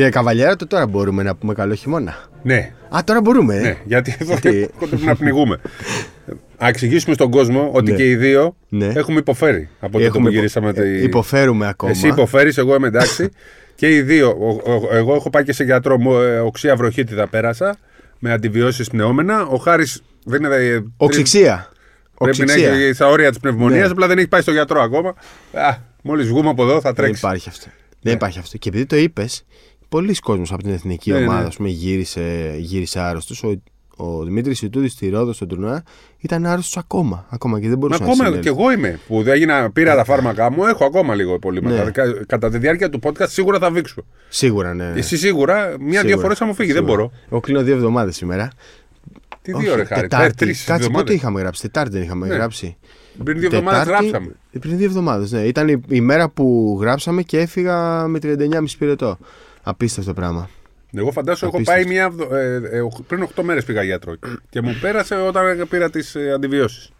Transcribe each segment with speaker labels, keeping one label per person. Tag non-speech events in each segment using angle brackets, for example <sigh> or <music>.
Speaker 1: Κύριε Καβαλιέρα, το τώρα μπορούμε να πούμε καλό χειμώνα.
Speaker 2: Ναι,
Speaker 1: Α, τώρα μπορούμε. ε.
Speaker 2: ναι, γιατί εδώ
Speaker 1: Γιατί; <laughs>
Speaker 2: κοντεύουμε να πνιγούμε. Να εξηγήσουμε στον κόσμο ότι
Speaker 1: Ναι.
Speaker 2: και οι δύο
Speaker 1: Ναι.
Speaker 2: έχουμε υποφέρει από τότε
Speaker 1: Έχουμε
Speaker 2: που
Speaker 1: υπο-
Speaker 2: γυρίσαμε.
Speaker 1: ε,
Speaker 2: τη-
Speaker 1: Υποφέρουμε ακόμα.
Speaker 2: Εσύ υποφέρεις, εγώ είμαι εντάξει. <laughs> και οι δύο. Ο- ο- εγώ έχω πάει και σε γιατρό μου, ε, οξία βροχίτιδα πέρασα με αντιβιώσεις πνεώμενα. Ο Χάρης δεν είναι. ε,
Speaker 1: Οξυξία.
Speaker 2: Πρέπει να
Speaker 1: Οξυξία.
Speaker 2: έχει στα όρια της πνευμονίας,
Speaker 1: Ναι.
Speaker 2: απλά δεν έχει πάει στο γιατρό ακόμα. Α, μόλις βγούμε από εδώ θα
Speaker 1: Δεν
Speaker 2: τρέξεις.
Speaker 1: υπάρχει αυτό. Δεν υπάρχει αυτό. Και επειδή το είπες, πολλοί κόσμοι από την εθνική
Speaker 2: Ναι, ναι.
Speaker 1: ομάδα ας πούμε, γύρισε, γύρισε άρρωστος. Ο, ο Δημήτρης Ιτούδης στη Ρόδο στον τουρνουά ήταν άρρωστος ακόμα. Ακόμα και δεν
Speaker 2: Μα
Speaker 1: μπορούσε να
Speaker 2: ακόμα
Speaker 1: συνέλθει.
Speaker 2: και εγώ είμαι που δεν έγινα, πήρα τα φάρμακά μου, έχω ακόμα λίγο υπολείμματα.
Speaker 1: Ναι.
Speaker 2: Κα- Κατά τη διάρκεια του podcast σίγουρα θα βήξω.
Speaker 1: Σίγουρα, ναι.
Speaker 2: Εσύ σίγουρα, μία-δύο
Speaker 1: Σίγουρα.
Speaker 2: φορές θα μου φύγει, δεν
Speaker 1: Σίγουρα.
Speaker 2: μπορώ.
Speaker 1: Εγώ κλείνω δύο εβδομάδες σήμερα.
Speaker 2: Τι
Speaker 1: Όχι,
Speaker 2: δύο ρε χάρη,
Speaker 1: Τετάρτη.
Speaker 2: τρεις
Speaker 1: Κάτσε πότε
Speaker 2: εβδομάδες.
Speaker 1: είχαμε γράψει. Τετάρτη δεν είχαμε
Speaker 2: Ναι.
Speaker 1: γράψει.
Speaker 2: Πριν δύο εβδομάδες
Speaker 1: Τετάρτη-
Speaker 2: γράψαμε.
Speaker 1: Πριν δύο εβδομάδες, ναι. Ήταν η, η μέρα που γράψαμε και έφυγα με 39,5 πυρετό. Απίστευτο πράγμα.
Speaker 2: Εγώ φαντάσου έχω
Speaker 1: Απίστευτο.
Speaker 2: πάει μια, εβδο- ε, ε, οχ- πριν 8 μέρες πήγα γιατρό και μου πέρασε όταν πήρα τις ε, αντιβιώσεις.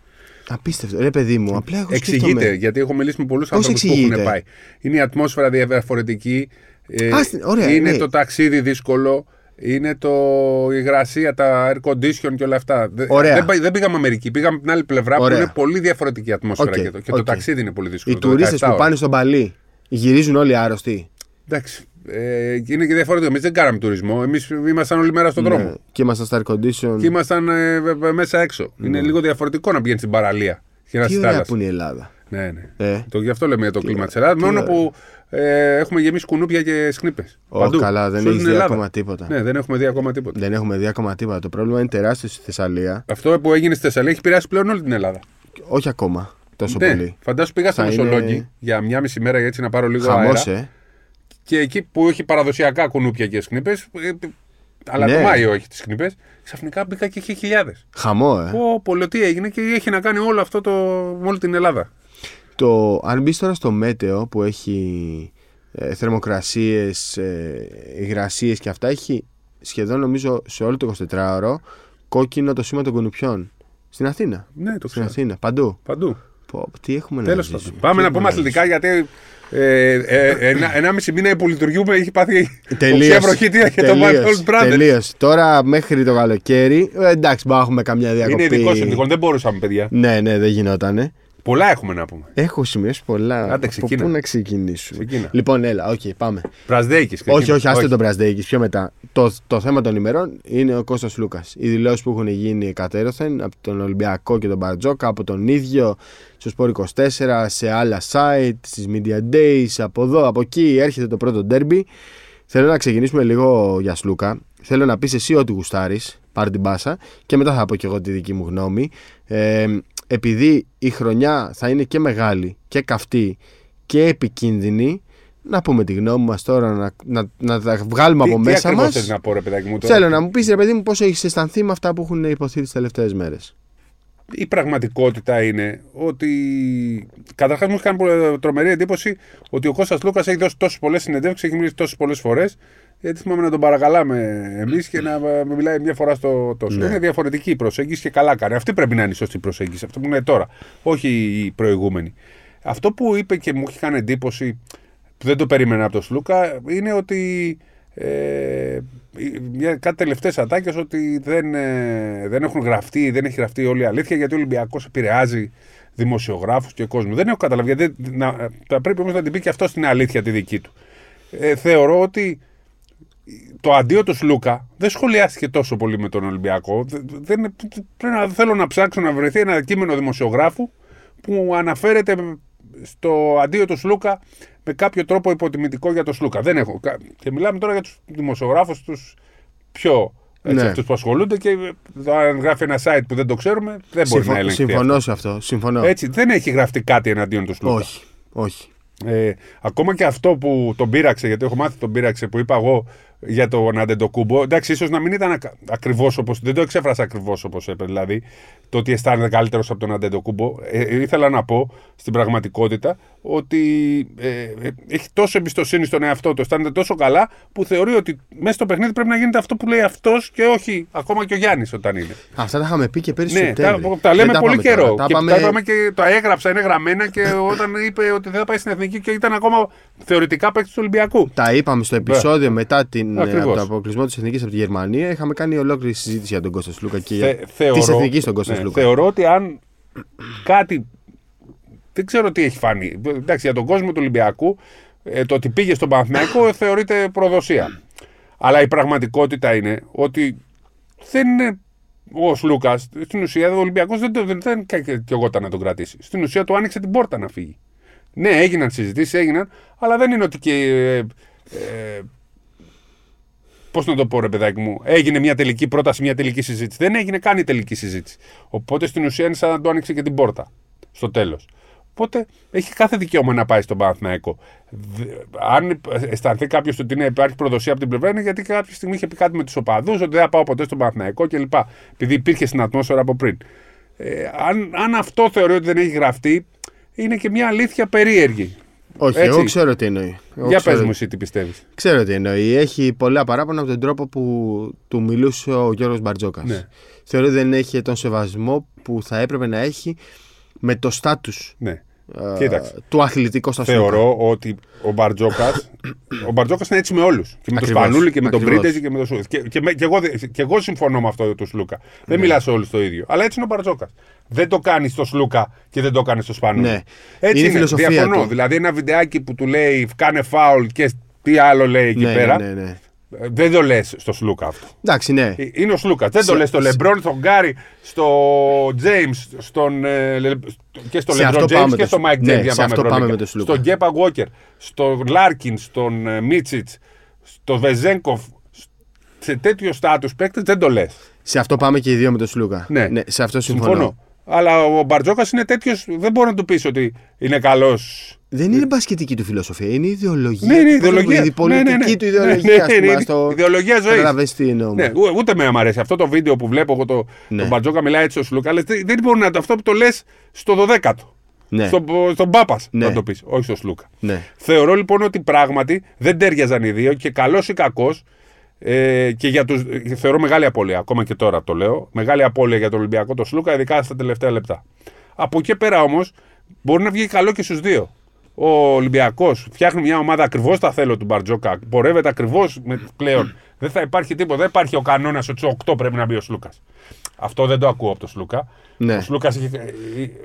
Speaker 1: Απίστευτο. Ρε παιδί μου, απλά εγώ
Speaker 2: Εξηγείται,
Speaker 1: σκέφτομαι.
Speaker 2: γιατί έχω μιλήσει με πολλούς
Speaker 1: Πώς
Speaker 2: ανθρώπου που έχουν
Speaker 1: εξηγείται;
Speaker 2: πάει. Είναι η ατμόσφαιρα διαφορετική. ε,
Speaker 1: Α, στην- ωραία,
Speaker 2: είναι
Speaker 1: ναι.
Speaker 2: το ταξίδι δύσκολο. Είναι το, η υγρασία, τα air condition και όλα αυτά. Δε-
Speaker 1: Ωραία.
Speaker 2: Δεν, πάει- δεν πήγαμε Αμερική, πήγαμε από την άλλη πλευρά
Speaker 1: Ωραία.
Speaker 2: που είναι πολύ διαφορετική η ατμόσφαιρα
Speaker 1: Οκ,
Speaker 2: και, το, και
Speaker 1: οκ.
Speaker 2: το ταξίδι είναι πολύ δύσκολο.
Speaker 1: Οι
Speaker 2: το
Speaker 1: τουρίστες
Speaker 2: 17
Speaker 1: που
Speaker 2: ώρες.
Speaker 1: πάνε στο Μπαλί γυρίζουν όλοι άρρωστοι.
Speaker 2: Εντάξει. Ε, είναι και διαφορετικό. Εμείς δεν κάναμε τουρισμό. Εμείς ήμασταν όλη μέρα στον δρόμο.
Speaker 1: Ναι. Και ήμασταν στα air condition.
Speaker 2: Και ήμασταν ε, βε- βε- μέσα έξω. Είναι λίγο διαφορετικό να πηγαίνει στην παραλία και να
Speaker 1: Τι
Speaker 2: στη
Speaker 1: ωραία
Speaker 2: θάλασσα.
Speaker 1: που είναι η Ελλάδα.
Speaker 2: Ναι, ναι.
Speaker 1: Ε.
Speaker 2: Το, γι' αυτό λέμε για το κλίμα της Ελλάδας.
Speaker 1: τι
Speaker 2: Μόνο
Speaker 1: ωραία.
Speaker 2: που ε, έχουμε γεμίσει κουνούπια και σκνήπε.
Speaker 1: Ω, καλά, δεν έχεις δει ακόμα τίποτα.
Speaker 2: Ναι, δεν έχουμε δει ακόμα τίποτα.
Speaker 1: Δεν έχουμε δει ακόμα τίποτα. Το πρόβλημα είναι τεράστιο στη Θεσσαλία.
Speaker 2: Αυτό που έγινε στη Θεσσαλία έχει επηρεάσει πλέον όλη την Ελλάδα.
Speaker 1: Όχι ακόμα τόσο
Speaker 2: ναι,
Speaker 1: πολύ.
Speaker 2: φαντάσου πήγα στο
Speaker 1: Θα είναι-
Speaker 2: Μεσολόγγι για μια μισή μέρα για έτσι να πάρω λίγο
Speaker 1: Χαμός,
Speaker 2: αέρα.
Speaker 1: ε.
Speaker 2: Και εκεί που έχει παραδοσιακά κουνούπια και σκνήπε, αλλά
Speaker 1: Ναι.
Speaker 2: το Μάιο έχει τις σκνήπε, ξαφνικά μπήκα και είχε χιλιάδες.
Speaker 1: Χαμό, ε.
Speaker 2: Πω, πω, λέω, τι έγινε και έχει να κάνει όλο αυτό το, με όλη την Ελλάδα.
Speaker 1: Το, αν μπεις τώρα στο μέτεο που έχει ε, θερμοκρασίες, ε, υγρασίες και αυτά έχει σχεδόν νομίζω σε όλο το 24ωρο κόκκινο το σήμα των κουνουπιών. Στην Αθήνα.
Speaker 2: Ναι, το
Speaker 1: Στην
Speaker 2: ξέρω.
Speaker 1: Αθήνα, παντού.
Speaker 2: Παντού.
Speaker 1: Πω, τι έχουμε
Speaker 2: Τέλος
Speaker 1: να
Speaker 2: πάντων.
Speaker 1: ζήσουμε.
Speaker 2: Πάμε
Speaker 1: Τι
Speaker 2: να πούμε
Speaker 1: έχουμε
Speaker 2: αθλητικά γιατί ε, ε, ένα, ένα μισή μήνα υπολειτουργούμε έχει πάθει
Speaker 1: Τελείως.
Speaker 2: οξία βροχίτια και το
Speaker 1: Τελείως.
Speaker 2: Michael Brothers.
Speaker 1: Τελείως. Τώρα μέχρι το καλοκαίρι, ε, εντάξει, μπορούμε να έχουμε καμιά διακοπή.
Speaker 2: Είναι ειδικός συνδικών, δεν μπορούσαμε, παιδιά.
Speaker 1: Ναι, ναι, δεν γινότανε.
Speaker 2: Πολλά έχουμε να πούμε.
Speaker 1: Έχω σημειώσει πολλά.
Speaker 2: Άντε,
Speaker 1: Από
Speaker 2: ξεκίνα.
Speaker 1: πού να ξεκινήσουμε;
Speaker 2: Ξεκίνα.
Speaker 1: Λοιπόν, έλα, οκ, πάμε.
Speaker 2: Μπραζδέικη.
Speaker 1: Όχι, όχι, άστε τον Μπραζδέικη. Πιο μετά. Το, το θέμα των ημερών είναι ο Κώστας Σλούκας. Οι δηλώσεις που έχουν γίνει εκατέρωθεν από τον Ολυμπιακό και τον Μπαρτζόκα, από τον ίδιο στο Sport 24, σε άλλα site, στις Media Days, από εδώ, από εκεί. Έρχεται το πρώτο ντέρμπι. Θέλω να ξεκινήσουμε λίγο για Σλούκα. Θέλω να πεις εσύ ό,τι γουστάρεις. Πάρ την πάσα. Και μετά θα πω και εγώ τη δική μου γνώμη. Ε, επειδή η χρονιά θα είναι και μεγάλη και καυτή και επικίνδυνη, να πούμε τη γνώμη μας τώρα, να, να, να τα βγάλουμε από μέσα
Speaker 2: Τι
Speaker 1: μας.
Speaker 2: ακριβώς θες να πω, ρε παιδάκι μου. τώρα;
Speaker 1: Θέλω να μου πεις, ρε παιδί μου, πώ έχεις αισθανθεί με αυτά που έχουν υποθεί τις τελευταίες μέρες.
Speaker 2: Η πραγματικότητα είναι ότι. Καταρχάς, μου έχει κάνει πολύ τρομερή εντύπωση ότι ο Κώστας Λούκας έχει δώσει τόσες πολλές συνεντεύξεις, έχει μιλήσει τόσες πολλές φορές. Γιατί θυμάμαι να τον παρακαλάμε εμείς και να ε, μιλάει μια φορά στο τόσο.
Speaker 1: Ναι.
Speaker 2: Είναι διαφορετική η προσέγγιση και καλά κάνει. Αυτή πρέπει να είναι η σωστή προσέγγιση. Αυτό που είναι τώρα. Όχι η προηγούμενη. Αυτό που είπε και μου έχει κάνει εντύπωση που δεν το περίμενα από τον Σλούκα είναι ότι ε, μια, κάτι τελευταίες ατάκες ότι δεν, ε, δεν έχουν γραφτεί, δεν έχει γραφτεί όλη η αλήθεια γιατί ο Ολυμπιακός επηρεάζει δημοσιογράφους και κόσμο. Δεν έχω καταλάβει γιατί να, θα πρέπει όμως να την πει και αυτό στην αλήθεια τη δική του. Ε, θεωρώ ότι το αντίο του Σλούκα δεν σχολιάστηκε τόσο πολύ με τον Ολυμπιακό. Δεν, δεν- πρέπει να, θέλω να ψάξω να βρεθεί ένα κείμενο δημοσιογράφου που αναφέρεται στο αντίο του Σλούκα με κάποιο τρόπο υποτιμητικό για τον Σλούκα. Δεν έχω. κα- Και μιλάμε τώρα για τους δημοσιογράφους, τους πιο. Έτσι,
Speaker 1: Ναι.
Speaker 2: αυτούς που ασχολούνται και ε, αν γράφει ένα site που δεν το ξέρουμε, δεν μπορεί να ελεγχθεί.
Speaker 1: συμφωνώ
Speaker 2: αυτό.
Speaker 1: σε αυτό. Συμφωνώ.
Speaker 2: Έτσι, δεν έχει γραφτεί κάτι εναντίον του Σλούκα.
Speaker 1: όχι. Όχι.
Speaker 2: Ε, ακόμα και αυτό που τον πείραξε, γιατί έχω μάθει τον πείραξε που είπα εγώ για τον Αντεντοκούμπο. Εντάξει, ίσως να μην ήταν ακριβώς όπω. Δεν το εξέφρασα ακριβώς όπως έπρεπε. Δηλαδή, το ότι αισθάνεται καλύτερος από τον Αντετοκούμπο. Ε, ήθελα να πω στην πραγματικότητα ότι ε, ε, έχει τόσο εμπιστοσύνη στον εαυτό του, αισθάνεται τόσο καλά που θεωρεί ότι μέσα στο παιχνίδι πρέπει να γίνεται αυτό που λέει αυτός και όχι ακόμα και ο Γιάννης όταν είναι.
Speaker 1: Αυτά τα είχαμε πει και πέρυσι.
Speaker 2: Ναι, τα, τα, λέμε πολύ καιρό. Τα, και πάμε... τα είπαμε και τα έγραψα, είναι γραμμένα και <laughs> όταν είπε ότι δεν θα πάει στην εθνική και ήταν ακόμα θεωρητικά παίκτης του Ολυμπιακού.
Speaker 1: Τα είπαμε στο επεισόδιο μετά την, τον αποκλεισμό της εθνικής από τη Γερμανία. Είχαμε κάνει ολόκληρη συζήτηση για τον Κώστας Λούκα και Θε, της εθνικής στον Κώστας ναι, Λούκα.
Speaker 2: Θεωρώ ότι αν κάτι δεν ξέρω τι έχει φανεί. Εντάξει, για τον κόσμο του Ολυμπιακού, ε, το ότι πήγε στον Παναθηναϊκό θεωρείται προδοσία. Αλλά η πραγματικότητα είναι ότι δεν είναι ο Σλούκα. Στην ουσία ο Ολυμπιακός δεν, δεν, δεν και να τον κρατήσει. Στην ουσία του άνοιξε την πόρτα να φύγει. Ναι, έγιναν συζητήσεις, έγιναν, αλλά δεν είναι ότι και. Ε, ε, Πώς να το πω, ρε παιδάκι μου, έγινε μια τελική πρόταση, μια τελική συζήτηση. Δεν έγινε καν η τελική συζήτηση. Οπότε στην ουσία είναι σαν να του άνοιξε και την πόρτα στο τέλος. Οπότε έχει κάθε δικαίωμα να πάει στον Παναθηναϊκό. Αν αισθανθεί κάποιος ότι είναι, υπάρχει προδοσία από την πλευρά, είναι γιατί κάποια στιγμή είχε πει κάτι με τους οπαδούς, ότι δεν θα πάω ποτέ στον Παναθηναϊκό κλπ. Επειδή υπήρχε στην ατμόσφαιρα από πριν. Ε, αν, αν αυτό θεωρεί ότι δεν έχει γραφτεί, είναι και μια αλήθεια περίεργη.
Speaker 1: Όχι, Έτσι. εγώ ξέρω τι εννοεί.
Speaker 2: Εγώ Για πες μου εσύ τι πιστεύεις.
Speaker 1: Ξέρω τι εννοεί. Έχει πολλά παράπονα από τον τρόπο που του μιλούσε ο Γιώργος Μπαρτζόκας. Ναι. Θεωρώ ότι δεν έχει τον σεβασμό που θα έπρεπε να έχει με το στάτους
Speaker 2: ναι.
Speaker 1: Ε, του αθλητικού στα
Speaker 2: Θεωρώ ότι ο Μπαρτζόκα <coughs> ο Μπαρτζόκας είναι έτσι με όλους. Και με τον Σπανούλη και με τον Πρίτεζη και με τον Σούδη. Και, και, και, εγώ, και εγώ συμφωνώ με αυτό του Σλούκα. Ναι. Δεν μιλάς σε όλους το ίδιο. Αλλά έτσι είναι ο Μπαρτζόκας. Δεν το κάνεις στο Σλούκα και δεν το κάνεις στο Σπανούλη. Ναι. Έτσι είναι, είναι. Διαφωνώ. Του. Δηλαδή ένα βιντεάκι που του λέει κάνε φάουλ και τι άλλο λέει εκεί ναι, πέρα. Ναι, ναι, ναι. Δεν το λες στο Σλούκα αυτό.
Speaker 1: Εντάξει, ναι.
Speaker 2: Ε, είναι ο Σλούκα. Δεν το λες στο Λεμπρόν, στον Γκάρι, στο Τζέιμς, στον. Ε, και στο Λεμπρόν Τζέιμς και στο Μάικ Τζέιμς.
Speaker 1: Ναι, σε αυτό πάμε με το Σλούκα.
Speaker 2: Στον Γκέπα Γουόκερ, στον Λάρκιν, στον ε, Μίτσιτς, στον Βεζένκοφ. Σε τέτοιο στάτους παίκτες δεν το λες.
Speaker 1: Σε αυτό πάμε και οι δύο με τον Σλούκα. Ναι, ναι σε αυτό συμφωνώ. συμφωνώ.
Speaker 2: Αλλά ο Μπαρτζόκας είναι τέτοιος. Δεν μπορεί να του πεις ότι είναι καλός
Speaker 1: δεν είναι μπασκετική του φιλοσοφία, είναι ιδεολογία.
Speaker 2: Ναι, είναι ιδεολογία.
Speaker 1: Η πολιτική ναι, ναι, ναι. του ιδεολογία.
Speaker 2: Ναι, ναι, ναι, στο... Ιδεολογία ζωής.
Speaker 1: τι εννοώ.
Speaker 2: Ναι, ούτε με αρέσει. Αυτό το βίντεο που βλέπω εγώ το, ναι. τον Μπατζόκα μιλάει έτσι ο Σλούκα. δεν μπορεί να το αυτό που το λες στο 12ο. Ναι. Στο, στον Πάπας ναι. να το πεις, όχι στο Σλούκα. Ναι. Θεωρώ λοιπόν ότι πράγματι δεν τέριαζαν οι δύο και καλός ή κακός. Ε, και για τους, θεωρώ μεγάλη απώλεια, ακόμα και τώρα το λέω. Μεγάλη απώλεια για τον Ολυμπιακό το Σλούκα, ειδικά στα τελευταία λεπτά. Από εκεί πέρα όμως μπορεί να βγει καλό και στους δύο ο Ολυμπιακός φτιάχνει μια ομάδα ακριβώς τα θέλω του Μπαρτζόκα. Πορεύεται ακριβώς πλέον. Δεν θα υπάρχει τίποτα. Δεν υπάρχει ο κανόνας ότι στου 8 πρέπει να μπει ο Σλούκας. Αυτό δεν το ακούω από τον Σλούκα. Ναι. Ο Σλούκας,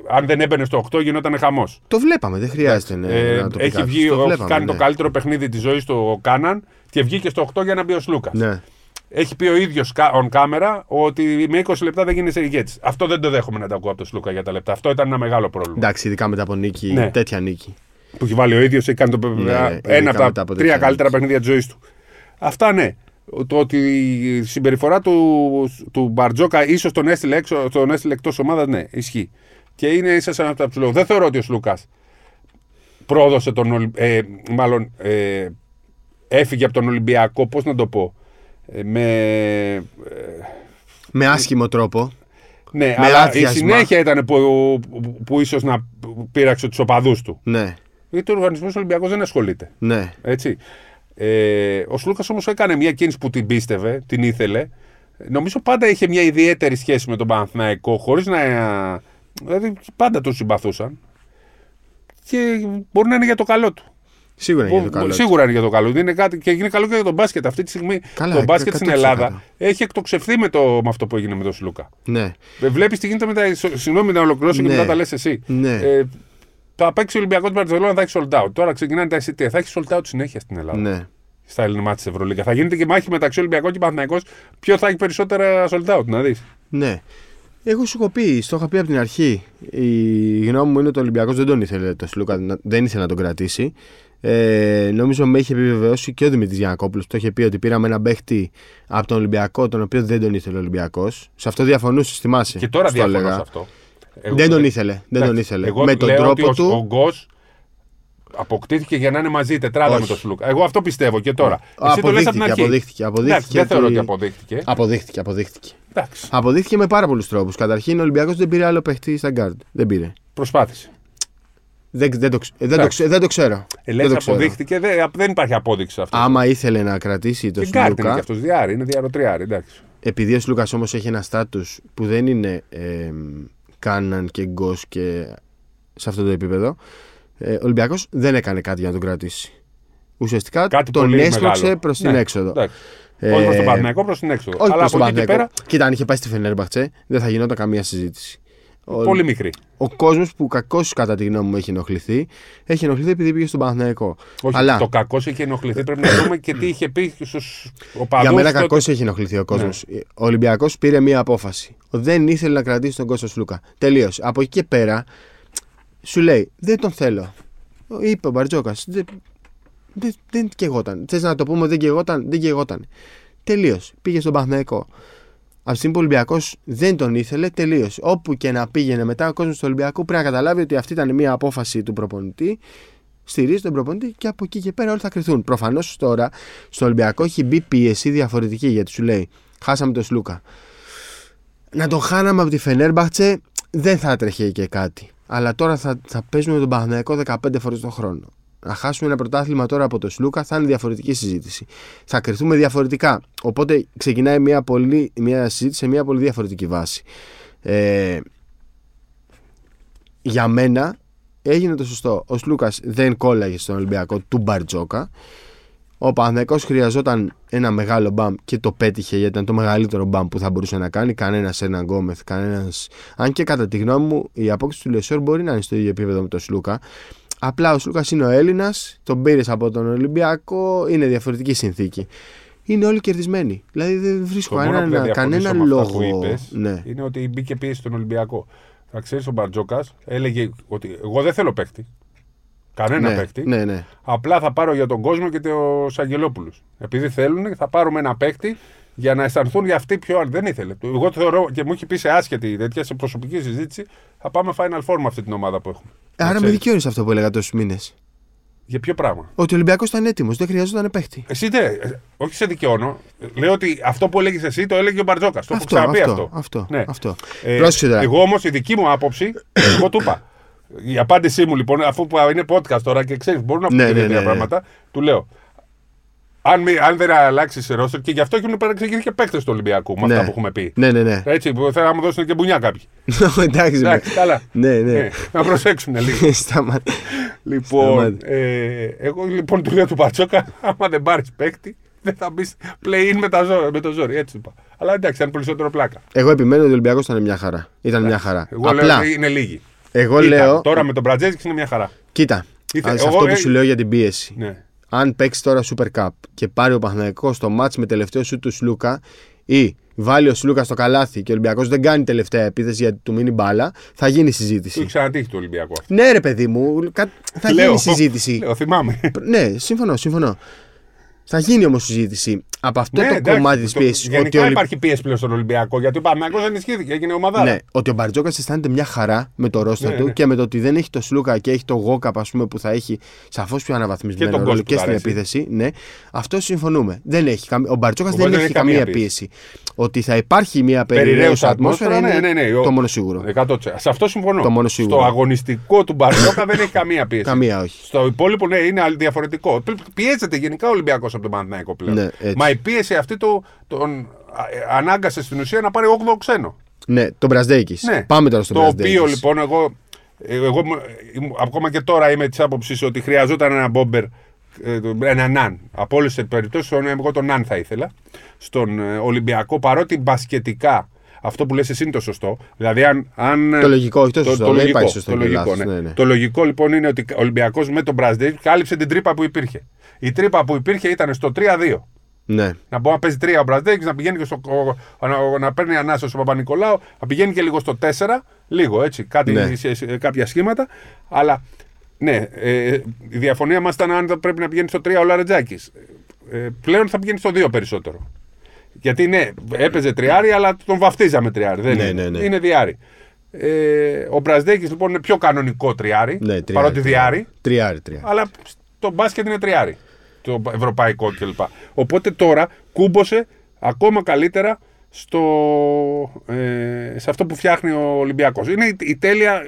Speaker 2: αν δεν έμπαινε στο 8, γινόταν χαμός.
Speaker 1: Το βλέπαμε, δεν χρειάζεται ναι, ε, να το
Speaker 2: Έχει βγει, το βλέπαμε, κάνει ναι. το καλύτερο παιχνίδι της ζωής του ο Κάναν και βγήκε στο 8 για να μπει ο Σλούκας. Ναι. Έχει πει ο ίδιος on camera ότι με 20 λεπτά δεν γίνει ηγέτη. Αυτό δεν το δέχομαι να το ακούω από τον Σλούκα για τα λεπτά. Αυτό ήταν ένα μεγάλο πρόβλημα.
Speaker 1: Εντάξει, ειδικά μετά από νίκη, ναι. τέτοια νίκη
Speaker 2: που έχει βάλει ο ίδιος, έχει κάνει το, ναι, ένα από τα τρία καλύτερα παιχνίδια της ζωής του. Αυτά ναι. Το ότι η συμπεριφορά του, του Μπαρτζόκα ίσως τον έστειλε, έξω, τον έστειλε εκτός ομάδας, ναι, ισχύει. Και είναι ίσα σαν αυτά που Δεν θεωρώ ότι ο Σλούκας πρόδωσε τον. Ε, μάλλον ε, έφυγε από τον Ολυμπιακό, πώς να το πω. Ε, με. Ε,
Speaker 1: με άσχημο τρόπο.
Speaker 2: Ναι, με αλλά άδειασμα. η συνέχεια ήταν που, που, που ίσως να πείραξε τους οπαδούς του.
Speaker 1: Ναι.
Speaker 2: Γιατί ο οργανισμός Ολυμπιακός δεν ασχολείται.
Speaker 1: Ναι.
Speaker 2: Έτσι. Ε, ο Σλούκας όμως έκανε μια κίνηση που την πίστευε, την ήθελε. Νομίζω πάντα είχε μια ιδιαίτερη σχέση με τον Παναθηναϊκό, χωρίς να. Δηλαδή πάντα τον συμπαθούσαν. Και μπορεί να είναι για το καλό του.
Speaker 1: Σίγουρα είναι για το καλό.
Speaker 2: Σίγουρα είναι για το καλό. Είναι κάτι, και είναι καλό και για τον μπάσκετ. Αυτή τη στιγμή Καλά, το μπάσκετ στην Ελλάδα έχει εκτοξευθεί με, το, με αυτό που έγινε με τον Σλούκα.
Speaker 1: Ναι.
Speaker 2: Ε, Βλέπεις τι γίνεται μετά. Συγγνώμη να ολοκληρώσω ναι. και μετά τα λες εσύ.
Speaker 1: Ναι. Ε,
Speaker 2: θα παίξει ο Ολυμπιακός Μπαρσελόνα, θα έχει sold out. Τώρα ξεκινάνε τα εισιτήρια. Θα έχει sold out συνέχεια στην Ελλάδα.
Speaker 1: Ναι.
Speaker 2: Στα ελληνικά της Ευρωλίγα. Θα γίνεται και μάχη μεταξύ Ολυμπιακών και Παναθηναϊκός. Ποιο θα έχει περισσότερα sold out, να δεις.
Speaker 1: Ναι. Εγώ σου έχω πει, το είχα πει από την αρχή. Η γνώμη μου είναι ότι ο Ολυμπιακός δεν τον ήθελε το Σλούκα, δεν ήθελε να τον κρατήσει. Ε, νομίζω με είχε επιβεβαιώσει και ο Δημήτρης Γιανακόπουλο. Το είχε πει ότι πήραμε ένα παίχτη από τον Ολυμπιακό, τον οποίο δεν τον ήθελε ο Ολυμπιακός. Σε αυτό διαφωνούσες, θυμάσαι.
Speaker 2: Και τώρα διαφωνώ σε αυτό.
Speaker 1: Εγώ δεν τον ήθελε. Δεν τον ήθελε.
Speaker 2: Εγώ Με τον τρόπο ότι του. Ο Γκος αποκτήθηκε για να είναι μαζί η τετράδα
Speaker 1: Όχι.
Speaker 2: με τον Σλούκα. Εγώ αυτό πιστεύω και τώρα. Εσύ το λες από την αρχή.
Speaker 1: αποδείχτηκε, αποδείχτηκε.
Speaker 2: Εντάξει, δεν θεωρώ
Speaker 1: ότι-
Speaker 2: ότι αποδείχτηκε.
Speaker 1: Αποδείχτηκε, αποδείχτηκε.
Speaker 2: Εντάξει,
Speaker 1: Αποδείχτηκε με πάρα πολλούς τρόπους. Καταρχήν, ο Ολυμπιακός δεν πήρε άλλο παίχτη στα γκάρντ. Δεν πήρε.
Speaker 2: προσπάθησε.
Speaker 1: Δεν, δεν, το, ξ- δεν, το,
Speaker 2: Εντάξει.
Speaker 1: ξε- δεν το ξέρω.
Speaker 2: Ε,
Speaker 1: δεν
Speaker 2: λες
Speaker 1: το ξέρω.
Speaker 2: αποδείχτηκε, δεν, δεν υπάρχει απόδειξη σε αυτός.
Speaker 1: Άμα ήθελε να κρατήσει τον
Speaker 2: και γκάρτ είναι και
Speaker 1: Σλούκα,
Speaker 2: αυτός διάρρη, είναι διαρροτριάρη, εντάξει.
Speaker 1: επειδή ο Σλούκας όμως έχει ένα στάτου που δεν είναι ε, Κάναν και Γκος και σε αυτό το επίπεδο, ε, ο Ολυμπιακός δεν έκανε κάτι για να τον κρατήσει. Ουσιαστικά
Speaker 2: Κάτι
Speaker 1: τον
Speaker 2: πολύ
Speaker 1: έσπρωξε
Speaker 2: μεγάλο.
Speaker 1: προς την
Speaker 2: Ναι,
Speaker 1: έξοδο.
Speaker 2: εντάξει.
Speaker 1: Ε,
Speaker 2: όχι προς τον Παναγιακό, προς την έξοδο.
Speaker 1: Όχι
Speaker 2: Αλλά
Speaker 1: προς τον
Speaker 2: από εκεί και
Speaker 1: Παναθηναϊκό.
Speaker 2: πέρα,
Speaker 1: Κοίτα, αν είχε πάει στη Φενέρμπαχτσε, δεν θα γινόταν καμία συζήτηση. Ο,
Speaker 2: πολύ μικρή.
Speaker 1: ο κόσμος που κακώς κατά τη γνώμη μου έχει ενοχληθεί, έχει ενοχληθεί επειδή πήγε στον Παναθηναϊκό.
Speaker 2: Όχι,
Speaker 1: Αλλά
Speaker 2: το κακός είχε ενοχληθεί. Πρέπει να δούμε και τι είχε πει στου οπαδού.
Speaker 1: για μένα κακώ έχει ενοχληθεί ο κόσμος.
Speaker 2: Ναι.
Speaker 1: Ο Ολυμπιακός πήρε μία απόφαση. Δεν ήθελε να κρατήσει τον Κώστας Σλούκα. Τελείωσε. Από εκεί και πέρα σου λέει Δεν τον θέλω. Είπε ο Μπαρτζόκας. Δεν, δεν, δεν καιγόταν. Θες να το πούμε δεν καιγόταν. Δεν καιγόταν. Τελείωσε. Πήγε στον Παναθηναϊκό. Από τη στιγμή που ο Ολυμπιακός δεν τον ήθελε, τελείωσε. Όπου και να πήγαινε μετά ο κόσμος του Ολυμπιακού πρέπει να καταλάβει ότι αυτή ήταν μια απόφαση του προπονητή. Στηρίζει τον προπονητή και από εκεί και πέρα όλοι θα κρυθούν. Προφανώς τώρα στο Ολυμπιακό έχει μπει πίεση διαφορετική γιατί σου λέει: Χάσαμε τον Σλούκα. Να τον χάναμε από τη Φενέρμπαχτσε δεν θα έτρεχε και κάτι. Αλλά τώρα θα, θα παίζουμε με τον Παναθηναϊκό 15 φορές τον χρόνο. Να χάσουμε ένα πρωτάθλημα τώρα από τον Σλούκα θα είναι διαφορετική συζήτηση. Θα κρυθούμε διαφορετικά. Οπότε ξεκινάει μια, πολύ, μια συζήτηση σε μια πολύ διαφορετική βάση. Ε, για μένα έγινε το σωστό. Ο Σλούκας δεν κόλλαγε στον Ολυμπιακό του Μπαρτζόκα. Ο Παναθηναϊκός χρειαζόταν ένα μεγάλο μπαμ και το πέτυχε γιατί ήταν το μεγαλύτερο μπαμ που θα μπορούσε να κάνει. Κανένας ένα Γκόμεθ, κανένα. Αν και κατά τη γνώμη μου η απόκτηση του Λεσόρ μπορεί να είναι στο ίδιο επίπεδο με τον Σλούκα. Απλά ο Σλούκας είναι ο Έλληνας, τον πήρες από τον Ολυμπιακό, είναι διαφορετική συνθήκη. Είναι όλοι κερδισμένοι. Δηλαδή δεν βρίσκω
Speaker 2: Το μόνο που δεν
Speaker 1: κανένα,
Speaker 2: διαφωνήσω
Speaker 1: κανένα
Speaker 2: με αυτά που
Speaker 1: λόγο.
Speaker 2: είπες
Speaker 1: Ναι.
Speaker 2: είναι ότι μπήκε πίεση στον Ολυμπιακό. Θα ξέρεις, ο Μπαρτζόκας έλεγε ότι εγώ δεν θέλω παίχτη. Κανένα
Speaker 1: ναι,
Speaker 2: παίχτη.
Speaker 1: ναι, ναι.
Speaker 2: Απλά θα πάρω για τον κόσμο και του Αγγελόπουλου. Επειδή θέλουν, θα πάρουμε ένα παίχτη για να αισθανθούν για αυτοί πιο. Δεν ήθελε. Εγώ το θεωρώ και μου έχει πει σε άσχετη τέτοια σε προσωπική συζήτηση, θα πάμε Final Four με αυτή την ομάδα που έχουμε. Να
Speaker 1: Άρα με
Speaker 2: ξέρεις.
Speaker 1: δικαιώνεις αυτό που έλεγα τόσους μήνες.
Speaker 2: Για ποιο πράγμα;
Speaker 1: Ότι ο Ολυμπιακός ήταν έτοιμος, δεν χρειαζόταν παίχτη.
Speaker 2: Εσύ δεν. ε, Όχι σε δικαιώνω. Λέω ότι αυτό που έλεγες εσύ το έλεγε ο Μπαρτζόκας. Το έχω
Speaker 1: Αυτό,
Speaker 2: ξαναπεί
Speaker 1: αυτό,
Speaker 2: αυτό.
Speaker 1: αυτό,
Speaker 2: Ναι.
Speaker 1: αυτό.
Speaker 2: Ε,
Speaker 1: Πρόσεξε τώρα.
Speaker 2: Εγώ όμως η δική μου άποψη, εγώ του είπα. Η απάντησή μου λοιπόν, αφού που είναι podcast τώρα και ξέρεις, μπορούν να
Speaker 1: Ναι,
Speaker 2: πούμε
Speaker 1: ναι,
Speaker 2: τέτοια
Speaker 1: ναι, ναι.
Speaker 2: πράγματα, του λέω. Αν, μη- αν δεν αλλάξει ρόστερ και γι' αυτό έχουν παραξηγηθεί και παίκτες του Ολυμπιακού με αυτά
Speaker 1: Ναι.
Speaker 2: που έχουμε πει.
Speaker 1: Ναι, ναι, ναι.
Speaker 2: Έτσι, που θέλουν να μου δώσουν και μπουνιά κάποιοι. <laughs>
Speaker 1: Εντάξει,
Speaker 2: Εντάξει, καλά.
Speaker 1: Ναι, ναι.
Speaker 2: Ναι, να προσέξουν λίγο. <laughs>
Speaker 1: Σταματά.
Speaker 2: λοιπόν,
Speaker 1: Σταμάτη.
Speaker 2: ε, εγώ λοιπόν του λέω του Πατσόκα, <laughs> άμα δεν πάρεις παίκτη, δεν θα μπεις play-in με, τα ζώ- με το ζόρι. Έτσι είπα. Αλλά εντάξει, ήταν περισσότερο πλάκα.
Speaker 1: Εγώ επιμένω ότι ο Ολυμπιακός ήταν μια χαρά. Ήταν μια χαρά.
Speaker 2: Εγώ
Speaker 1: Απλά,
Speaker 2: λέω ότι είναι λίγοι.
Speaker 1: εγώ
Speaker 2: Ήταν.
Speaker 1: λέω.
Speaker 2: Τώρα με τον Μπρατζέζικ είναι μια χαρά.
Speaker 1: Κοίτα,
Speaker 2: Ήθε-
Speaker 1: ας
Speaker 2: εγώ,
Speaker 1: αυτό
Speaker 2: ε,
Speaker 1: που σου λέω για την πίεση.
Speaker 2: Ναι.
Speaker 1: Αν παίξει τώρα Super Cup και πάρει ο Παναθηναϊκός στο μάτς με τελευταίο σου του Σλούκα ή βάλει ο Σλούκα στο καλάθι και ο Ολυμπιακός δεν κάνει τελευταία επίθεση γιατί του μείνει μπάλα, θα γίνει
Speaker 2: Του έχει
Speaker 1: συζήτηση.
Speaker 2: ξανατύχει του Ολυμπιακού αυτό.
Speaker 1: Ναι, ρε παιδί μου, κα- θα
Speaker 2: Λέω.
Speaker 1: γίνει συζήτηση.
Speaker 2: Λέω, θυμάμαι.
Speaker 1: Ναι, συμφωνώ, συμφωνώ. Θα γίνει όμως συζήτηση από αυτό
Speaker 2: Ναι,
Speaker 1: το
Speaker 2: εντάξει,
Speaker 1: κομμάτι της
Speaker 2: το-
Speaker 1: πίεσης.
Speaker 2: Γενικά
Speaker 1: Ότι, ο Ολυ-
Speaker 2: υπάρχει πίεση πλέον στον Ολυμπιακό γιατί ο Παναγιώ ενισχύθηκε, έγινε ομάδα.
Speaker 1: ναι, ότι ο Μπαρτζόκας αισθάνεται μια χαρά με το ρόστερ
Speaker 2: Ναι,
Speaker 1: του
Speaker 2: ναι.
Speaker 1: και με το ότι δεν έχει το Σλούκα και έχει το Γόκαπ, ας πούμε, που θα έχει σαφώς πιο
Speaker 2: Και
Speaker 1: αναβαθμισμένο
Speaker 2: τον
Speaker 1: ρόλο
Speaker 2: Κώστα
Speaker 1: και
Speaker 2: που
Speaker 1: στην
Speaker 2: αρέσει.
Speaker 1: επίθεση. Ναι, αυτό συμφωνούμε. Δεν έχει, καμ- ο Μπαρτζόκας
Speaker 2: Οπότε
Speaker 1: δεν έχει καμία πίεση. Ότι θα υπάρχει μια περιραίουσα
Speaker 2: Περιραίουσα
Speaker 1: ατμόσφαιρα
Speaker 2: ατμόσφαιρα,
Speaker 1: είναι
Speaker 2: ναι, ναι, ναι,
Speaker 1: το
Speaker 2: ο-
Speaker 1: μόνο σίγουρο.
Speaker 2: 100%. Σε αυτό συμφωνώ.
Speaker 1: Το μόνο σίγουρο.
Speaker 2: Στο αγωνιστικό του Μπαρτζόκα δεν έχει καμία πίεση.
Speaker 1: Καμία όχι.
Speaker 2: Στο υπόλοιπο ναι, είναι άλλο διαφορετικό. Πι- Πιέζεται γενικά ο Ολυμπιακός από τον Παναθηναϊκό πλέον.
Speaker 1: Ναι, έτσι.
Speaker 2: Μα η πίεση αυτή του τον α, ανάγκασε στην ουσία να πάρει 8 ξένο.
Speaker 1: Ναι, τον Μπραζδέκη.
Speaker 2: Ναι.
Speaker 1: Πάμε τώρα στον
Speaker 2: Το
Speaker 1: Μπραζδέκη.
Speaker 2: οποίο λοιπόν εγώ, εγώ μου- ήμουν- ακόμα και τώρα είμαι της άποψης ότι χρειαζόταν ένα μπόμπερ, ε, ένα ναν. Από όλες τις περιπτώσεις, εγώ τον ναν θα ήθελα στον ε, Ολυμπιακό παρότι μπασκετικά. Αυτό που λες εσύ είναι το σωστό. Δηλαδή, αν. αν
Speaker 1: Το λογικό, όχι το σωστό, δεν
Speaker 2: λογικό,
Speaker 1: υπάρχει σωστό
Speaker 2: το
Speaker 1: και
Speaker 2: λογικό,
Speaker 1: λάθος,
Speaker 2: ναι.
Speaker 1: ναι, ναι.
Speaker 2: Το λογικό λοιπόν είναι ότι ο Ολυμπιακός με τον Μπραζδέκ κάλυψε την τρύπα που υπήρχε. Η τρύπα που υπήρχε ήταν στο 3-2.
Speaker 1: Ναι.
Speaker 2: Να μπορεί να παίζει τρία ο Μπραζδέκη, να πηγαίνει και στο. ο- να, να παίρνει ανάσα ο Παπα-Νικολάου, να πηγαίνει και λίγο στο 4. Λίγο έτσι, κάτι,
Speaker 1: Ναι.
Speaker 2: σε- σε- κάποια σχήματα. Αλλά ναι, ε, η διαφωνία μας ήταν αν θα πρέπει να πηγαίνει στο 3 ο Λαρεντζάκης. Ε, πλέον θα πηγαίνει στο 2 περισσότερο. Γιατί ναι, έπαιζε τριάρι, αλλά τον βαφτίζαμε τριάρι. Δεν
Speaker 1: Ναι,
Speaker 2: είναι.
Speaker 1: ναι, ναι.
Speaker 2: είναι δυάρι. Ε, ο Μπραζδέικης λοιπόν είναι πιο κανονικό τριάρι.
Speaker 1: Ναι, τριάρι,
Speaker 2: παρότι
Speaker 1: τριάρι.
Speaker 2: διάρι.
Speaker 1: Τριάρι, τριάρι.
Speaker 2: Αλλά το μπάσκετ είναι τριάρι. Το ευρωπαϊκό κλπ. Οπότε τώρα κούμπωσε ακόμα καλύτερα στο, ε, σε αυτό που φτιάχνει ο Ολυμπιακός. Είναι η, η τέλεια.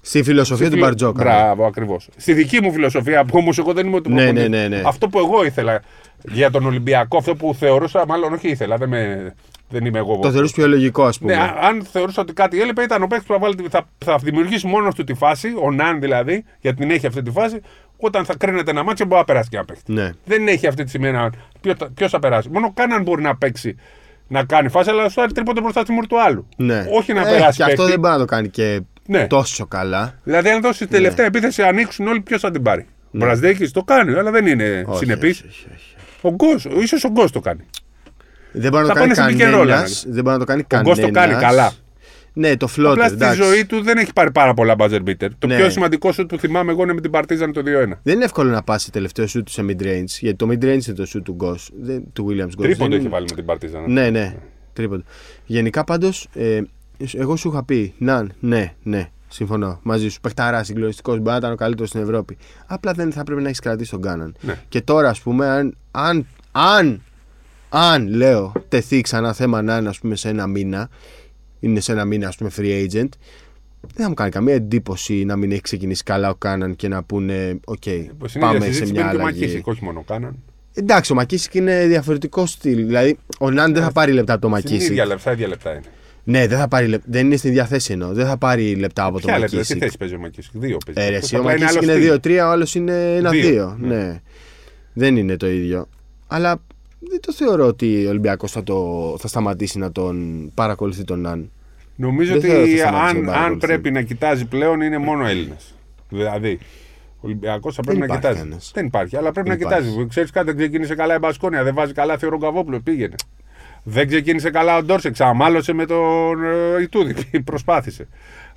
Speaker 1: Στη φιλοσοφία του Μπαρτζόκα. ναι.
Speaker 2: Μπράβο, ακριβώς. Στη δική μου φιλοσοφία, που όμως εγώ δεν είμαι του
Speaker 1: Ναι,
Speaker 2: προπονητή.
Speaker 1: ναι, ναι, ναι.
Speaker 2: Αυτό που εγώ ήθελα για τον Ολυμπιακό, αυτό που θεωρούσα, μάλλον όχι ήθελα, δεν, με, δεν είμαι εγώ.
Speaker 1: Το θεωρείς πιο λογικό, ας πούμε.
Speaker 2: Ναι, α- αν θεωρούσα ότι κάτι έλειπε, ήταν ο παίκτης που θα, βάλει, τη- θα, θα δημιουργήσει μόνος του τη φάση, ο Ναν δηλαδή, γιατί την έχει αυτή τη φάση, όταν θα κρίνεται ένα μάτσο μπορεί να περάσει και ένα παίκτη.
Speaker 1: Ναι.
Speaker 2: Δεν έχει αυτή τη στιγμή ένα. Ποιο θα περάσει. Μόνο κάναν μπορεί να παίξει να κάνει φάση, αλλά σου άρει τρίποντο μπροστά στη μούρη του άλλου.
Speaker 1: Ναι.
Speaker 2: Όχι να
Speaker 1: Ε,
Speaker 2: περάσει.
Speaker 1: Και αυτό
Speaker 2: παίκτη.
Speaker 1: δεν μπορεί να το κάνει και
Speaker 2: Ναι.
Speaker 1: τόσο καλά.
Speaker 2: Δηλαδή, αν δώσει τελευταία επίθεση, ανοίξουν όλοι, ποιος θα την πάρει. Ο Μπραζδέκης το κάνει, αλλά δεν είναι
Speaker 1: Ναι. Όχι,
Speaker 2: συνεπής.
Speaker 1: όχι, όχι, όχι.
Speaker 2: Ο Γκος, ίσως ο Γκος το κάνει.
Speaker 1: Δεν μπορεί να
Speaker 2: Θα
Speaker 1: το κάνει
Speaker 2: πάνε σε pick and roll,
Speaker 1: κανένας.
Speaker 2: ανάγκη.
Speaker 1: Δεν μπορεί να το κάνει
Speaker 2: Ο
Speaker 1: κανένα.
Speaker 2: Γκος το κάνει καλά.
Speaker 1: Ναι, το
Speaker 2: Απλά
Speaker 1: floater.
Speaker 2: στη
Speaker 1: εντάξει.
Speaker 2: ζωή του δεν έχει πάρει πάρα πολλά buzzer beater. Το
Speaker 1: Ναι.
Speaker 2: πιο σημαντικό σου που θυμάμαι εγώ είναι με την Παρτίζαν το 2-1.
Speaker 1: Δεν είναι εύκολο να πας σε τελευταίο shoot σε mid range. Γιατί το mid range είναι το shoot του Γκος, δεν- του Williams Γκος.
Speaker 2: Τρίποντο
Speaker 1: Δεν
Speaker 2: έχει
Speaker 1: είναι-
Speaker 2: βάλει με την Παρτίζαν.
Speaker 1: Ναι, ναι. Τρίποντο. Γενικά πάντως, ε, εγώ σου είχα πει, να, ναι, ναι, συμφωνώ μαζί σου. Παιχταρά, συγκλονιστικός, μπορεί να ήταν ο καλύτερος στην Ευρώπη. Απλά δεν θα πρέπει να έχεις κρατήσει τον Κάναν.
Speaker 2: Ναι.
Speaker 1: Και τώρα, ας πούμε, αν, αν, αν, αν λέω, τεθεί ξανά θέμα να είναι, ας πούμε, σε ένα μήνα, είναι σε ένα μήνα, ας πούμε, free agent, δεν θα μου κάνει καμία εντύπωση να μην έχει ξεκινήσει καλά ο Κάναν και να πούνε, οκ,
Speaker 2: Στην ίδια
Speaker 1: πάμε σε
Speaker 2: συζήτηση
Speaker 1: μια
Speaker 2: μπαίνει και ο
Speaker 1: αλλαγή.
Speaker 2: Μακίσικ, όχι μόνο ο Κάναν.
Speaker 1: Εντάξει, ο Μακίσικ είναι διαφορετικό στυλ. Δηλαδή, ο Ναν δεν θα πάρει λεπτά από το
Speaker 2: Στην
Speaker 1: Μακίσικ.
Speaker 2: ίδια λεπτά, ίδια λεπτά είναι.
Speaker 1: Ναι, δεν θα πάρει λεπτά. Δεν είναι στην διαθέση εννοώ. Δεν θα πάρει λεπτά από το
Speaker 2: Ποια λεπτά, τι
Speaker 1: Μακίσικ.
Speaker 2: θέση παίζει ο Μακίσικ; Δύο παίζει.
Speaker 1: Ε, ρε,
Speaker 2: Αυτός
Speaker 1: εσύ, ο
Speaker 2: απλά είναι
Speaker 1: Μακίσικ
Speaker 2: άλλο
Speaker 1: είναι
Speaker 2: στυλ.
Speaker 1: 2-3, ο άλλος είναι 1-2.
Speaker 2: Δύο,
Speaker 1: Ναι.
Speaker 2: ναι.
Speaker 1: Δεν είναι το ίδιο. Αλλά δεν το θεωρώ ότι ο Ολυμπιακός θα, το... θα σταματήσει να τον παρακολουθεί τον Ναν.
Speaker 2: Νομίζω
Speaker 1: Δεν θεωρώ
Speaker 2: ότι
Speaker 1: ότι θα σταματήσει
Speaker 2: αν,
Speaker 1: να
Speaker 2: αν
Speaker 1: παρακολουθεί.
Speaker 2: πρέπει να κοιτάζει πλέον είναι μόνο Έλληνες. Δηλαδή, ο Ολυμπιακός θα πρέπει να
Speaker 1: υπάρχει
Speaker 2: κοιτάζει.
Speaker 1: κανένας.
Speaker 2: Δεν υπάρχει, αλλά πρέπει
Speaker 1: Δεν
Speaker 2: να
Speaker 1: υπάρχει.
Speaker 2: κοιτάζει. Ξέρεις κάτι, δεν ξεκίνησε καλά η Μπασκόνια, δεν βάζει καλά Θεό Γκαβόπουλο, πήγαινε. Δεν ξεκίνησε καλά ο Ντόρσεξ, αμάλωσε με τον ε, Ιτούδη, <laughs> προσπάθησε.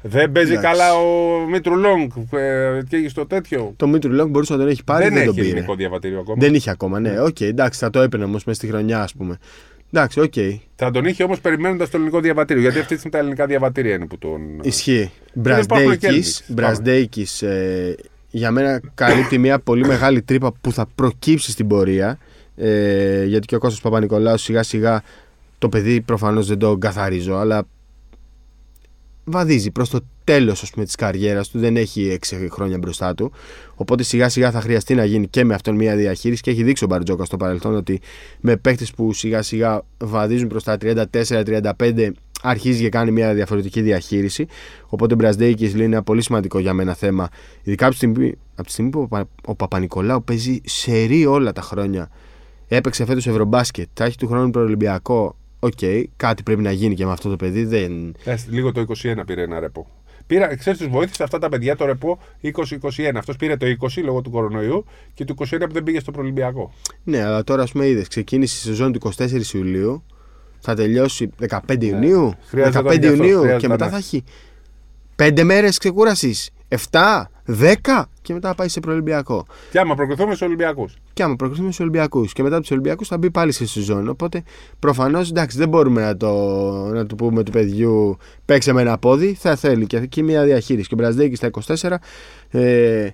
Speaker 2: Δεν παίζει
Speaker 1: Εντάξει.
Speaker 2: καλά ο Μήτρου Λόγκ ε, και στο τέτοιο.
Speaker 1: Το Μίτρου Λόγκ μπορούσε να τον έχει πάρει,
Speaker 2: δεν
Speaker 1: δεν,
Speaker 2: έχει
Speaker 1: τον πήρε.
Speaker 2: ελληνικό διαβατήριο ακόμα.
Speaker 1: Δεν είχε ακόμα, ναι. Οκ, εντάξει, θα το έπαιρνε όμως μέσα στη χρονιά, ας πούμε. Εντάξει, οκ.
Speaker 2: Θα τον είχε όμως περιμένοντας το ελληνικό διαβατήριο. Γιατί αυτή τη στιγμή τα ελληνικά διαβατήρια είναι που τον.
Speaker 1: Ισχύει.
Speaker 2: δεν υπάρχουν και
Speaker 1: Μπραζδέικη.
Speaker 2: Έλληνες.
Speaker 1: Μπραζδέικη ε, για μένα καλύπτει μια πολύ μεγάλη τρύπα που θα προκύψει στην πορεία. Ε, γιατί και ο Κώστας Παπα-Νικολάου σιγά σιγά το παιδί προφανώς δεν το καθαρίζω, αλλά βαδίζει προς το τέλος ας πούμε, της καριέρας του, δεν έχει 6 χρόνια μπροστά του. Οπότε σιγά σιγά θα χρειαστεί να γίνει και με αυτόν μια διαχείριση και έχει δείξει ο Μπαρτζόκα στο παρελθόν ότι με παίκτες που σιγά σιγά βαδίζουν προς τα 34-35 αρχίζει και κάνει μια διαφορετική διαχείριση. Οπότε ο Μπραζδέικης είναι ένα πολύ σημαντικό για μένα θέμα. Ειδικά από τη στιγμή, από τη στιγμή που ο, Πα- ο Παπα-Νικολάου παίζει σερί όλα τα χρόνια. Έπαιξε φέτος Ευρωμπάσκετ, θα έχει του χρόνου προολυμπιακό. Οκ, κάτι πρέπει να γίνει και με αυτό το παιδί. Δεν...
Speaker 2: Ε, Λίγο το 21 πήρε ένα ρεπό. Πήρα, ξέρεις, τους βοήθησε αυτά τα παιδιά το ρεπό 20-21. Αυτός πήρε το 20 λόγω του κορονοϊού και το 21 που δεν πήγε στο προολυμπιακό.
Speaker 1: Ναι, αλλά τώρα ας πούμε είδες, ξεκίνησε η σεζόν του 24 Ιουλίου, θα τελειώσει 15 Ιουνίου.
Speaker 2: Ναι. Χρειάζεται
Speaker 1: 15
Speaker 2: να γι' αυτό,
Speaker 1: Ιουνίου
Speaker 2: χρειάζεται
Speaker 1: και
Speaker 2: να
Speaker 1: μετά
Speaker 2: είναι.
Speaker 1: θα έχει 5 μέρες ξεκούρασης. 7, 10 και μετά θα πάει σε προελυμπιακό.
Speaker 2: Και άμα προκριθούμε στους Ολυμπιακούς.
Speaker 1: Και άμα προκριθούμε στους Ολυμπιακούς. Και μετά από τους Ολυμπιακούς θα μπει πάλι σε σεζόν. Οπότε προφανώς εντάξει, δεν μπορούμε να το, να του πούμε του παιδιού παίξε με ένα πόδι. Θα θέλει και εκεί μια διαχείριση. Και ο Μπραζδέκης στα 24 ε,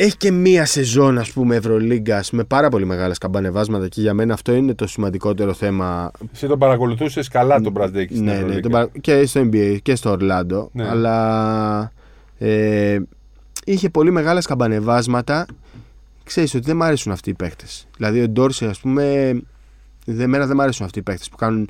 Speaker 1: έχει και μία σεζόν ας πούμε Ευρωλίγκας με πάρα πολύ μεγάλα σκαμπανεβάσματα και για μένα αυτό είναι το σημαντικότερο θέμα
Speaker 2: Εσύ τον παρακολουθούσες καλά τον Μπραζδέικη στην
Speaker 1: ναι, ναι,
Speaker 2: Ευρωλίγκα.
Speaker 1: τον παρα- και στο NBA και στο Ορλάντο.
Speaker 2: Ναι.
Speaker 1: Αλλά ε, είχε πολύ μεγάλα σκαμπανεβάσματα. Ξέρεις ότι δεν μ' αρέσουν αυτοί οι παίχτες. Δηλαδή ο Ντόρσεϊ, ας πούμε, δεν, εμένα δεν μ' αρέσουν αυτοί οι παίχτες που κάνουν,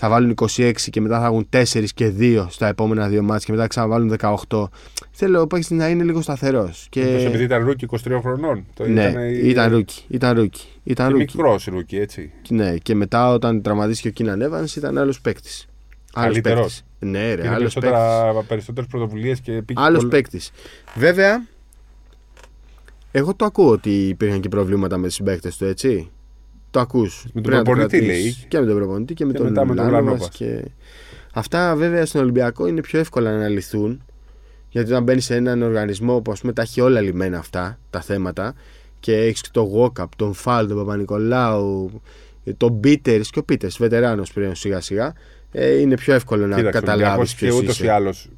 Speaker 1: θα βάλουν 26 και μετά θα έχουν 4 και 2 στα επόμενα δύο ματς και μετά ξαναβάλουν 18. Θέλω ο παίχτης να είναι λίγο σταθερός. Και...
Speaker 2: Μήπως επειδή ήταν rookie 23 χρονών. Το
Speaker 1: ναι,
Speaker 2: ήταν,
Speaker 1: ήταν rookie. Ήταν rookie. Ήταν
Speaker 2: Και
Speaker 1: rookie.
Speaker 2: μικρός rookie, έτσι.
Speaker 1: Ναι, και μετά όταν τραυματίστηκε ο Κίναν Evans ήταν άλλος παίκτης.
Speaker 2: Καλύτερος.
Speaker 1: Ναι, ρε,
Speaker 2: Πήρε
Speaker 1: άλλος παίκτης.
Speaker 2: περισσότερες πρωτοβουλίες και πήγε.
Speaker 1: Άλλος
Speaker 2: πολύ-
Speaker 1: παίκτης. Βέβαια, εγώ το ακούω ότι υπήρχαν και προβλήματα με τους συμπαίκτες του, έτσι. Το ακούς.
Speaker 2: Με τον προπονητή, λέει.
Speaker 1: Και με τον προπονητή και με
Speaker 2: Και
Speaker 1: τον
Speaker 2: μετά με τον
Speaker 1: Λάνοβας
Speaker 2: Λάνοβας.
Speaker 1: Και... Αυτά βέβαια στον Ολυμπιακό είναι πιο εύκολα να λυθούν. Γιατί όταν μπαίνεις σε έναν οργανισμό που ας πούμε τα έχει όλα λυμμένα αυτά τα θέματα και έχεις τον Γόκαπ, τον Φάλ, τον Παπα-Νικολάου, τον Πίτερς και ο Πίτερς, βετεράνος πλέον σιγά σιγά. ε, είναι πιο εύκολο να
Speaker 2: Κοίταξε, ο
Speaker 1: καταλάβεις
Speaker 2: Ολυμπιακός
Speaker 1: ποιος
Speaker 2: και ούτως ή
Speaker 1: είσαι.
Speaker 2: άλλως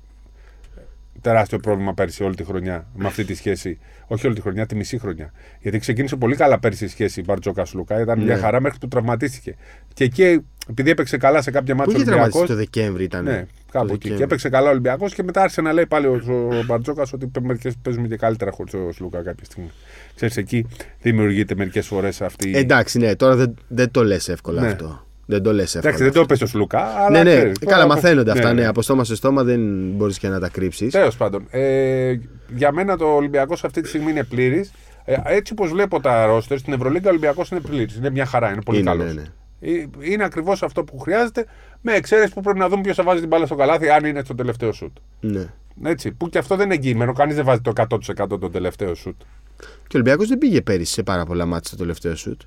Speaker 2: τεράστιο πρόβλημα πέρσι όλη τη χρονιά με αυτή τη σχέση. Όχι όλη τη χρονιά, τη μισή χρονιά. Γιατί ξεκίνησε πολύ καλά πέρσι η σχέση Μπαρτζόκα Λουκά. Ήταν μια
Speaker 1: Ναι.
Speaker 2: χαρά μέχρι που τραυματίστηκε. Και εκεί, επειδή έπαιξε καλά σε κάποια
Speaker 1: Πού
Speaker 2: μάτια
Speaker 1: είχε τραυματιστεί
Speaker 2: Ολυμπιακό.
Speaker 1: το Δεκέμβρη ήταν;
Speaker 2: Ναι, κάπου
Speaker 1: Το
Speaker 2: εκεί. Και
Speaker 1: Δεκέμβρη.
Speaker 2: έπαιξε καλά ο Ολυμπιακός και μετά άρχισε να λέει πάλι ο, ο Μπαρτζόκας ότι μερικές παίζουμε και καλύτερα χωρίς ο Σλούκα κάποια στιγμή. Ξέρεις, εκεί δημιουργείται μερικές φορές αυτή.
Speaker 1: Εντάξει, ναι, τώρα δεν, δεν το λες εύκολα
Speaker 2: Ναι.
Speaker 1: αυτό. Δεν το λες εύκολα.
Speaker 2: Εντάξει, δεν το είπε ο Σλούκα, αλλά.
Speaker 1: ναι, ναι,
Speaker 2: ξέρεις, τώρα
Speaker 1: καλά,
Speaker 2: από-
Speaker 1: μαθαίνονται αυτά. Ναι,
Speaker 2: ναι.
Speaker 1: από στόμα σε στόμα δεν μπορείς και να τα κρύψεις.
Speaker 2: Τέλος πάντων. Ε, για μένα το Ολυμπιακός αυτή τη στιγμή είναι πλήρης. Ε, έτσι όπως βλέπω τα ρόστερ, στην Ευρωλίγκα ο Ολυμπιακός είναι πλήρης. Είναι μια χαρά, είναι πολύ
Speaker 1: Είναι,
Speaker 2: καλός.
Speaker 1: ναι, ναι.
Speaker 2: Είναι ακριβώς αυτό που χρειάζεται, με εξαίρεση που πρέπει να δούμε ποιος θα βάζει την μπάλα στο καλάθι, αν είναι στο τελευταίο σουτ.
Speaker 1: Ναι.
Speaker 2: Έτσι, που και αυτό δεν είναι εγγυημένο. Κανείς δεν βάζει το 100% το τελευταίο σουτ.
Speaker 1: Και ο Ολυμπιακός δεν πήγε πέρυσι σε πάρα πολλά μάτια στο τελευταίο σουτ.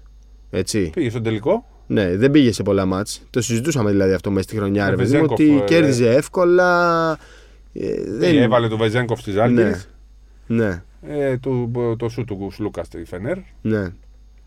Speaker 1: Έτσι.
Speaker 2: Πήγε στον τελικό.
Speaker 1: Ναι, δεν πήγε σε πολλά μάτς. Το συζητούσαμε δηλαδή αυτό μέσα στη χρονιά,
Speaker 2: Με
Speaker 1: ρε παιδί μου,
Speaker 2: Βεζέγκοφ,
Speaker 1: ότι
Speaker 2: ε,
Speaker 1: κέρδιζε εύκολα. Ε, δεν...
Speaker 2: Έβαλε τον Βεζέγκοφ στη Ζάλγκη.
Speaker 1: Ναι. Ναι,
Speaker 2: Ε, του, το σουτ του Σλούκα στη Φενέρ.
Speaker 1: ναι.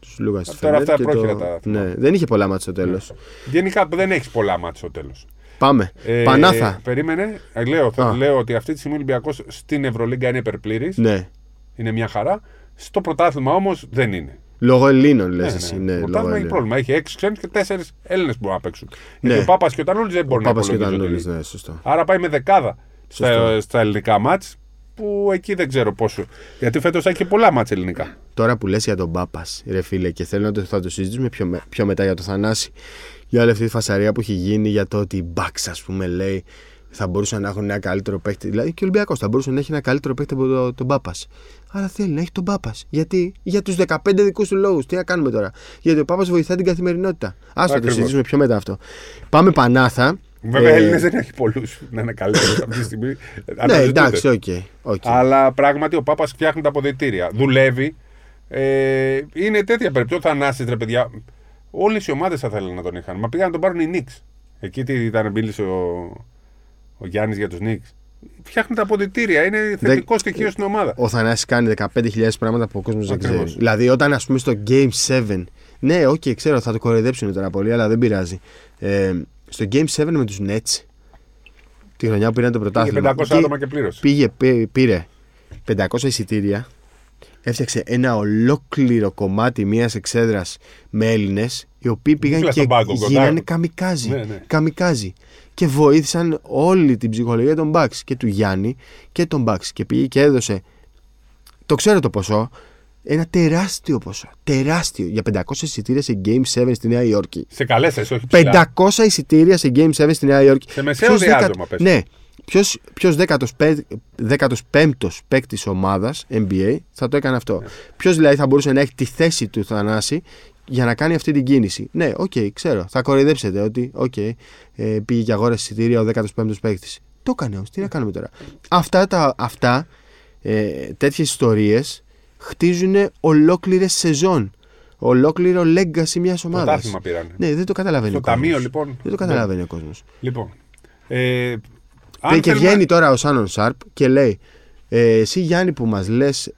Speaker 1: Του Λούκας στη
Speaker 2: Τώρα
Speaker 1: Φενέρ
Speaker 2: αυτά
Speaker 1: και
Speaker 2: πρόχειρα
Speaker 1: το...
Speaker 2: τα θυμάμαι.
Speaker 1: Ναι, δεν είχε πολλά μάτια στο τέλος.
Speaker 2: Γενικά δεν έχεις πολλά μάτια στο τέλος.
Speaker 1: Πάμε.
Speaker 2: Ε,
Speaker 1: Πανάθα.
Speaker 2: Περίμενε. Ε, λέω, θα-
Speaker 1: Α.
Speaker 2: λέω ότι αυτή τη στιγμή ο Ολυμπιακός στην Ευρωλίγκα είναι υπερπλήρης.
Speaker 1: Ναι.
Speaker 2: Είναι μια χαρά. Στο πρωτάθλημα όμως δεν είναι.
Speaker 1: Λόγω Ελλήνων, λες
Speaker 2: Ναι,
Speaker 1: εσύ.
Speaker 2: ναι.
Speaker 1: Ναι,
Speaker 2: Το
Speaker 1: λόγω
Speaker 2: πρωτάθλημα έχει
Speaker 1: Ελλήνων.
Speaker 2: πρόβλημα. Έχει έξι ξένους και τέσσερις Έλληνες που μπορούν να παίξουν.
Speaker 1: Ναι.
Speaker 2: Γιατί ο Πάπας και ο Τανούλης δεν
Speaker 1: Ο
Speaker 2: μπορούν να
Speaker 1: Πάπας και ο
Speaker 2: υπολογίζονται.
Speaker 1: Τανούλης,
Speaker 2: λίγο.
Speaker 1: ναι, σωστό.
Speaker 2: Άρα πάει με δεκάδα στα,
Speaker 1: Σωστό.
Speaker 2: στα ελληνικά μάτς. Που εκεί δεν ξέρω πόσο. Γιατί φέτος θα έχει και πολλά μάτς ελληνικά.
Speaker 1: Τώρα που λες για τον Πάπας, ρε φίλε, και θέλω να το, θα το συζητήσουμε πιο, με- πιο μετά για το Θανάση. Για όλη αυτή τη φασαρία που έχει γίνει για το ότι οι Bucks, ας πούμε, λέει, θα μπορούσαν να έχουν ένα καλύτερο παίκτη. Δηλαδή και ο Ολυμπιακός θα μπορούσε να έχει ένα καλύτερο παίκτη από το- τον Πάπας. Άρα θέλει να έχει τον Πάπας. Γιατί; Για τους 15 δικούς του λόγους. Τι να κάνουμε τώρα; Γιατί ο Πάπας βοηθάει την καθημερινότητα. Α το
Speaker 2: Ακριβώς.
Speaker 1: συζητήσουμε πιο μετά αυτό. Πάμε Πανάθα.
Speaker 2: Βέβαια,
Speaker 1: Ε,
Speaker 2: Έλληνες δεν έχει πολλούς να είναι καλύτερο αυτή τη στιγμή.
Speaker 1: Ναι,
Speaker 2: Αναζητούνται.
Speaker 1: εντάξει, OK. OK.
Speaker 2: Αλλά πράγματι ο Πάπας φτιάχνει τα αποδυτήρια. Δουλεύει. Ε, είναι τέτοια περίπτωση. Θανάση, ρε παιδιά. Όλες οι ομάδες θα θέλουν να τον είχαν. Μα πήγαν να τον πάρουν οι Νικς. Εκεί τι ήταν, μίλησε ο, ο Γιάννης για τους Νικς. Φτιάχνει τα αποδυτήρια. Είναι θετικό στοιχείο στην ομάδα.
Speaker 1: Ο Θανάσης κάνει 15.000 πράγματα που ο κόσμος δεν
Speaker 2: Ακριβώς.
Speaker 1: ξέρει. Δηλαδή, όταν ας πούμε στο Game 7. Ναι, οκ, ξέρω, θα το κοροϊδέψουν τώρα πολύ, αλλά δεν πειράζει. Ε, στο Game 7 με τους Nets, τη χρονιά που πήραν το
Speaker 2: Πήγε
Speaker 1: πρωτάθλημα.
Speaker 2: 500
Speaker 1: εκεί
Speaker 2: άτομα και πλήρωσε.
Speaker 1: πήγε, πή- πήρε 500 εισιτήρια, έφτιαξε ένα ολόκληρο κομμάτι μιας εξέδρας με Έλληνες, οι οποίοι πήγαν
Speaker 2: Δίπλα
Speaker 1: και
Speaker 2: στον πάγκο, κοντά.
Speaker 1: γίνανε καμικάζι.
Speaker 2: Ναι, ναι.
Speaker 1: καμικάζι. Και βοήθησαν όλη την ψυχολογία των Bucks και του Γιάννη και των Bucks. Και πήγε και έδωσε. Το ξέρω το ποσό. Ένα τεράστιο ποσό. Τεράστιο. Για 500 εισιτήρια σε Game 7 στη Νέα Υόρκη.
Speaker 2: Σε καλές θέσει, όχι ψηλά.
Speaker 1: 500 εισιτήρια σε Game 7 στη Νέα Υόρκη.
Speaker 2: Σε μεσαίο
Speaker 1: Ποιος
Speaker 2: διάστημα,
Speaker 1: δεκα-
Speaker 2: πες.
Speaker 1: Ναι. Ποιος, ποιος 15ος παίκτης ομάδας NBA θα το έκανε αυτό.
Speaker 2: Ναι.
Speaker 1: Ποιος δηλαδή θα μπορούσε να έχει τη θέση του Θανάση για να κάνει αυτή την κίνηση. Ναι, οκ, ξέρω. Θα κοροϊδέψετε ότι οκ, ε, πήγε και αγόρασε εισιτήρια ο 15ος παίκτης. Το έκανε όμως. Τι να κάνουμε τώρα. Αυτά, τα, αυτά ε, τέτοιες ιστορίες χτίζουν ολόκληρες σεζόν. Ολόκληρο legacy μιας ομάδας.
Speaker 2: Πρωτάθλημα πήραν.
Speaker 1: Ναι, δεν το καταλαβαίνει
Speaker 2: Στο
Speaker 1: ο κόσμος.
Speaker 2: ταμείο, λοιπόν.
Speaker 1: Δεν το καταλαβαίνει ο κόσμος.
Speaker 2: Λοιπόν. Ε,
Speaker 1: Και,
Speaker 2: αν
Speaker 1: και
Speaker 2: θέλουμε-
Speaker 1: βγαίνει τώρα ο Σάνον Σάρπ και λέει: ε, Εσύ Γιάννη που μας λες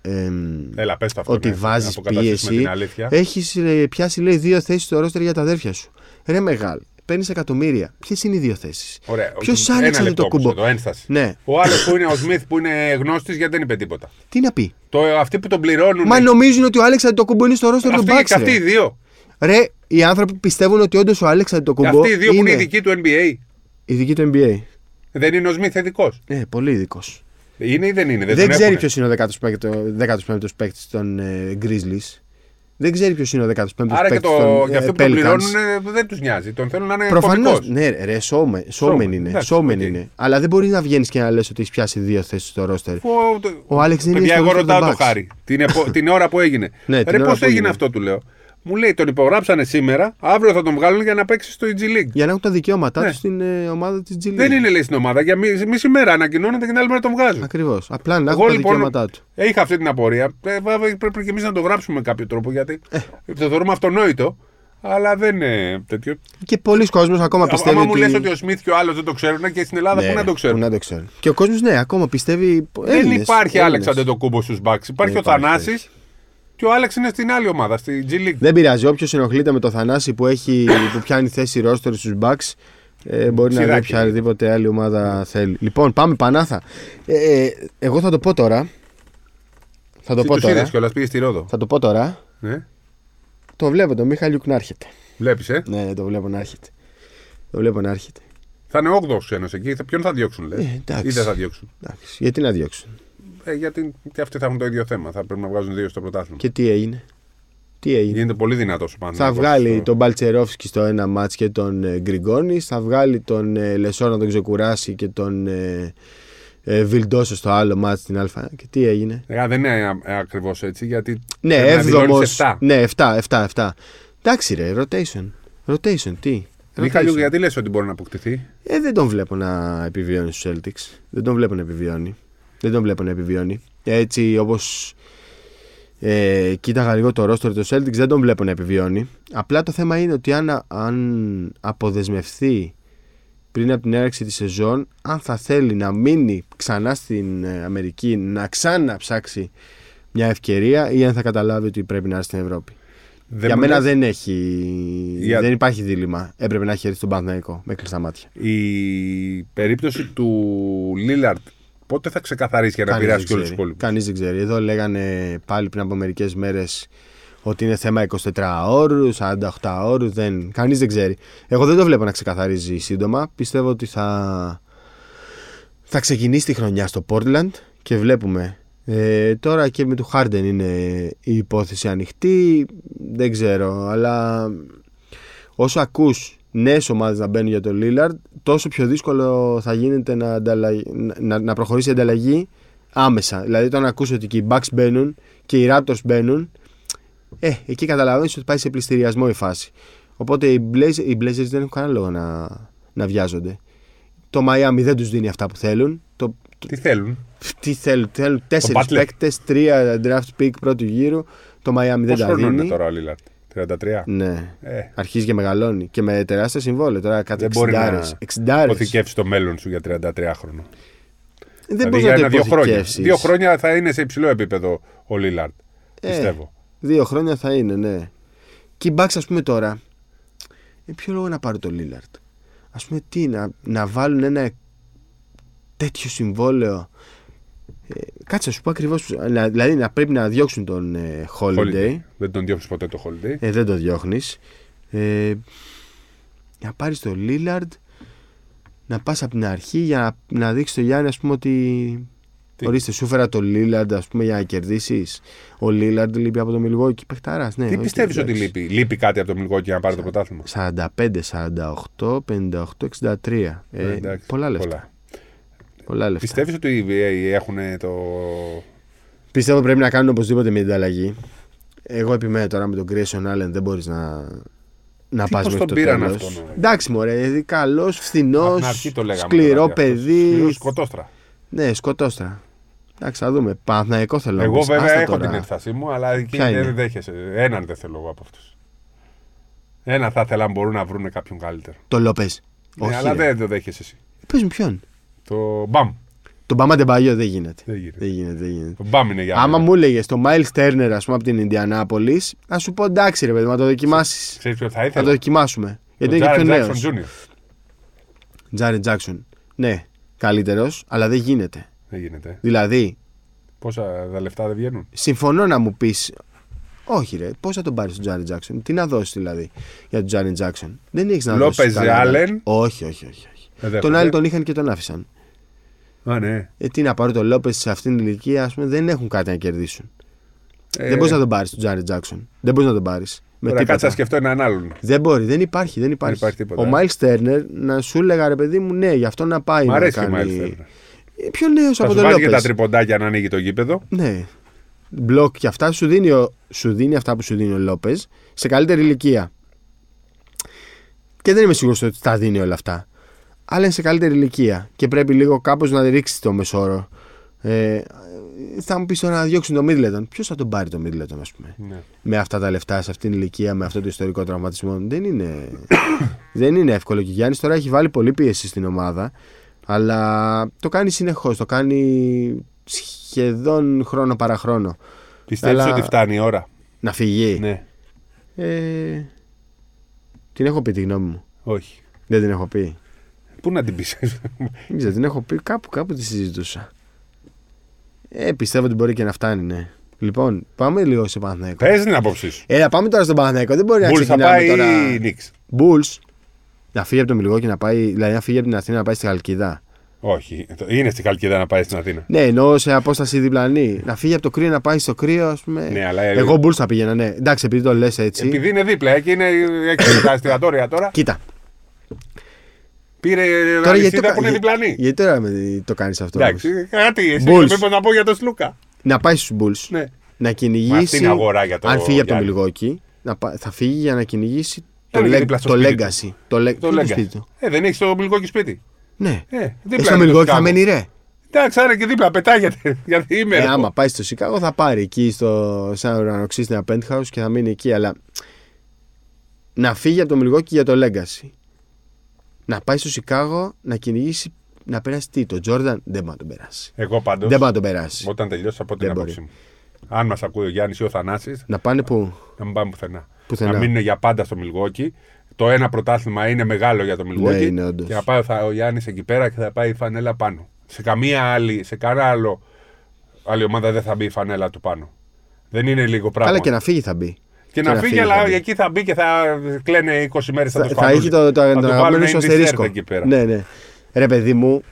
Speaker 2: Έλα, πες το αυτό,
Speaker 1: ότι
Speaker 2: ναι,
Speaker 1: βάζεις
Speaker 2: να αποκαταστήσουμε
Speaker 1: πίεση,
Speaker 2: την αλήθεια.
Speaker 1: έχεις πιάσει λέει, δύο θέσεις στο ρόστερ για τα αδέρφια σου. Ρε μεγάλη, παίρνει εκατομμύρια. Ποιες είναι οι δύο θέσεις;
Speaker 2: Ωραία.
Speaker 1: Ποιος
Speaker 2: Ένα
Speaker 1: άνοιξε
Speaker 2: λεπτό
Speaker 1: το
Speaker 2: όμως
Speaker 1: κουμπό.
Speaker 2: εδώ, ένσταση.
Speaker 1: Ναι,
Speaker 2: Ο άλλος που είναι ο Σμιθ που είναι γνώστης γιατί δεν είπε τίποτα.
Speaker 1: τι να πει;
Speaker 2: Το, αυτοί που τον πληρώνουν.
Speaker 1: Μα νομίζουν ότι ο Άλεξανδρ το κουμπό είναι στο ρόστερ του
Speaker 2: αυτοί,
Speaker 1: Μπάξ.
Speaker 2: και αυτοί οι δύο.
Speaker 1: Ρε, οι άνθρωποι πιστεύουν ότι όντως ο Άλεξανδρ το
Speaker 2: Και
Speaker 1: κουμπό
Speaker 2: αυτοί οι δύο που είναι
Speaker 1: είναι
Speaker 2: ειδικοί του NBA.
Speaker 1: ειδική του NBA.
Speaker 2: Δεν είναι ο Σμιθ ειδικός.
Speaker 1: Ναι, πολύ ειδικός.
Speaker 2: Είναι ή δεν είναι. Δεν,
Speaker 1: Δεν,
Speaker 2: τον
Speaker 1: ξέρει
Speaker 2: έχουνε;
Speaker 1: ποιος είναι ο 15ο παίκτης των ε, Grizzlies. Δεν ξέρει ποιος είναι ο 15ο παίκτη
Speaker 2: Άρα και,
Speaker 1: των
Speaker 2: το,
Speaker 1: ε,
Speaker 2: και αυτοί που τον
Speaker 1: Pelicans.
Speaker 2: πληρώνουν ε, δεν τους νοιάζει. Τον θέλουν να είναι
Speaker 1: Προφανώς.
Speaker 2: κωμικός.
Speaker 1: Ναι, ρε, σώμεν,
Speaker 2: Showman,
Speaker 1: σώμεν είναι.
Speaker 2: εντάξει,
Speaker 1: Σώμεν
Speaker 2: οκ.
Speaker 1: είναι. Αλλά δεν μπορείς να βγαίνεις και να λες ότι έχεις πιάσει δύο θέσεις στο ρόστερ.
Speaker 2: Ο,
Speaker 1: Ο Άλεξ δεν είναι
Speaker 2: Παιδιά,
Speaker 1: στο
Speaker 2: εγώ
Speaker 1: roster
Speaker 2: ρωτάω
Speaker 1: των
Speaker 2: το
Speaker 1: Bucks.
Speaker 2: χάρη. Την, επο- την ώρα που έγινε.
Speaker 1: Ναι, την
Speaker 2: Ρε,
Speaker 1: ώρα
Speaker 2: πώς
Speaker 1: που
Speaker 2: έγινε
Speaker 1: έγινε.
Speaker 2: αυτό, του λέω. Μου λέει, τον υπογράψανε σήμερα, αύριο θα τον βγάλουν για να παίξει στο EG League.
Speaker 1: Για να έχουν τα δικαιώματά
Speaker 2: Ναι.
Speaker 1: τους στην ε, ομάδα της G
Speaker 2: Δεν είναι λέει στην ομάδα. Για μισή, μισή μέρα ανακοινώνεται και την άλλη μέρα τον βγάζουν.
Speaker 1: Ακριβώς. Απλά να
Speaker 2: Εγώ,
Speaker 1: έχουν τα
Speaker 2: λοιπόν,
Speaker 1: δικαιώματά τους.
Speaker 2: Είχα αυτή την απορία. Ε, βέβαια, πρέπει και εμείς να το γράψουμε με κάποιο τρόπο γιατί το θεωρούμε αυτονόητο. Αλλά δεν είναι τέτοιο.
Speaker 1: Και πολλοί κόσμοι ακόμα πιστεύει
Speaker 2: Άμα μου
Speaker 1: ότι.
Speaker 2: λες ότι ο Σμιθ και ο άλλος δεν το ξέρουν και στην Ελλάδα
Speaker 1: Ναι,
Speaker 2: πού να το ξέρουν.
Speaker 1: Πού να το ξέρουν. Και ο κόσμος, ναι, ακόμα πιστεύει.
Speaker 2: Δεν
Speaker 1: Έλληνες,
Speaker 2: υπάρχει
Speaker 1: Έλληνες.
Speaker 2: Άλεξ Αντετοκούμπο στους Μπάξ. Υπάρχει ο
Speaker 1: υπάρχει,
Speaker 2: Θανάση και ο Άλεξ είναι στην άλλη ομάδα, στη G League.
Speaker 1: Δεν πειράζει. Όποιος ενοχλείται με το Θανάση που, έχει, που πιάνει θέση ρόστερ στους Bucks, Ε, μπορεί να δει
Speaker 2: Ξηράκι.
Speaker 1: οποιαδήποτε άλλη ομάδα θέλει. Λοιπόν, πάμε Πανάθα. Ε, ε, εγώ θα το πω τώρα. Θα το
Speaker 2: Εσύ
Speaker 1: πω
Speaker 2: τους
Speaker 1: τώρα.
Speaker 2: είδες κιόλας, πήγες στη Ρόδο.
Speaker 1: Θα το πω τώρα.
Speaker 2: Ναι.
Speaker 1: Το βλέπω τον Μιχαλιούκ να έρχεται.
Speaker 2: Βλέπεις, ε;
Speaker 1: Ναι, το βλέπω να έρχεται. Το βλέπω να έρχεται.
Speaker 2: Θα είναι 8ο ένας εκεί. Θα- Ποιον θα διώξουν, λες;
Speaker 1: Ε, εντάξει.
Speaker 2: Ή δεν θα διώξουν;
Speaker 1: Εντάξει, γιατί να διώξουν;
Speaker 2: Ε, γιατί και αυτοί θα έχουν το ίδιο θέμα. Θα πρέπει να βγάζουν δύο στο πρωτάθλημα.
Speaker 1: Και τι έγινε; Τι έγινε;
Speaker 2: Γίνεται πολύ δυνατός ο
Speaker 1: Θα
Speaker 2: Παναθηναϊκός
Speaker 1: βγάλει
Speaker 2: στο-
Speaker 1: τον Μπαλτσερόφσκι στο ένα μάτς και τον ε, Γκριγκόνη. Θα βγάλει τον ε, Λεσόρ να τον ξεκουράσει και τον ε, ε, Βιλντόσο στο άλλο μάτς στην Α. Και τι έγινε;
Speaker 2: Ε, δεν είναι ακριβώς έτσι γιατί.
Speaker 1: Ναι,
Speaker 2: πρέπει να
Speaker 1: έβδομο.
Speaker 2: δηλώνεις εφτά.
Speaker 1: Ναι, 7, 7, 7. Εντάξει, ρε, rotation. Rotation, τι;
Speaker 2: Μιχαλιούκ,
Speaker 1: Rotation.
Speaker 2: γιατί λες ότι μπορεί να αποκτηθεί;
Speaker 1: Ε, δεν τον βλέπω να επιβιώνει στους Celtics. Δεν τον βλέπω να επιβιώνει. Δεν τον βλέπω να επιβιώνει. Έτσι όπως ε, κοίταγα λίγο το ρόστορ του Celtics, δεν τον βλέπω να επιβιώνει. Απλά το θέμα είναι ότι αν, αν αποδεσμευθεί πριν από την έναρξη της σεζόν, αν θα θέλει να μείνει ξανά στην ε, Αμερική, να ξαναψάξει μια ευκαιρία ή αν θα καταλάβει ότι πρέπει να έρθει στην Ευρώπη.
Speaker 2: Δεν
Speaker 1: Για
Speaker 2: μου
Speaker 1: μένα
Speaker 2: λες,
Speaker 1: δεν έχει.
Speaker 2: Για-
Speaker 1: Δεν υπάρχει δίλημα. Έπρεπε να έχει έρθει στον Παναθηναϊκό με κλειστά μάτια.
Speaker 2: Η περίπτωση του Λίλαρτ πότε θα ξεκαθαρίσει για να
Speaker 1: Κανείς
Speaker 2: πειράσει
Speaker 1: δεν
Speaker 2: και όλους τους
Speaker 1: ξέρει.
Speaker 2: υπόλοιπους;
Speaker 1: Κανείς δεν ξέρει. Εδώ λέγανε πάλι πριν από μερικές μέρες ότι είναι θέμα 24 ώρου, 48 ώρου. Δεν... Κανείς δεν ξέρει. Εγώ δεν το βλέπω να ξεκαθαρίζει σύντομα. Πιστεύω ότι θα, θα ξεκινήσει τη χρονιά στο Portland και βλέπουμε. Ε, τώρα και με του Harden είναι η υπόθεση ανοιχτή. Δεν ξέρω, αλλά όσο ακούς νέες ομάδες να μπαίνουν για τον Lillard τόσο πιο δύσκολο θα γίνεται να, ανταλλαγ- να, να προχωρήσει η ανταλλαγή άμεσα. Δηλαδή όταν ακούς ότι και οι Bucks μπαίνουν και οι Raptors μπαίνουν ε, εκεί καταλαβαίνεις ότι πάει σε πληστηριασμό η φάση. Οπότε οι Blazers, οι Blazers δεν έχουν κανένα λόγο να, να βιάζονται. Το Miami δεν τους δίνει αυτά που θέλουν. Το,
Speaker 2: Τι θέλουν;
Speaker 1: τι θέλουν, θέλουν τέσσερις
Speaker 2: Butler.
Speaker 1: παίκτες, τρία draft pick πρώτου γύρου. Το Miami δεν
Speaker 2: Πόσο
Speaker 1: τα
Speaker 2: χρόνο είναι
Speaker 1: δίνει.
Speaker 2: τώρα ο Λίλαρτ. 33.
Speaker 1: Ναι.
Speaker 2: Ε,
Speaker 1: Αρχίζει και μεγαλώνει. Και με τεράστια συμβόλαια. Τώρα κάτι
Speaker 2: δεν μπορεί να
Speaker 1: 60.
Speaker 2: αποθηκεύσει το μέλλον σου για 33 χρόνια.
Speaker 1: Δεν
Speaker 2: δηλαδή
Speaker 1: μπορεί
Speaker 2: για
Speaker 1: να το
Speaker 2: ένα-δύο χρόνια.
Speaker 1: υποθηκεύσεις.
Speaker 2: Δύο χρόνια θα είναι σε υψηλό επίπεδο ο Λίλαρτ.
Speaker 1: Ε,
Speaker 2: Πιστεύω.
Speaker 1: Δύο χρόνια θα είναι, ναι. Και οι Bucks, ας πούμε τώρα. Ε, ποιο λόγο να πάρει το Lillard. Ας πούμε τι, να, να βάλουν ένα τέτοιο συμβόλαιο. Ε, κάτσε, να σου πω ακριβώς. Δηλαδή να πρέπει να διώξουν τον ε, Holiday.
Speaker 2: Δεν τον διώχνει ποτέ το Holiday.
Speaker 1: Ε, δεν το διώχνεις. Ε, να πάρεις το Lillard. Να πας από την αρχή για να, να δείξεις το Γιάννη, ας πούμε, ότι.
Speaker 2: Τι;
Speaker 1: Ορίστε, σου φέρα το Lillard, ας πούμε, για να κερδίσεις. Ο Lillard λείπει από το Milwaukee. Παιχταρά, ναι.
Speaker 2: Τι
Speaker 1: οκ,
Speaker 2: πιστεύεις ότι
Speaker 1: εντάξει.
Speaker 2: λείπει; Λείπει κάτι από το Milwaukee για να πάρει το πρωτάθλημα;
Speaker 1: 45, 48, 58, 63. Ε,
Speaker 2: εντάξει,
Speaker 1: πολλά λεφτά.
Speaker 2: πολλά.
Speaker 1: Πολλά λεφτά.
Speaker 2: Πιστεύεις ότι οι NBA έχουν το.
Speaker 1: Πιστεύω πρέπει να κάνουν οπωσδήποτε μια ανταλλαγή. Εγώ επιμένω τώρα με τον Grayson Allen δεν μπορείς να, να
Speaker 2: Τι,
Speaker 1: πας
Speaker 2: πώς
Speaker 1: μέχρι
Speaker 2: τον
Speaker 1: το
Speaker 2: πήραν
Speaker 1: τέλος.
Speaker 2: αυτόν, ρε;
Speaker 1: Εντάξει, μωρέ, δηλαδή καλός, φθηνός,
Speaker 2: Από την αρχή το λέγαμε.
Speaker 1: σκληρό
Speaker 2: τώρα και αυτός.
Speaker 1: παιδί.
Speaker 2: Σκληρός σκοτόστρα.
Speaker 1: Ναι, σκοτώστρα. Εντάξει, θα δούμε. Παναθηναϊκό θέλω να
Speaker 2: Εγώ
Speaker 1: πεις.
Speaker 2: βέβαια
Speaker 1: Άστα
Speaker 2: έχω
Speaker 1: τώρα.
Speaker 2: την έφτασή μου, αλλά εκεί
Speaker 1: Ποια είναι;
Speaker 2: δεν δέχεσαι. Έναν δεν θέλω εγώ από αυτούς. Ένα θα ήθελα να μπορούν να βρουν κάποιον καλύτερο.
Speaker 1: Το Λόπες.
Speaker 2: Ναι,
Speaker 1: Όχι,
Speaker 2: αλλά
Speaker 1: ρε.
Speaker 2: δεν το δέχεσαι εσύ.
Speaker 1: Πες μου ποιον.
Speaker 2: Το μπαμ.
Speaker 1: Τον Μπάμα Ντεμπαγιό δεν γίνεται.
Speaker 2: Δεν γίνεται.
Speaker 1: Δεν γίνεται, δεν γίνεται.
Speaker 2: Το μπαμ είναι για
Speaker 1: Άμα
Speaker 2: μένα.
Speaker 1: μου έλεγες το Miles Turner, ας πούμε, από την Ινδιανάπολη, να σου πω εντάξει, ρε παιδί, να το δοκιμάσεις.
Speaker 2: Ξέρεις ποιο θα
Speaker 1: Θα
Speaker 2: ήθελα;
Speaker 1: το δοκιμάσουμε. Γιατί
Speaker 2: Το
Speaker 1: είναι και πιο
Speaker 2: Jaren
Speaker 1: νέος.
Speaker 2: Jackson Jr.
Speaker 1: Τζάρι Τζάξον. Ναι, καλύτερος, αλλά δεν γίνεται.
Speaker 2: Δεν γίνεται.
Speaker 1: Δηλαδή,
Speaker 2: Πόσα τα λεφτά δεν βγαίνουν;
Speaker 1: συμφωνώ να μου πεις. Όχι, ρε, πώ θα τον πάρεις τον Τζάρι Τζάξον. Τι να δώσεις δηλαδή για τον Τζάρι Τζάξον. Δεν έχεις να δώσεις.
Speaker 2: Λόπεζ Άλεν.
Speaker 1: Όχι, όχι, όχι. όχι.
Speaker 2: Δεν δέχονται.
Speaker 1: Τον άλλο τον είχαν και τον άφησαν.
Speaker 2: Α, ναι.
Speaker 1: Ε, τι να πάρει τον Λόπες σε αυτήν την ηλικία, ας πούμε, δεν έχουν κάτι να κερδίσουν.
Speaker 2: Ε,
Speaker 1: Δεν μπορείς να τον πάρεις τον Τζάρι Τζάξον. Δεν μπορείς να τον πάρεις. Με
Speaker 2: Τώρα κάτσε
Speaker 1: τίποτα.
Speaker 2: να σκεφτώ έναν άλλον.
Speaker 1: Δεν μπορεί, δεν υπάρχει. Δεν υπάρχει.
Speaker 2: υπάρχει τίποτα,
Speaker 1: ο
Speaker 2: ε.
Speaker 1: Μάιλ Στέρνερ να σου έλεγα ρε παιδί μου, ναι, γι' αυτό να πάει
Speaker 2: Μ'
Speaker 1: να
Speaker 2: αρέσει ο
Speaker 1: κάνει.
Speaker 2: Μάιλ Τέρνερ.
Speaker 1: Ε, Πιο νέος
Speaker 2: Θα
Speaker 1: από
Speaker 2: σου
Speaker 1: τον
Speaker 2: βάλει και τα
Speaker 1: Λόπε.
Speaker 2: τριποντάκια να ανοίγει το γήπεδο.
Speaker 1: Ναι. Μπλοκ και αυτά σου δίνει, ο, σου δίνει αυτά που σου δίνει ο Λόπες σε καλύτερη ηλικία. Και δεν είμαι σίγουρος ότι τα δίνει όλα αυτά. Αλλά είναι σε καλύτερη ηλικία και πρέπει λίγο κάπως να ρίξεις το μεσόρο. Ε, θα μου πεις τώρα να διώξουν το Μίτλετον. Ποιος θα τον πάρει το Μίτλετον, ας πούμε;
Speaker 2: Ναι.
Speaker 1: με αυτά τα λεφτά σε αυτήν την ηλικία, με αυτό το ιστορικό τραυματισμό. Δεν είναι, <coughs> δεν είναι εύκολο. Και ο Γιάννης τώρα έχει βάλει πολλή πίεση στην ομάδα, αλλά το κάνει συνεχώς. Το κάνει σχεδόν χρόνο παρά χρόνο.
Speaker 2: Πιστεύεις
Speaker 1: Αλλά-
Speaker 2: ότι φτάνει η ώρα;
Speaker 1: Να φυγεί.
Speaker 2: Ναι.
Speaker 1: Ε, την έχω πει τη γνώμη μου.
Speaker 2: Όχι.
Speaker 1: Δεν την έχω πει.
Speaker 2: Πού να την πεις;
Speaker 1: Δεν ξέρω, την έχω πει κάπου, κάπου τη συζητούσα. Ε, πιστεύω ότι μπορεί και να φτάνει, ναι. Λοιπόν, πάμε λίγο σε Παναθηναϊκό.
Speaker 2: Πε την άποψή σου;
Speaker 1: Έλα, πάμε τώρα στον Παναθηναϊκό. Δεν μπορεί να
Speaker 2: Μπούλ θα
Speaker 1: ξεκινάμε
Speaker 2: πάει
Speaker 1: τώρα.
Speaker 2: ή Νίξ.
Speaker 1: Bulls να φύγει από το Μιλγό και να πάει, δηλαδή να φύγει από την Αθήνα να πάει στη Χαλκιδά.
Speaker 2: Όχι. Είναι στη Χαλκιδά να πάει στην Αθήνα.
Speaker 1: Ναι, εννοώ σε απόσταση διπλανή. Να φύγει από το κρύο να πάει στο κρύο, ας πούμε.
Speaker 2: Ναι, αλλά-
Speaker 1: Εγώ Bulls θα πήγαινα, ναι. Εντάξει, επειδή το λες έτσι.
Speaker 2: Επειδή είναι δίπλα και είναι <coughs> έξω τα εστιατόρια τώρα.
Speaker 1: Κοίτα.
Speaker 2: Πήρε
Speaker 1: Τώρα γιατί
Speaker 2: αλυσίδα
Speaker 1: το,
Speaker 2: που είναι
Speaker 1: για-
Speaker 2: διπλανή.
Speaker 1: γιατί τώρα με- το κάνεις αυτό.
Speaker 2: Εντάξει,
Speaker 1: όμως;
Speaker 2: κάτι εσύ
Speaker 1: Bulls.
Speaker 2: μήπως να πω για τον Σλούκα.
Speaker 1: Να πάει στους Bulls.
Speaker 2: Ναι.
Speaker 1: Να
Speaker 2: Μα
Speaker 1: κυνηγήσει.
Speaker 2: αυτή είναι αγορά για το
Speaker 1: αν φύγει από το
Speaker 2: Γιάννη.
Speaker 1: Μιλγόκι, να πά- θα φύγει για να κυνηγήσει το,
Speaker 2: είναι
Speaker 1: leg-
Speaker 2: δίπλα στο
Speaker 1: το
Speaker 2: σπίτι
Speaker 1: legacy. Το, le-
Speaker 2: Το
Speaker 1: το
Speaker 2: λέγκα.
Speaker 1: σπίτι του.
Speaker 2: Ε, δεν έχεις το μιλγόκι σπίτι.
Speaker 1: Ναι.
Speaker 2: Ε,
Speaker 1: Ε,
Speaker 2: δίπλα
Speaker 1: στο
Speaker 2: είναι το
Speaker 1: Μιλγόκι θα
Speaker 2: Σικάγο.
Speaker 1: μένει ρε.
Speaker 2: Εντάξει, άρα και δίπλα πετάγεται. <laughs> Γιατί είμαι.
Speaker 1: Ε,
Speaker 2: ρε.
Speaker 1: άμα πάει στο Σικάγο θα πάρει εκεί στο σαν ουρανοξύστη ένα penthouse και θα μείνει εκεί. Αλλά να φύγει από το Μιλγόκι για το Legacy. Να πάει στο Σικάγο να κυνηγήσει να περάσει τι, το Τζόρνταν δεν μπορεί να τον περάσει.
Speaker 2: Εγώ πάντως,
Speaker 1: Δεν μπορεί να τον περάσει.
Speaker 2: όταν τελειώσει από την
Speaker 1: Δεν
Speaker 2: άποψή μου. Αν μας ακούει ο Γιάννης ή ο Θανάσης,
Speaker 1: Να πάνε που.
Speaker 2: να μην πάμε πουθενά.
Speaker 1: Πουθενά.
Speaker 2: Να μείνουν για πάντα στο Μιλγόκι. Το ένα πρωτάθλημα είναι μεγάλο για το Μιλγόκι.
Speaker 1: Ναι, είναι όντως.
Speaker 2: και να πάει ο, ο Γιάννης εκεί πέρα και θα πάει η φανέλα πάνω. Σε καμία άλλη, σε κανένα άλλο άλλη ομάδα δεν θα μπει η φανέλα του πάνω. Δεν είναι λίγο πράγμα.
Speaker 1: Καλά και να φύγει θα μπει.
Speaker 2: Και να φύγει,
Speaker 1: θα
Speaker 2: αλλά
Speaker 1: μπει.
Speaker 2: εκεί θα μπει και θα κλαίνε 20 μέρες θα,
Speaker 1: Θα,
Speaker 2: το
Speaker 1: θα
Speaker 2: σπανούλι.
Speaker 1: έχει το, το,
Speaker 2: Θα
Speaker 1: το
Speaker 2: του
Speaker 1: αγαπημένο
Speaker 2: βάλουν
Speaker 1: σου
Speaker 2: ένα
Speaker 1: αστερίσκο.
Speaker 2: dessert εκεί πέρα.
Speaker 1: Ναι, ναι. Ρε παιδί μου,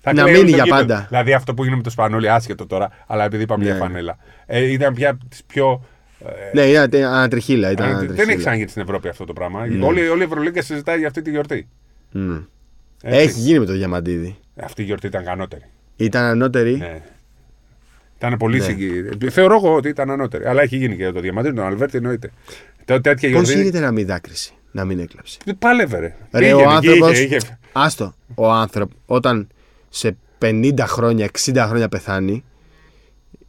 Speaker 2: Θα
Speaker 1: να
Speaker 2: κλαίει
Speaker 1: μείνει
Speaker 2: όλο το
Speaker 1: για
Speaker 2: γήπεδο.
Speaker 1: πάντα.
Speaker 2: Δηλαδή αυτό που έγινε με το Σπανούλι, άσχετο τώρα, αλλά επειδή είπαμε
Speaker 1: Ναι.
Speaker 2: για φανέλα. Ε, ήταν πια από τις πιο. ε,
Speaker 1: ναι, ήταν ανατριχίλα. Ήταν
Speaker 2: αν- δεν
Speaker 1: ανατριχίλα.
Speaker 2: έχει ξαναγίνει στην Ευρώπη αυτό το πράγμα.
Speaker 1: Ναι.
Speaker 2: Όλη, όλη η Ευρωλίγκα συζητάει για αυτή τη γιορτή.
Speaker 1: Μμ.
Speaker 2: Έτσι.
Speaker 1: Έχει γίνει με το Διαμαντίδη.
Speaker 2: Αυτή η γιορτή ήταν ανώτερη.
Speaker 1: Ήταν ανώτερη.
Speaker 2: Ναι. Ήταν πολύ
Speaker 1: Ναι.
Speaker 2: συγκι... Θεωρώ εγώ ότι ήταν ανώτερη. Αλλά έχει γίνει και το Διαμαντήρι, τον Αλβέρτη εννοείται. Τέ- Τέτοια
Speaker 1: Πώς
Speaker 2: γιορτή.
Speaker 1: γίνεται να μην δάκρυσε, να μην έκλαψε;
Speaker 2: Πάλευε, ρε.
Speaker 1: Ρε,
Speaker 2: Είχε,
Speaker 1: ο
Speaker 2: είχε,
Speaker 1: άνθρωπο.
Speaker 2: είχε, είχε.
Speaker 1: Άστο. Ο άνθρωπο όταν σε 50 χρόνια, 60 χρόνια πεθάνει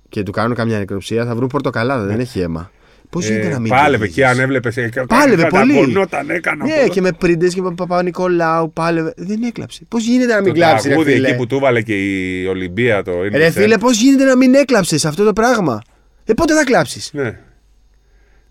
Speaker 1: και του κάνουν καμιά νεκροψία θα βρουν πορτοκαλάδα, δεν έχει αίμα. Πώς γίνεται
Speaker 2: Ε,
Speaker 1: να μην
Speaker 2: Πάλευε
Speaker 1: κυνηγείς;
Speaker 2: και αν έβλεπες.
Speaker 1: Πάλευε πολύ.
Speaker 2: Καταπονόταν, έκανα.
Speaker 1: Ναι,
Speaker 2: πολλά.
Speaker 1: και με πρίντες και με Παπα-Νικολάου πάλευε. Δεν έκλαψε. Πώς γίνεται να μην
Speaker 2: Το
Speaker 1: κλάψει, ρε
Speaker 2: τραγούδι
Speaker 1: φίλε;
Speaker 2: εκεί που του βάλε και η Ολυμπία το είναι.
Speaker 1: Ρε φίλε, πώς γίνεται να μην έκλαψες αυτό το πράγμα; Ε, πότε θα κλάψεις;
Speaker 2: Ναι.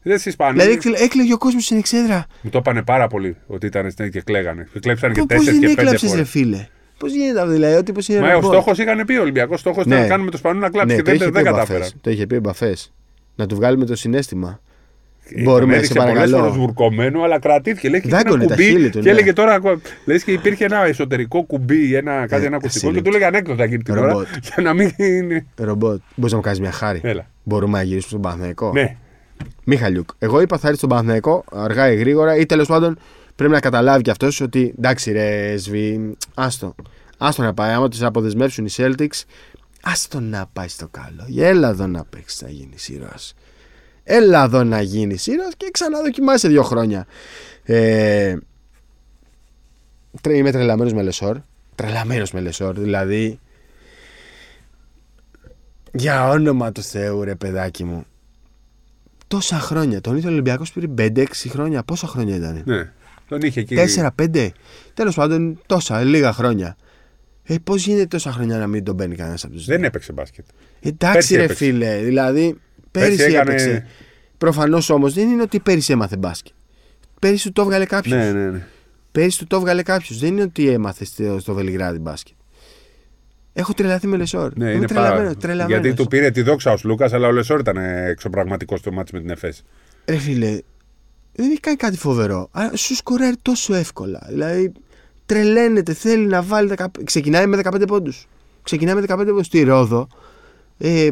Speaker 2: Δεν στις Ισπανοί.
Speaker 1: Δηλαδή έκλε- έκλαιγε ο κόσμος στην εξέδρα.
Speaker 2: Μου το είπανε πάρα πολύ ότι ήταν στην και κλαίγανε. Και κλέψαν και
Speaker 1: Πώ
Speaker 2: τέσσερις
Speaker 1: δεν
Speaker 2: και πέντε
Speaker 1: έκλαψες, ρε
Speaker 2: φορέ.
Speaker 1: φίλε; Πώς γίνεται αυτό, δηλαδή, ότι πώς είναι
Speaker 2: Μα ο
Speaker 1: ρομπότ.
Speaker 2: στόχος είχαν πει ο Ολυμπιακός στόχος ήταν
Speaker 1: Ναι.
Speaker 2: να κάνουμε το Σπανού να κλάψει
Speaker 1: Ναι,
Speaker 2: και
Speaker 1: το είχε
Speaker 2: δεν,
Speaker 1: πει
Speaker 2: δεν
Speaker 1: ο
Speaker 2: κατάφεραν.
Speaker 1: Μπαφές. Το είχε πει ο Μπαφές. Να του βγάλουμε το συνέστημα.
Speaker 2: Τον
Speaker 1: Μπορούμε, σε
Speaker 2: έριξε πολλές
Speaker 1: παρακαλώ.
Speaker 2: φορές βουρκωμένο, αλλά κρατήθηκε. Λέει και είχε
Speaker 1: Δάγκωνε
Speaker 2: ένα
Speaker 1: τα
Speaker 2: κουμπί
Speaker 1: χείλη του,
Speaker 2: και
Speaker 1: ναι.
Speaker 2: έλεγε τώρα. Λες και υπήρχε ένα εσωτερικό κουμπί, ένα, κάτι,
Speaker 1: Ε,
Speaker 2: ένα ακουστικό
Speaker 1: ασύλληπτο.
Speaker 2: και του έλεγε ανέκδοτα εκείνη την ώρα.
Speaker 1: Ρομπότ.
Speaker 2: Για να μην είναι.
Speaker 1: Ρομπότ. Μπορείς να μου κάνεις μια χάρη.
Speaker 2: Έλα.
Speaker 1: Μπορούμε να γυρίσουμε στον Παναθηναϊκό;
Speaker 2: Ναι,
Speaker 1: Μιχαλιούκ. Εγώ είπα θα έρθει στον Παναθηναϊκό αργά ή γρήγορα ή τέλος πάντων πρέπει να καταλάβει κι αυτός ότι εντάξει ρε Σβι, άστο. Άστο να πάει. Άμα τους αποδεσμεύσουν οι Celtics, άστο να πάει στο καλό. Έλα εδώ να παίξεις, θα γίνεις ήρωας. Έλα εδώ να γίνεις ήρωας και ξαναδοκιμάσει δύο χρόνια. Ε, τρε- είμαι τρελαμένος με Λεσόρ. Τρελαμένος με Λεσόρ. Δηλαδή. Για όνομα του Θεού, ρε παιδάκι μου. Τόσα χρόνια. Τον ήθελε ο Ολυμπιακός πριν 5-6 χρόνια. Πόσα χρόνια ήταν.
Speaker 2: ναι. Τον είχε εκεί.
Speaker 1: 4-5. Τέλος πάντων, τόσα, λίγα χρόνια. Ε, πώς γίνεται τόσα χρόνια να μην τον μπαίνει κανένας από τους
Speaker 2: Δεν έπαιξε μπάσκετ.
Speaker 1: Εντάξει,
Speaker 2: Πέρσι
Speaker 1: ρε
Speaker 2: έπαιξε.
Speaker 1: φίλε. Δηλαδή, πέρυσι,
Speaker 2: Πέρσι έκανε-
Speaker 1: έπαιξε. Προφανώς όμως δεν είναι ότι πέρυσι έμαθε μπάσκετ. Πέρυσι του το έβγαλε κάποιος.
Speaker 2: Ναι, ναι, ναι.
Speaker 1: Πέρυσι του το έβγαλε κάποιος. Δεν είναι ότι έμαθε στο, στο Βελιγράδι μπάσκετ. Έχω τρελαθεί με Λεσόρ.
Speaker 2: Ναι,
Speaker 1: Είμαι
Speaker 2: είναι
Speaker 1: τρελαμένο.
Speaker 2: πάρα...
Speaker 1: τρελαμένος.
Speaker 2: Γιατί του πήρε τη δόξα ο Λούκας, αλλά ο Λεσόρ ήταν εξωπραγματικός στο μάτι με την ΕΦΕΣ.
Speaker 1: Ρε φίλε, δεν έχει κάνει κάτι φοβερό. Αλλά σου σκοράρει τόσο εύκολα. Δηλαδή, τρελαίνεται, θέλει να βάλει. 10... Ξεκινάει με 15 πόντους. Ξεκινάει με 15 πόντους στη Ρόδο. Ε,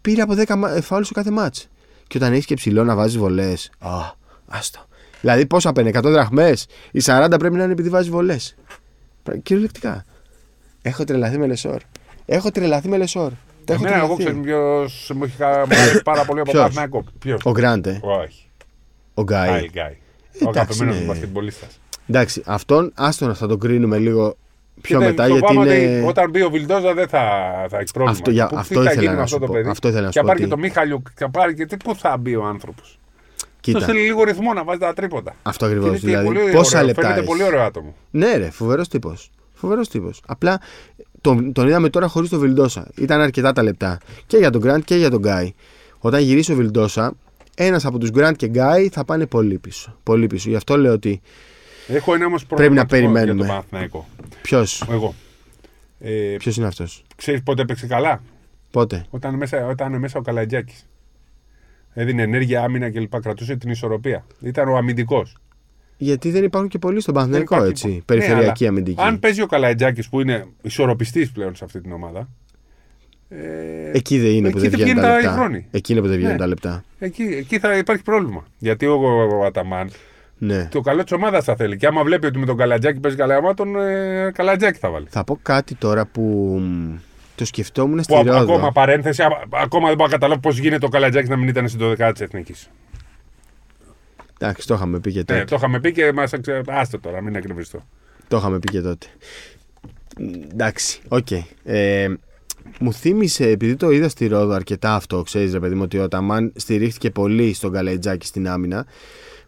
Speaker 1: πήρε από 10 μα- φάουλ στο κάθε μάτς. Και όταν έχεις και ψηλό να βάζεις βολές. Α, άστο. Δηλαδή, πόσα παίρνει, 100 δραχμές. Οι 40 πρέπει να είναι επειδή βάζεις βολές. Κυριολεκτικά. Έχω τρελαθεί με Λεσόρ. Έχω τρελαθεί με Λεσόρ. Τα έχω
Speaker 2: Εμένα, εγώ
Speaker 1: τρελαθεί.
Speaker 2: ξέρω ποιος μου έχει κα- μου αρέσει πάρα πολύ από
Speaker 1: Ποιος;
Speaker 2: Παναθηναϊκό. Ποιος;
Speaker 1: Ο Γκράντε,
Speaker 2: Όχι.
Speaker 1: ο Γκάι.
Speaker 2: Άιλ Γκάι. Ο
Speaker 1: Εντάξει,
Speaker 2: αγαπημένος
Speaker 1: ναι.
Speaker 2: μου μπασκετμπολίστας.
Speaker 1: Εντάξει, αυτόν άστον θα τον κρίνουμε λίγο πιο
Speaker 2: Και
Speaker 1: μετά
Speaker 2: δεν-
Speaker 1: γιατί
Speaker 2: φοβάμαι
Speaker 1: είναι.
Speaker 2: ότι Όταν μπει ο Βιλντόζα δεν θα, θα έχει πρόβλημα.
Speaker 1: Αυτό για-
Speaker 2: Πού-
Speaker 1: αυτό
Speaker 2: τι θα
Speaker 1: ήθελα
Speaker 2: γίνει
Speaker 1: να
Speaker 2: με αυτό
Speaker 1: σου
Speaker 2: το
Speaker 1: πω.
Speaker 2: παιδί;
Speaker 1: Αυτό ήθελα να
Speaker 2: Και
Speaker 1: σου
Speaker 2: θα πάρει
Speaker 1: πω
Speaker 2: και το
Speaker 1: ότι-
Speaker 2: Μίχαλιου, θα πάρει και τι, πού θα μπει ο άνθρωπος;
Speaker 1: Κοίτα,
Speaker 2: Του θέλει λίγο ρυθμό να βάζει τα τρίποτα.
Speaker 1: αυτό
Speaker 2: Και
Speaker 1: ακριβώς.
Speaker 2: είναι και
Speaker 1: Δηλαδή,
Speaker 2: πολύ
Speaker 1: πόσα
Speaker 2: ωραίο,
Speaker 1: λεπτά.
Speaker 2: Φαίνεται
Speaker 1: έχεις.
Speaker 2: πολύ ωραίο άτομο.
Speaker 1: Ναι, ρε, φοβερός τύπος. Φοβερός τύπος. Απλά τον, τον είδαμε τώρα χωρίς τον Βιλντόσα. Ήταν αρκετά τα λεπτά. Και για τον Γκραντ και για τον Γκάι. Όταν γυρίσει ο Βιλντόσα, ένας από τους Γκραντ και Γκάι θα πάνε πολύ πίσω. Πολύ πίσω. Γι' αυτό λέω ότι
Speaker 2: Έχω ένα όμως
Speaker 1: Πρέπει να
Speaker 2: προβληματισμό
Speaker 1: περιμένουμε.
Speaker 2: Για τον Παναθηναϊκό.
Speaker 1: Ποιος;
Speaker 2: Εγώ. Ε,
Speaker 1: ποιος είναι αυτός;
Speaker 2: Ξέρεις πότε έπαιξε καλά;
Speaker 1: Πότε;
Speaker 2: Όταν, μέσα, όταν είναι μέσα ο Καλατζάκης. Έδινε ενέργεια, άμυνα κλπ. Κρατούσε την ισορροπία. Ήταν ο αμυντικός.
Speaker 1: Γιατί δεν υπάρχουν και πολλοί στον Παναθηναϊκό
Speaker 2: Δεν
Speaker 1: έτσι.
Speaker 2: υπάρχει-
Speaker 1: Περιφερειακή
Speaker 2: Ναι, αλλά
Speaker 1: αμυντική.
Speaker 2: Αν παίζει ο Καλατζάκης που είναι ισορροπιστής πλέον σε αυτή την ομάδα. Ε,
Speaker 1: Εκεί δεν είναι που
Speaker 2: εκεί
Speaker 1: δεν
Speaker 2: δεν
Speaker 1: βγαίνουν τα
Speaker 2: βγαίνει τα
Speaker 1: λεπτά.
Speaker 2: χρόνοι.
Speaker 1: Εκεί είναι που δεν βγαίνουν
Speaker 2: Ναι.
Speaker 1: τα λεπτά.
Speaker 2: εκεί, εκεί θα υπάρχει πρόβλημα. Γιατί ο, ο Αταμάν
Speaker 1: Ναι.
Speaker 2: το καλός της ομάδας θα θέλει. Και άμα βλέπει ότι με τον Καλατζάκη παίζει καλά, άμα τον ε, Καλατζάκη θα βάλει.
Speaker 1: Θα πω κάτι τώρα που μ, το σκεφτόμουν στη
Speaker 2: Που α-
Speaker 1: Ρόδο.
Speaker 2: ακόμα παρένθεση, α- ακόμα δεν μπορώ να καταλάβω πώς γίνεται ο Καλατζάκης να μην ήταν στην 12η της Εθνικής.
Speaker 1: Εντάξει, το είχαμε πει και τότε.
Speaker 2: Ναι, το είχαμε πει και μεις. Άστε τώρα, μην εκνευριστώ.
Speaker 1: Το είχαμε πει και τότε. Μ, Εντάξει, οκ. Ε, μου θύμισε, επειδή το είδα στη Ρόδο αρκετά αυτό, ξέρεις ρε παιδί μου, ότι ο Αταμάν στηρίχθηκε πολύ στον Καλαϊτζάκη στην άμυνα.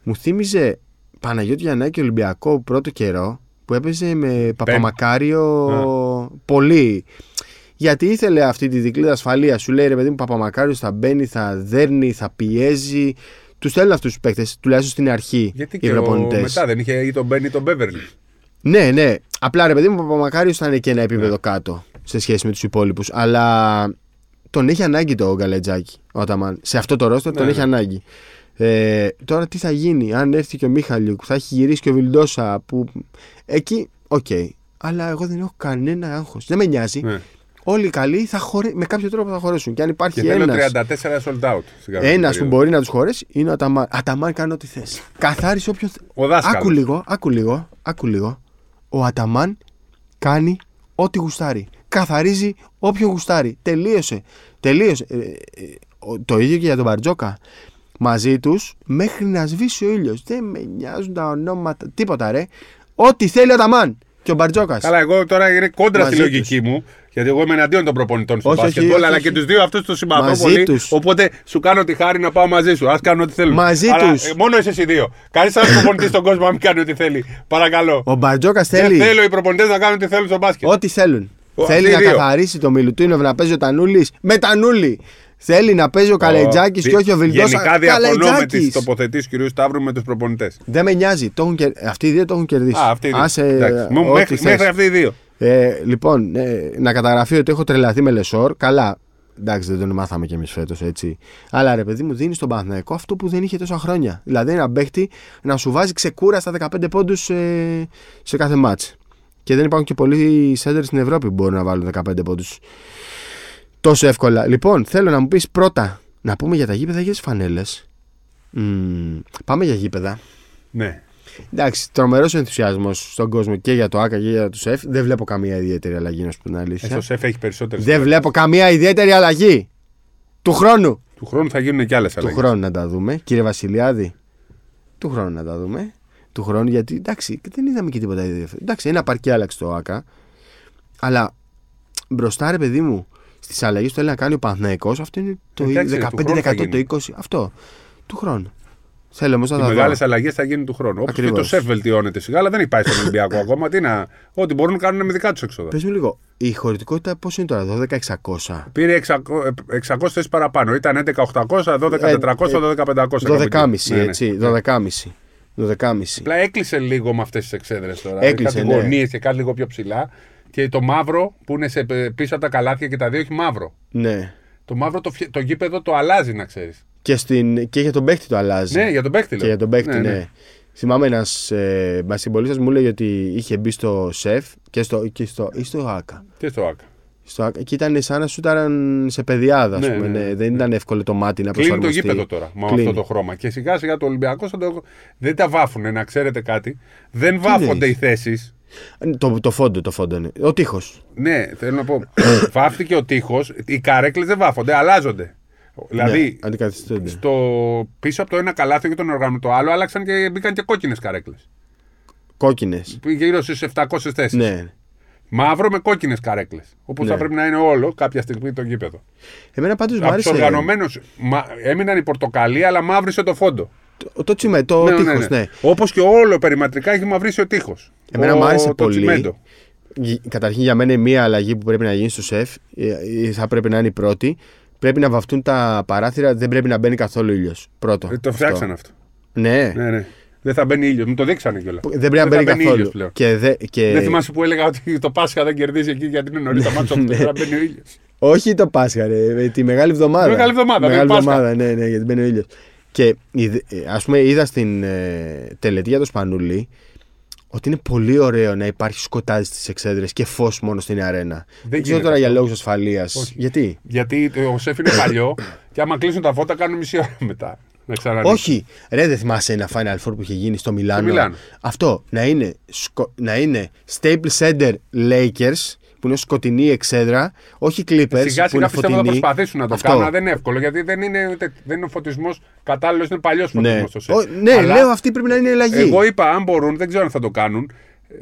Speaker 1: Μου θύμιζε Παναγιώτη Γιαννάκη Ολυμπιακό πρώτο καιρό που έπαιζε με Παπαμακάριο πολύ. Γιατί ήθελε αυτή τη δικλίδα ασφαλείας. Σου λέει ρε παιδί μου, Παπαμακάριο θα μπαίνει, θα δέρνει, θα πιέζει. Τους θέλουν αυτούς τους παίκτες, τουλάχιστον στην αρχή.
Speaker 2: Γιατί
Speaker 1: οι
Speaker 2: και ο,
Speaker 1: προπονητές.
Speaker 2: μετά δεν είχε ή τον Μπένι ή τον Μπέβερλι.
Speaker 1: Ναι, ναι. Απλά ρε παιδί μου, ο Παπαμακάριο ήταν και ένα επίπεδο κάτω σε σχέση με τους υπόλοιπους. Αλλά τον έχει ανάγκη το Γκαλετζάκη ο Αταμάν. Σε αυτό το ρόστο τον
Speaker 2: Ναι,
Speaker 1: έχει
Speaker 2: ναι.
Speaker 1: ανάγκη. Ε, τώρα τι θα γίνει, αν έρθει και ο Μίχαλιουκ, θα έχει γυρίσει και ο Βιλντόσα που. Εκεί, οκ. Αλλά εγώ δεν έχω κανένα άγχος. Δεν με νοιάζει.
Speaker 2: Ναι.
Speaker 1: Όλοι οι καλοί θα χωρέ... με κάποιο τρόπο θα χωρέσουν. Και αν
Speaker 2: Και
Speaker 1: υπάρχει
Speaker 2: θέλω
Speaker 1: ένα.
Speaker 2: 34 sold out. στην κάποια
Speaker 1: Ένας που
Speaker 2: περίοδο.
Speaker 1: μπορεί να τους χωρέσει είναι ο Αταμάν. Αταμάν κάνει ό,τι θες. Καθάρισε όποιον. θε-
Speaker 2: Ο δάσκαλος.
Speaker 1: Άκου λίγο, άκου λίγο, άκου λίγο. Ο Αταμάν κάνει ό,τι γουστάρει. Καθαρίζει όποιον γουστάρει. Τελείωσε. Τελείωσε. Ε, ε, ο- το ίδιο και για τον Μπαρτζόκα. Μαζί τους μέχρι να σβήσει ο ήλιος. Δεν με νοιάζουν τα ονόματα. Τίποτα ρε. Ό,τι θέλει ο Αταμάν. Και ο Μπαρτζόκας.
Speaker 2: Καλά, εγώ τώρα είναι κόντρα
Speaker 1: Μαζί
Speaker 2: στη λογική μου. Γιατί εγώ είμαι εναντίον των προπονητών στο
Speaker 1: Όχι, όχι,
Speaker 2: μπάσκετ.
Speaker 1: όχι,
Speaker 2: αλλά
Speaker 1: όχι.
Speaker 2: και τους δύο αυτούς τους συμπαθώ
Speaker 1: Μαζί
Speaker 2: πολύ.
Speaker 1: τους.
Speaker 2: Οπότε σου κάνω τη χάρη να πάω μαζί σου. Α κάνουν ό,τι θέλουν.
Speaker 1: Μαζί
Speaker 2: Αλλά,
Speaker 1: τους.
Speaker 2: ε, μόνο εσείς οι δύο. Κανείς άλλος <coughs> προπονητής στον κόσμο να μην κάνει ό,τι θέλει. Παρακαλώ.
Speaker 1: Ο Μπαρτζόκας
Speaker 2: Δεν
Speaker 1: θέλει
Speaker 2: θέλω οι προπονητές να κάνουν ό,τι θέλουν στο μπάσκετ.
Speaker 1: ό,τι θέλουν.
Speaker 2: Ο-
Speaker 1: θέλει
Speaker 2: αυτοί
Speaker 1: να
Speaker 2: οι δύο.
Speaker 1: καθαρίσει το Μιλουτίνοβ να παίζει ο Τανούλης με Τανούλη. Θέλει να παίζει ο Καλετζάκης
Speaker 2: Δι-
Speaker 1: και όχι ο Βιλντόσα.
Speaker 2: Γενικά διαφωνώ με τις
Speaker 1: Καλετζάκης.
Speaker 2: τοποθετήσεις του κ. Σταύρου με τους προπονητές.
Speaker 1: Δεν με νοιάζει. Το έχουν κερ- Αυτοί οι δύο το έχουν κερδίσει.
Speaker 2: Α, αυτοί οι δύο.
Speaker 1: Άσε,
Speaker 2: Εντάξει. Μου-
Speaker 1: ό,τι
Speaker 2: μέχρι,
Speaker 1: θες.
Speaker 2: μέχρι αυτοί οι δύο.
Speaker 1: Ε, λοιπόν, ε, να καταγραφεί ότι έχω τρελαθεί με Λεσόρ. Καλά. Εντάξει, δεν τον μάθαμε κι εμείς φέτος έτσι. Αλλά ρε παιδί μου, δίνεις στον Παναθηναϊκό αυτό που δεν είχε τόσα χρόνια. Δηλαδή, ένα παίχτη να σου βάζει ξεκούρα στα 15 πόντους σε κάθε μάτς. Και δεν υπάρχουν και πολλοί σέντερ στην Ευρώπη που μπορούν να βάλουν 15 πόντους τόσο εύκολα. Λοιπόν, θέλω να μου πεις πρώτα να πούμε για τα γήπεδα και τις φανέλες. πάμε για γήπεδα.
Speaker 2: Ναι.
Speaker 1: Εντάξει, τρομερός ενθουσιασμός στον κόσμο και για το ΑΚΑ και για το ΣΕΦ. Δεν βλέπω καμία ιδιαίτερη αλλαγή, να σου πω την
Speaker 2: Ε,
Speaker 1: αλήθεια.
Speaker 2: στο ΣΕΦ έχει περισσότερες.
Speaker 1: Δεν βλέπω καμία ιδιαίτερη αλλαγή. Του χρόνου.
Speaker 2: Του χρόνου θα γίνουν και άλλες
Speaker 1: Του
Speaker 2: αλλαγές.
Speaker 1: χρόνου να τα δούμε. Κύριε Βασιλιάδη, του χρόνου να τα δούμε. Του χρόνου γιατί εντάξει, δεν είδαμε και τίποτα ιδιαίτερο. Εντάξει, ένα παρκέ άλλαξε το ΑΚΑ. Αλλά μπροστά, ρε παιδί μου, στις αλλαγές που θέλει να κάνει ο Παναθηναϊκός αυτό είναι το
Speaker 2: Εντάξει, του χρόνου θα
Speaker 1: 15% το
Speaker 2: γίνει.
Speaker 1: 20%. Αυτό. Του χρόνου. Θέλω όμως να
Speaker 2: Οι
Speaker 1: τα δω.
Speaker 2: μεγάλες αλλαγές θα γίνουν του χρόνου. Όπως και
Speaker 1: Ακριβώς.
Speaker 2: το ΣΕΦ βελτιώνεται σιγά, αλλά δεν έχει πάει στον Ολυμπιακό ακόμα. Τι να. Ό,τι μπορούν να κάνουν με δικά τους έξοδα.
Speaker 1: Πες μου λίγο, η χωρητικότητα πώ είναι τώρα, 12-600.
Speaker 2: Πήρε 600, 600 θέσεις παραπάνω. Ήταν 11.800, 12.400, 12.500.
Speaker 1: 12,5
Speaker 2: Ναι, ναι.
Speaker 1: έτσι. 12,5. 12,5.
Speaker 2: Απλά έκλεισε λίγο με αυτές τις εξέδρες τώρα.
Speaker 1: Έκλεισε,
Speaker 2: κάτι
Speaker 1: ναι.
Speaker 2: γωνίε και κάτι λίγο πιο ψηλά. Και το μαύρο που είναι σε, πίσω από τα καλάθια και τα δύο έχει μαύρο.
Speaker 1: Ναι.
Speaker 2: Το μαύρο το, φυ- το γήπεδο το αλλάζει, να ξέρεις.
Speaker 1: Και, στην, και για τον παίχτη το αλλάζει.
Speaker 2: Ναι, για τον παίκτη
Speaker 1: και
Speaker 2: λέω.
Speaker 1: για τον παίχτη, ναι. Θυμάμαι ένας ε, συμπολίτη μου λέει ότι είχε μπει στο σεφ και στο, και στο, ή στο ΑΚΑ.
Speaker 2: Και στο ΑΚΑ.
Speaker 1: Στο ΑΚΑ και ήταν σαν να σούταραν σε παιδιάδα. ας
Speaker 2: Ναι,
Speaker 1: πούμε,
Speaker 2: ναι,
Speaker 1: ναι.
Speaker 2: ναι.
Speaker 1: Δεν ήταν εύκολο το μάτι να
Speaker 2: Κλείνει το
Speaker 1: προσαρμοστεί.
Speaker 2: γήπεδο τώρα με
Speaker 1: Κλείνει.
Speaker 2: αυτό το χρώμα. Και σιγά σιγά το Ολυμπιακός θα το... δεν τα βάφουν, να ξέρετε κάτι. Δεν βάφονται
Speaker 1: εννοείς;
Speaker 2: οι θέσεις.
Speaker 1: Το, το φόντο, το φόντο είναι. Ο τείχος.
Speaker 2: Ναι, θέλω να πω. <coughs> βάφτηκε ο τείχος. Οι καρέκλες δεν βάφονται, αλλάζονται. Δηλαδή,
Speaker 1: ναι, αντικαθιστούνται.
Speaker 2: στο, πίσω από το ένα καλάθι και τον οργανό το άλλο άλλαξαν και μπήκαν και κόκκινες καρέκλες.
Speaker 1: Κόκκινες.
Speaker 2: Γύρω στις 700 θέσεις.
Speaker 1: Ναι.
Speaker 2: Μαύρο με κόκκινες καρέκλες. Όπου
Speaker 1: Ναι.
Speaker 2: θα πρέπει να είναι όλο κάποια στιγμή το γήπεδο.
Speaker 1: Εμένα πάντως μου
Speaker 2: Από τους
Speaker 1: άρεσε.
Speaker 2: οργανωμένους έμειναν οι πορτοκαλί, αλλά μαύρισε το φόντο.
Speaker 1: Το, το τσιμέ, το τείχος, ναι.
Speaker 2: Όπως και όλο περιματρικά έχει μαυρίσει ο τείχος.
Speaker 1: Εμένα μου άρεσε πολύ.
Speaker 2: Τσιμέντο.
Speaker 1: Γ- Καταρχήν για μένα η μία αλλαγή που πρέπει να γίνει στο σεφ ε, ε, θα πρέπει να είναι η πρώτη. Πρέπει να βαφτούν τα παράθυρα, δεν πρέπει να μπαίνει καθόλου ήλιος. Πρώτο.
Speaker 2: Ε, το
Speaker 1: Αυτό.
Speaker 2: φτιάξαν αυτό.
Speaker 1: Ναι.
Speaker 2: Ναι, ναι. Δεν θα μπαίνει ήλιος. Μου το δείξανε κιόλας.
Speaker 1: Δεν πρέπει να μπαίνει
Speaker 2: θα μπαίνει
Speaker 1: καθόλου.
Speaker 2: ήλιος πλέον.
Speaker 1: Και δε, και...
Speaker 2: Δεν θυμάσαι που έλεγα ότι το Πάσχα δεν κερδίζει εκεί γιατί είναι νωρίς τα μάτια.
Speaker 1: Ναι.
Speaker 2: Δεν θα μπαίνει ο ήλιος.
Speaker 1: Όχι το Πάσχα, ρε, με τη Μεγάλη Εβδομάδα.
Speaker 2: Μεγάλη Εβδομάδα,
Speaker 1: Μεγάλη
Speaker 2: δεν Πάσχα.
Speaker 1: Εβδομάδα, ναι, ναι, γιατί μπαίνει ο ήλιος. Και ας πούμε, είδα στην ε, τελετή για το Σπανούλι ότι είναι πολύ ωραίο να υπάρχει σκοτάδι στις εξέδρες και φως μόνο στην αρένα. Δεν, ξέρω
Speaker 2: γίνεται
Speaker 1: τώρα για
Speaker 2: αυτό.
Speaker 1: λόγους ασφαλείας.
Speaker 2: Όχι.
Speaker 1: Γιατί;
Speaker 2: Γιατί ο σεφ είναι παλιό <coughs> και άμα κλείσουν τα φώτα κάνουν μισή ώρα μετά. Να ξανανοίξουν.
Speaker 1: Όχι, ρε, δεν θυμάσαι ένα Final Four που είχε γίνει στο Μιλάνο.
Speaker 2: Μιλάνο.
Speaker 1: Αυτό να είναι, σκο... να είναι Staples Center Lakers που είναι σκοτεινή εξέδρα, όχι Clippers
Speaker 2: Σιγά
Speaker 1: που
Speaker 2: σιγά
Speaker 1: είναι
Speaker 2: πιστεύω θα
Speaker 1: φωτεινή.
Speaker 2: προσπαθήσουν να το
Speaker 1: Αυτό.
Speaker 2: κάνουν, αλλά δεν είναι εύκολο γιατί δεν είναι, ούτε- δεν είναι ο φωτισμός κατάλληλος, είναι παλιός φωτισμός
Speaker 1: Ναι,
Speaker 2: το σεφ.
Speaker 1: Ο- ναι
Speaker 2: Αλλά
Speaker 1: λέω αυτή πρέπει να είναι ελλαγή.
Speaker 2: Εγώ είπα, αν μπορούν, δεν ξέρω αν θα το κάνουν.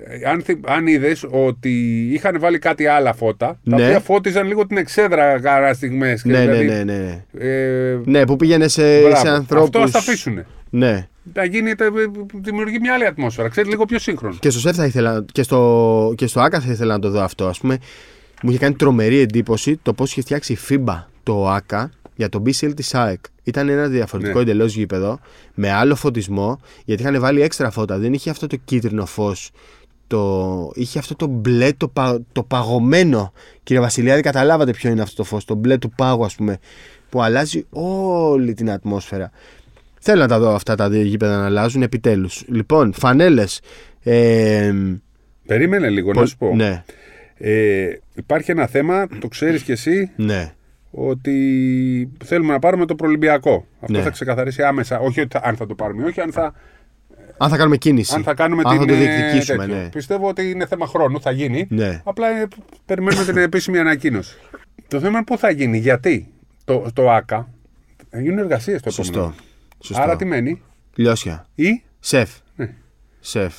Speaker 2: Ε, Αν, θυ- αν είδες ότι είχαν βάλει κάτι άλλα φώτα, τα
Speaker 1: Ναι.
Speaker 2: οποία φώτιζαν λίγο την εξέδρα κάρα στιγμές.
Speaker 1: ναι, ναι, ναι, ναι.
Speaker 2: Ε,
Speaker 1: Ναι, που πήγαινε σε,
Speaker 2: μπράβο.
Speaker 1: σε ανθρώπου.
Speaker 2: Αυτό ας τα αφήσουν.
Speaker 1: Ναι.
Speaker 2: Να γίνει, τε- δημιουργεί μια άλλη ατμόσφαιρα. Ξέρεις, λίγο πιο σύγχρονο.
Speaker 1: Και στο ΣΕΦ θα ήθελα, και στο, και στο ΆΚΑ θα ήθελα να το δω αυτό. Ας πούμε, μου είχε κάνει τρομερή εντύπωση το πώς είχε φτιάξει η FIBA το ΆΚΑ για το BCL της ΑΕΚ. Ήταν ένα διαφορετικό
Speaker 2: Ναι.
Speaker 1: εντελώς γήπεδο με άλλο φωτισμό γιατί είχαν βάλει έξτρα φώτα. Δεν είχε αυτό το κίτρινο φως. Το... Είχε αυτό το μπλε το, πα... το παγωμένο. Κύριε Βασιλιάδη, καταλάβατε ποιο είναι αυτό το φως. Το μπλε του πάγου, ας πούμε. Που αλλάζει όλη την ατμόσφαιρα. Θέλω να τα δω αυτά τα δύο γήπεδα να αλλάζουν επιτέλους. Λοιπόν, φανέλες. Ε,
Speaker 2: Περίμενε λίγο να σου πω.
Speaker 1: Ναι,
Speaker 2: Ε, υπάρχει ένα θέμα, το ξέρεις κι εσύ,
Speaker 1: ναι.
Speaker 2: ότι θέλουμε να πάρουμε το προλυμπιακό. Αυτό
Speaker 1: Ναι.
Speaker 2: θα ξεκαθαρίσει άμεσα. Όχι ότι θα- αν θα το πάρουμε ή όχι, αν θα,
Speaker 1: Αν θα κάνουμε κίνηση.
Speaker 2: αν θα κάνουμε
Speaker 1: Αν
Speaker 2: την.
Speaker 1: θα το
Speaker 2: ε,
Speaker 1: διεκδικήσουμε,
Speaker 2: τέτοιο.
Speaker 1: ναι.
Speaker 2: Πιστεύω ότι είναι θέμα χρόνου, θα γίνει.
Speaker 1: Ναι.
Speaker 2: Απλά ε, περιμένουμε την επίσημη ανακοίνωση. Το θέμα είναι πού θα γίνει, γιατί το, το ΑΚΑ θα γίνουν εργασίες το επόμενο.
Speaker 1: Σωστό. Σωστό.
Speaker 2: Άρα τι μένει,
Speaker 1: Λιώσια.
Speaker 2: ή.
Speaker 1: Σεφ.
Speaker 2: Ναι.
Speaker 1: Σεφ.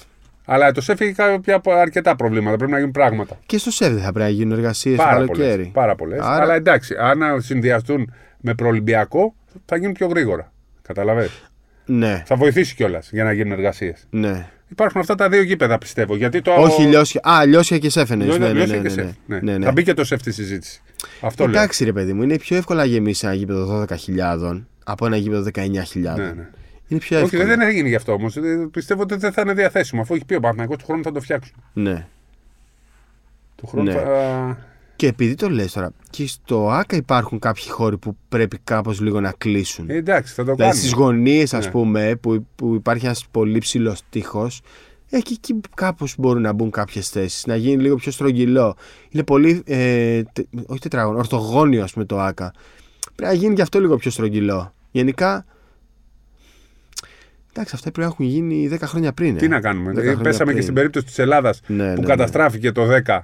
Speaker 2: Αλλά το ΣΕΦ έχει κάποια αρκετά προβλήματα. Πρέπει να γίνουν πράγματα.
Speaker 1: Και στο σεφ δεν θα πρέπει να γίνουν εργασίες το
Speaker 2: Πάρα πολλές.
Speaker 1: καλοκαίρι.
Speaker 2: Πάρα πολλές.
Speaker 1: Άρα-
Speaker 2: Αλλά εντάξει, αν συνδυαστούν με προολυμπιακό, θα γίνουν πιο γρήγορα. Καταλαβαίνετε.
Speaker 1: Ναι,
Speaker 2: Θα βοηθήσει κιόλας για να γίνουν εργασίες.
Speaker 1: ναι.
Speaker 2: Υπάρχουν αυτά τα δύο γήπεδα πιστεύω. Γιατί το...
Speaker 1: Όχι λιώσια. Α, λιώσια και σεφ εννοείς.
Speaker 2: Λιώσια-
Speaker 1: Ναι, ναι,
Speaker 2: λιώσια
Speaker 1: ναι,
Speaker 2: και
Speaker 1: ναι,
Speaker 2: σεφ.
Speaker 1: ναι.
Speaker 2: Ναι.
Speaker 1: Ναι, ναι.
Speaker 2: Θα μπει και το σεφ στη συζήτηση. Αυτό λέω.
Speaker 1: Εντάξει, ρε παιδί μου, είναι πιο εύκολο να γεμίσει ένα γήπεδο 12.000 από ένα γήπεδο 19.000.
Speaker 2: Ναι, ναι.
Speaker 1: Είναι πιο
Speaker 2: Όχι,
Speaker 1: εύκολο.
Speaker 2: δεν έγινε γι' αυτό όμως. Πιστεύω ότι δεν θα είναι διαθέσιμο. Αφού έχει πει ο Παναγιώτο του χρόνου θα το φτιάξουν.
Speaker 1: Ναι.
Speaker 2: Του χρόνου
Speaker 1: Ναι.
Speaker 2: θα.
Speaker 1: Και επειδή το λες τώρα, και στο ΆΚΑ υπάρχουν κάποιοι χώροι που πρέπει κάπως λίγο να κλείσουν.
Speaker 2: Ε, εντάξει, θα το
Speaker 1: Δηλαδή
Speaker 2: κάνουμε.
Speaker 1: στις γωνίες, ας
Speaker 2: Ναι.
Speaker 1: πούμε, που, που υπάρχει ένας πολύ ψηλός τείχος, εκεί, εκεί κάπως μπορούν να μπουν κάποιες θέσεις, να γίνει λίγο πιο στρογγυλό. Είναι πολύ. Ε, τε- όχι τετράγωνο, ορθογώνιο, ας πούμε, το ΑΚΑ. Πρέπει να γίνει και αυτό λίγο πιο στρογγυλό. Γενικά. Εντάξει, αυτά πρέπει να έχουν γίνει 10 χρόνια πριν. ε.
Speaker 2: Τι να κάνουμε.
Speaker 1: 10
Speaker 2: Ε,
Speaker 1: χρόνια
Speaker 2: Πέσαμε και
Speaker 1: πριν.
Speaker 2: στην περίπτωση της Ελλάδας
Speaker 1: Ναι, ναι,
Speaker 2: που
Speaker 1: ναι.
Speaker 2: καταστράφηκε το 10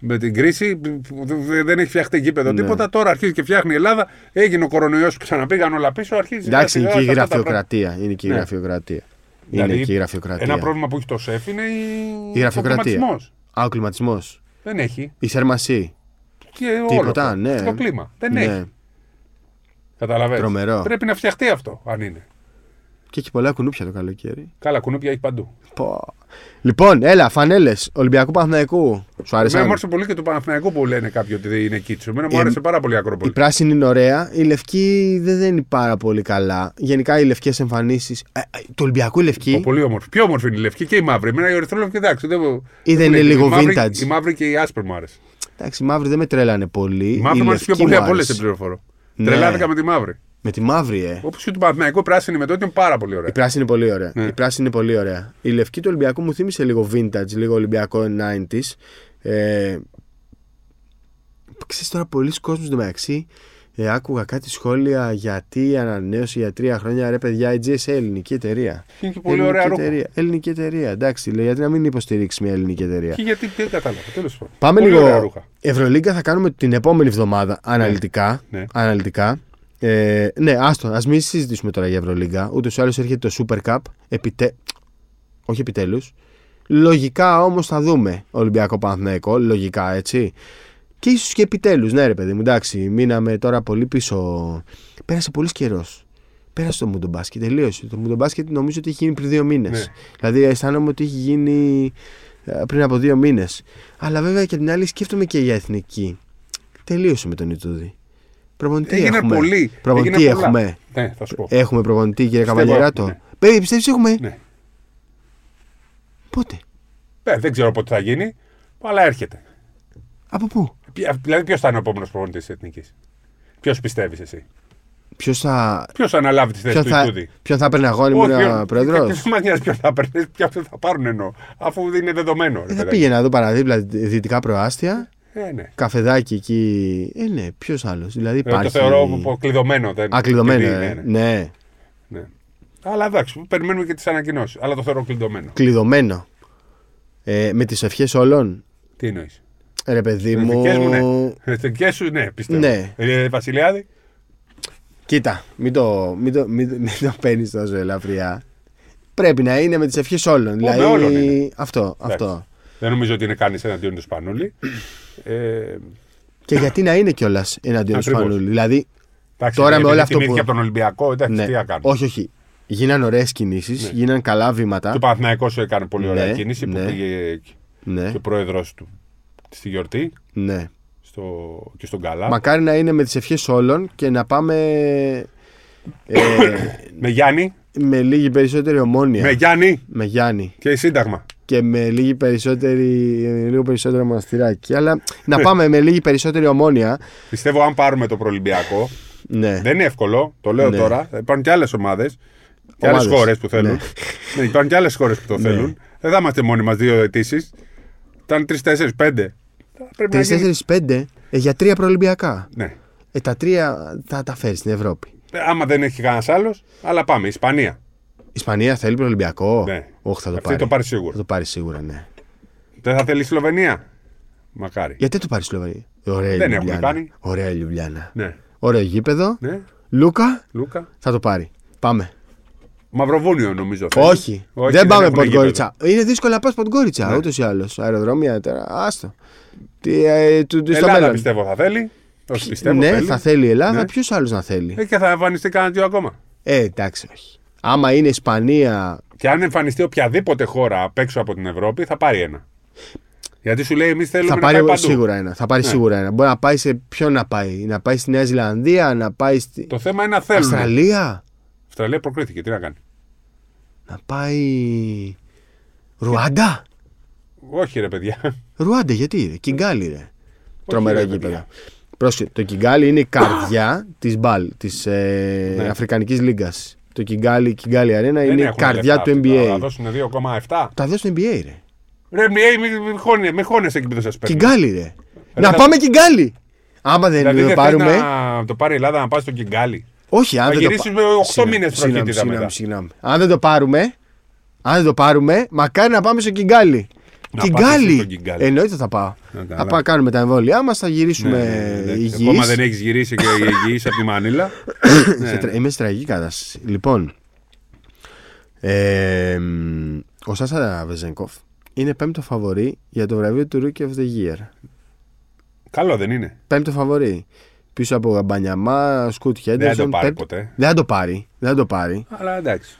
Speaker 2: με την κρίση. που δε- Δεν έχει φτιαχτεί γήπεδο
Speaker 1: Ναι.
Speaker 2: τίποτα. Τώρα αρχίζει και φτιάχνει η Ελλάδα. Έγινε ο κορονοϊός που ξαναπήγαν όλα πίσω. Αρχίζει
Speaker 1: Εντάξει, είναι
Speaker 2: σιγά
Speaker 1: και η
Speaker 2: σιγά αυτά τα πράγματα.
Speaker 1: γραφειοκρατία. Είναι και η
Speaker 2: Ναι.
Speaker 1: γραφειοκρατία.
Speaker 2: Δηλαδή,
Speaker 1: είναι και η γραφειοκρατία.
Speaker 2: Ένα πρόβλημα που έχει το ΣΕΦ είναι η...
Speaker 1: Η γραφειοκρατία.
Speaker 2: ο κλιματισμός.
Speaker 1: Α, ο κλιματισμός.
Speaker 2: Δεν έχει.
Speaker 1: Η θερμασή.
Speaker 2: Και
Speaker 1: Τίποτα,
Speaker 2: όλο.
Speaker 1: ναι.
Speaker 2: Το κλίμα. Δεν
Speaker 1: Ναι.
Speaker 2: έχει. Καταλαβαίνεις.
Speaker 1: Τρομερό.
Speaker 2: Πρέπει να φτιαχτεί αυτό, αν είναι.
Speaker 1: Και έχει πολλά κουνούπια το καλοκαίρι.
Speaker 2: Καλά, κουνούπια έχει παντού.
Speaker 1: Πω. Λοιπόν, έλα, φανέλες Ολυμπιακού Παναθηναϊκού. Σου
Speaker 2: Εμένα
Speaker 1: άρεσαν.
Speaker 2: μου άρεσε πολύ και το Παναθηναϊκό που λένε κάποιοι ότι είναι κίτσο. Εμένα μου
Speaker 1: Ε,
Speaker 2: άρεσε πάρα πολύ η
Speaker 1: Η
Speaker 2: Ακρόπολη.
Speaker 1: πράσινη είναι ωραία. Η λευκή δεν είναι πάρα πολύ καλά. Γενικά οι λευκές εμφανίσεις. Ε, ε, του Ολυμπιακού η λευκή.
Speaker 2: Πολύ όμορφη. Πιο όμορφη είναι η λευκή και η μαύρη. Εμένα η ορυθρόλευκη εντάξει. Δεν,
Speaker 1: Ή δεν
Speaker 2: μου
Speaker 1: είναι
Speaker 2: λέει.
Speaker 1: λίγο
Speaker 2: η μαύρη,
Speaker 1: vintage.
Speaker 2: Η μαύρη και η άσπρη μου άρεσε.
Speaker 1: Εντάξει, η μαύρη δεν με τρέλανε πολύ.
Speaker 2: Η μαύρη
Speaker 1: η
Speaker 2: μου άρεσε πιο
Speaker 1: λευκή
Speaker 2: πολύ
Speaker 1: μου
Speaker 2: από όλες
Speaker 1: άρεσε.
Speaker 2: την πληροφορώ.
Speaker 1: Ναι.
Speaker 2: Τρελάθηκα με τη μαύρη.
Speaker 1: Με τη μαύρη, ε.
Speaker 2: Όπως και του Παναθηναϊκού η πράσινη με τότε είναι πάρα πολύ ωραία.
Speaker 1: Η πράσινη είναι πολύ ωραία.
Speaker 2: Ναι.
Speaker 1: Η πράσινη είναι πολύ ωραία. Η λευκή του Ολυμπιακού μου θύμισε λίγο vintage, λίγο Ολυμπιακό 90s. Ε, ξέρεις τώρα, πολλοί κόσμοι εντωμεταξύ ε, άκουγα κάτι σχόλια γιατί ανανέωσε για τρία χρόνια ρε παιδιά η GSA ελληνική εταιρεία.
Speaker 2: Είναι και πολύ
Speaker 1: ελληνική
Speaker 2: ωραία ρούχα.
Speaker 1: εταιρεία. Ελληνική εταιρεία. Εντάξει, λέει, γιατί να μην υποστηρίξει μια ελληνική εταιρεία.
Speaker 2: Και γιατί δεν κατάλαβα. Τέλος πάντων.
Speaker 1: Πάμε
Speaker 2: Πολύ ωραία
Speaker 1: λίγο.
Speaker 2: ρούχα.
Speaker 1: Ευρωλίγκα θα κάνουμε την επόμενη εβδομάδα αναλυτικά.
Speaker 2: Ναι.
Speaker 1: αναλυτικά. Ε, ναι, άστο, ας μην συζητήσουμε τώρα για Ευρωλίγκα. Ούτως ή άλλως έρχεται το Super Cup. Επιτε... Όχι επιτέλους. Λογικά όμως θα δούμε Ολυμπιακό Παναθηναϊκό. Λογικά έτσι. Και ίσως και επιτέλους. Ναι, ρε παιδί μου, εντάξει. Μείναμε τώρα πολύ πίσω. Πέρασε πολύ καιρός. Πέρασε το Μουντομπάσκετ, τελείωσε. Το Μουντομπάσκετ νομίζω ότι έχει γίνει πριν δύο μήνες.
Speaker 2: Ναι.
Speaker 1: Δηλαδή αισθάνομαι ότι έχει γίνει ε, πριν από δύο μήνες. Αλλά βέβαια και την άλλη σκέφτομαι και για εθνική. Τελείωσε με τον Ιτούδη. Προπονητή
Speaker 2: Έγιναν
Speaker 1: έχουμε.
Speaker 2: πολλοί.
Speaker 1: Προπονητή
Speaker 2: Έγιναν πολλά.
Speaker 1: έχουμε.
Speaker 2: Ναι, θα σου πω.
Speaker 1: Έχουμε προπονητή, κύριε
Speaker 2: Πιστεύω
Speaker 1: Καβαλιεράτο.
Speaker 2: έχουμε,
Speaker 1: Παιδί, πιστεύεις έχουμε;
Speaker 2: Ναι.
Speaker 1: Πότε;
Speaker 2: Ε, δεν ξέρω πότε θα γίνει, αλλά έρχεται.
Speaker 1: Από πού;
Speaker 2: Ποια- Δηλαδή, ποιος θα είναι ο επόμενος προπονητής της Εθνικής; Ποιος πιστεύεις εσύ;
Speaker 1: Ποιος θα.
Speaker 2: Ποιος θα αναλάβει τη θέση
Speaker 1: Ποιον
Speaker 2: του
Speaker 1: θα,
Speaker 2: Ιτούδη.
Speaker 1: ποιον θα έπαιρνε αγώνη μου ένα πρόεδρος;
Speaker 2: Δεν μα νοιάζει ποιος θα παίρνει, ποιος θα πάρουν εννοώ. Αφού είναι δεδομένο. ρε
Speaker 1: Δεν θα
Speaker 2: παιδάκι.
Speaker 1: πήγαινα εδώ παραδίπλα δυτικά προάστια.
Speaker 2: Ε, ναι.
Speaker 1: Καφεδάκι εκεί. Ε, ναι, ποιος άλλος. Δηλαδή
Speaker 2: Ε,
Speaker 1: υπάρχει.
Speaker 2: Το θεωρώ πω κλειδωμένο. Δεν...
Speaker 1: Ακλειδωμένο.
Speaker 2: κλειδί,
Speaker 1: ε.
Speaker 2: ναι, ναι.
Speaker 1: ναι.
Speaker 2: ναι. Αλλά εντάξει, περιμένουμε και τις ανακοινώσεις. Αλλά το θεωρώ κλειδωμένο.
Speaker 1: Κλειδωμένο. Ε, με τις ευχές όλων.
Speaker 2: Τι εννοείς;
Speaker 1: Ρε παιδί μου.
Speaker 2: Δικές μου, ναι. Δικές σου, ναι, πιστεύω.
Speaker 1: Ναι.
Speaker 2: Ε, Βασιλιάδη;
Speaker 1: Κοίτα, μην το, μην το, μην, το- μην το παίρνεις τόσο ελαφριά. Πρέπει να είναι με τις ευχές όλων.
Speaker 2: με
Speaker 1: Δηλαδή,
Speaker 2: όλων είναι.
Speaker 1: αυτό.
Speaker 2: Εντάξει.
Speaker 1: αυτό.
Speaker 2: Δεν νομίζω ότι είναι κανείς εναντίον του Σπανούλη. Ε,
Speaker 1: Και γιατί να είναι κιόλας εναντίον του
Speaker 2: Ακριβώς.
Speaker 1: Σπανούλη. Δηλαδή,
Speaker 2: εντάξει,
Speaker 1: Τώρα με
Speaker 2: επειδή
Speaker 1: όλο αυτό
Speaker 2: τιμήθηκε
Speaker 1: που-
Speaker 2: από τον Ολυμπιακό, εντάξει,
Speaker 1: ναι,
Speaker 2: τι να κάνω.
Speaker 1: όχι, όχι. Γίναν ωραίες κινήσεις,
Speaker 2: Ναι.
Speaker 1: γίναν καλά βήματα.
Speaker 2: Το Παναθηναϊκός σου έκανε πολύ ωραία
Speaker 1: Ναι,
Speaker 2: κίνηση που
Speaker 1: ναι.
Speaker 2: πήγε
Speaker 1: Ναι,
Speaker 2: και ο πρόεδρος του στη γιορτή
Speaker 1: ναι.
Speaker 2: στο, και στον Καλά.
Speaker 1: Μακάρι να είναι με τις ευχές όλων και να πάμε ε, <coughs>
Speaker 2: Με Γιάννη.
Speaker 1: με λίγη περισσότερη ομόνια.
Speaker 2: Με Γιάννη
Speaker 1: Με Γιάννη.
Speaker 2: και Σύνταγμα.
Speaker 1: Και με λίγη περισσότερη, λίγο περισσότερο μοναστηράκι. Αλλά να πάμε με λίγη περισσότερη ομόνια.
Speaker 2: Πιστεύω αν πάρουμε το προολυμπιακό.
Speaker 1: Ναι.
Speaker 2: Δεν είναι εύκολο, το λέω
Speaker 1: Ναι.
Speaker 2: τώρα. Υπάρχουν και άλλες ομάδες. Και άλλες
Speaker 1: Ομάδες.
Speaker 2: χώρες που θέλουν.
Speaker 1: Ναι.
Speaker 2: Ναι, υπάρχουν και άλλες χώρες που το θέλουν. Δεν θα είμαστε μόνοι μας δύο αιτήσεις. Ήταν τρεις, τέσσερις, πέντε. Πρέπει να γίνει-
Speaker 1: 3-4-5 ε, για τρία προολυμπιακά.
Speaker 2: Ναι.
Speaker 1: Ε, τα τρία θα τα φέρει στην Ευρώπη.
Speaker 2: Ε, Άμα δεν έχει κανένας άλλος, αλλά πάμε. Ισπανία.
Speaker 1: Η Ισπανία θέλει προολυμπιακό.
Speaker 2: Ναι.
Speaker 1: Όχι, θα το
Speaker 2: Αυτή
Speaker 1: πάρει.
Speaker 2: το πάρει σίγουρα.
Speaker 1: Θα το πάρει σίγουρα, ναι.
Speaker 2: Δεν θα θέλει η Σλοβενία; Μακάρι.
Speaker 1: Γιατί δεν το πάρει Σλοβενία; Ωραία η
Speaker 2: Δεν
Speaker 1: Λιουμπλιάνα.
Speaker 2: έχουμε κάνει.
Speaker 1: Ωραία η Λιουμπλιάνα.
Speaker 2: Ναι.
Speaker 1: Ωραίο γήπεδο.
Speaker 2: ναι.
Speaker 1: Λούκα
Speaker 2: Λούκα.
Speaker 1: θα το πάρει. Πάμε.
Speaker 2: Μαυροβούνιο νομίζω. θέλεις.
Speaker 1: Όχι.
Speaker 2: Όχι,
Speaker 1: δεν πάμε
Speaker 2: έχουν
Speaker 1: Ποντγκόριτσα. Είναι δύσκολο να πας Ποντγκόριτσα
Speaker 2: Ναι.
Speaker 1: ούτως ή άλλως. Αεροδρόμια τώρα. Άστο. Τι, ε, του, του, στο
Speaker 2: Ελλάδα
Speaker 1: μέλλον.
Speaker 2: πιστεύω θα θέλει. Όχι, πιστεύω
Speaker 1: ναι,
Speaker 2: θέλει.
Speaker 1: θα θέλει η Ελλάδα.
Speaker 2: Ναι.
Speaker 1: Ποιο άλλο να θέλει;
Speaker 2: Ε, και θα εμφανιστεί κανένα δύο ακόμα.
Speaker 1: Ε, εντάξει, όχι. Άμα είναι Ισπανία.
Speaker 2: Και αν εμφανιστεί οποιαδήποτε χώρα απ' έξω από την Ευρώπη, θα πάρει ένα. Γιατί σου λέει, εμείς θέλουμε
Speaker 1: Θα
Speaker 2: να
Speaker 1: πάρει
Speaker 2: πάει παντού.
Speaker 1: σίγουρα ένα. Θα πάρει
Speaker 2: Ναι.
Speaker 1: σίγουρα ένα. Μπορεί να πάει σε. Ποιο να πάει. Να πάει στη Νέα Ζηλανδία, να πάει στη.
Speaker 2: Το θέμα είναι να θέλουν.
Speaker 1: Αυστραλία.
Speaker 2: Αυστραλία προκρίθηκε. Τι να κάνει.
Speaker 1: Να πάει. Ρουάντα.
Speaker 2: Όχι, ρε παιδιά.
Speaker 1: Ρουάντα, γιατί ρε; Κιγκάλι, ρε. Τρομερό
Speaker 2: ρε,
Speaker 1: γήπεδο.
Speaker 2: παιδιά.
Speaker 1: Πρόσεχε, το Κιγκάλι είναι η καρδιά της μπαλ, της ε,
Speaker 2: Ναι.
Speaker 1: Αφρικανικής Λίγκας. Το Κιγκάλι, Κιγκάλι Αρένα
Speaker 2: Δεν
Speaker 1: είναι η
Speaker 2: έχουν
Speaker 1: καρδιά
Speaker 2: λεφτά
Speaker 1: του
Speaker 2: αυτοί τώρα, Θα
Speaker 1: NBA.
Speaker 2: δώσουν 2,7.
Speaker 1: Τα δώσουν NBA, ρε.
Speaker 2: Ρε, NBA, μη, μη, χώνε, μη χώνεσαι εκεί που δεν σας παίρνει.
Speaker 1: Κιγκάλι, ρε.
Speaker 2: Ρε,
Speaker 1: να
Speaker 2: θα-
Speaker 1: πάμε Κιγκάλι. Άμα δεν
Speaker 2: Δηλαδή
Speaker 1: το
Speaker 2: δεν
Speaker 1: πάρουμε.
Speaker 2: πάρουμε... να το πάρει η Ελλάδα να πάει στο Κιγκάλι.
Speaker 1: Όχι, αν
Speaker 2: Θα
Speaker 1: δεν το
Speaker 2: γυρίσεις
Speaker 1: πα-
Speaker 2: με οκτώ
Speaker 1: Συγγνώμη,
Speaker 2: μήνες
Speaker 1: συγγνώμη,
Speaker 2: βροχίτιδα
Speaker 1: συγγνώμη,
Speaker 2: μετά.
Speaker 1: συγγνώμη. Αν δεν το πάρουμε, αν δεν το πάρουμε, μακάρι να πάμε στο Κιγκάλι.
Speaker 2: Να πας εσύ
Speaker 1: Κιγκάλι.
Speaker 2: στο Κιγκάλι.
Speaker 1: Εννοείται θα πάω.
Speaker 2: Να καλά.
Speaker 1: Θα πάω κάνουμε τα εμβόλια μας, θα γυρίσουμε
Speaker 2: Ναι, εντάξει.
Speaker 1: υγιείς.
Speaker 2: Ακόμα δεν έχεις γυρίσει και υγιή από τη Μανίλα. <coughs>
Speaker 1: Σε τρα- Είμαι σε τραγική κατάσταση. Λοιπόν, ε, μ, ο Σάσα Βεζέγκοφ είναι πέμπτο φαβορή για το βραβείο του Rookie of the Year.
Speaker 2: Καλό δεν είναι.
Speaker 1: Πέμπτο φαβορή. Πίσω από Γαμπανιαμά, Σκούτ
Speaker 2: Δεν θα
Speaker 1: Χέντερσον.
Speaker 2: το πάρει
Speaker 1: πέμπτο-
Speaker 2: ποτέ.
Speaker 1: Δεν θα το πάρει. Δεν θα το πάρει.
Speaker 2: Αλλά εντάξει.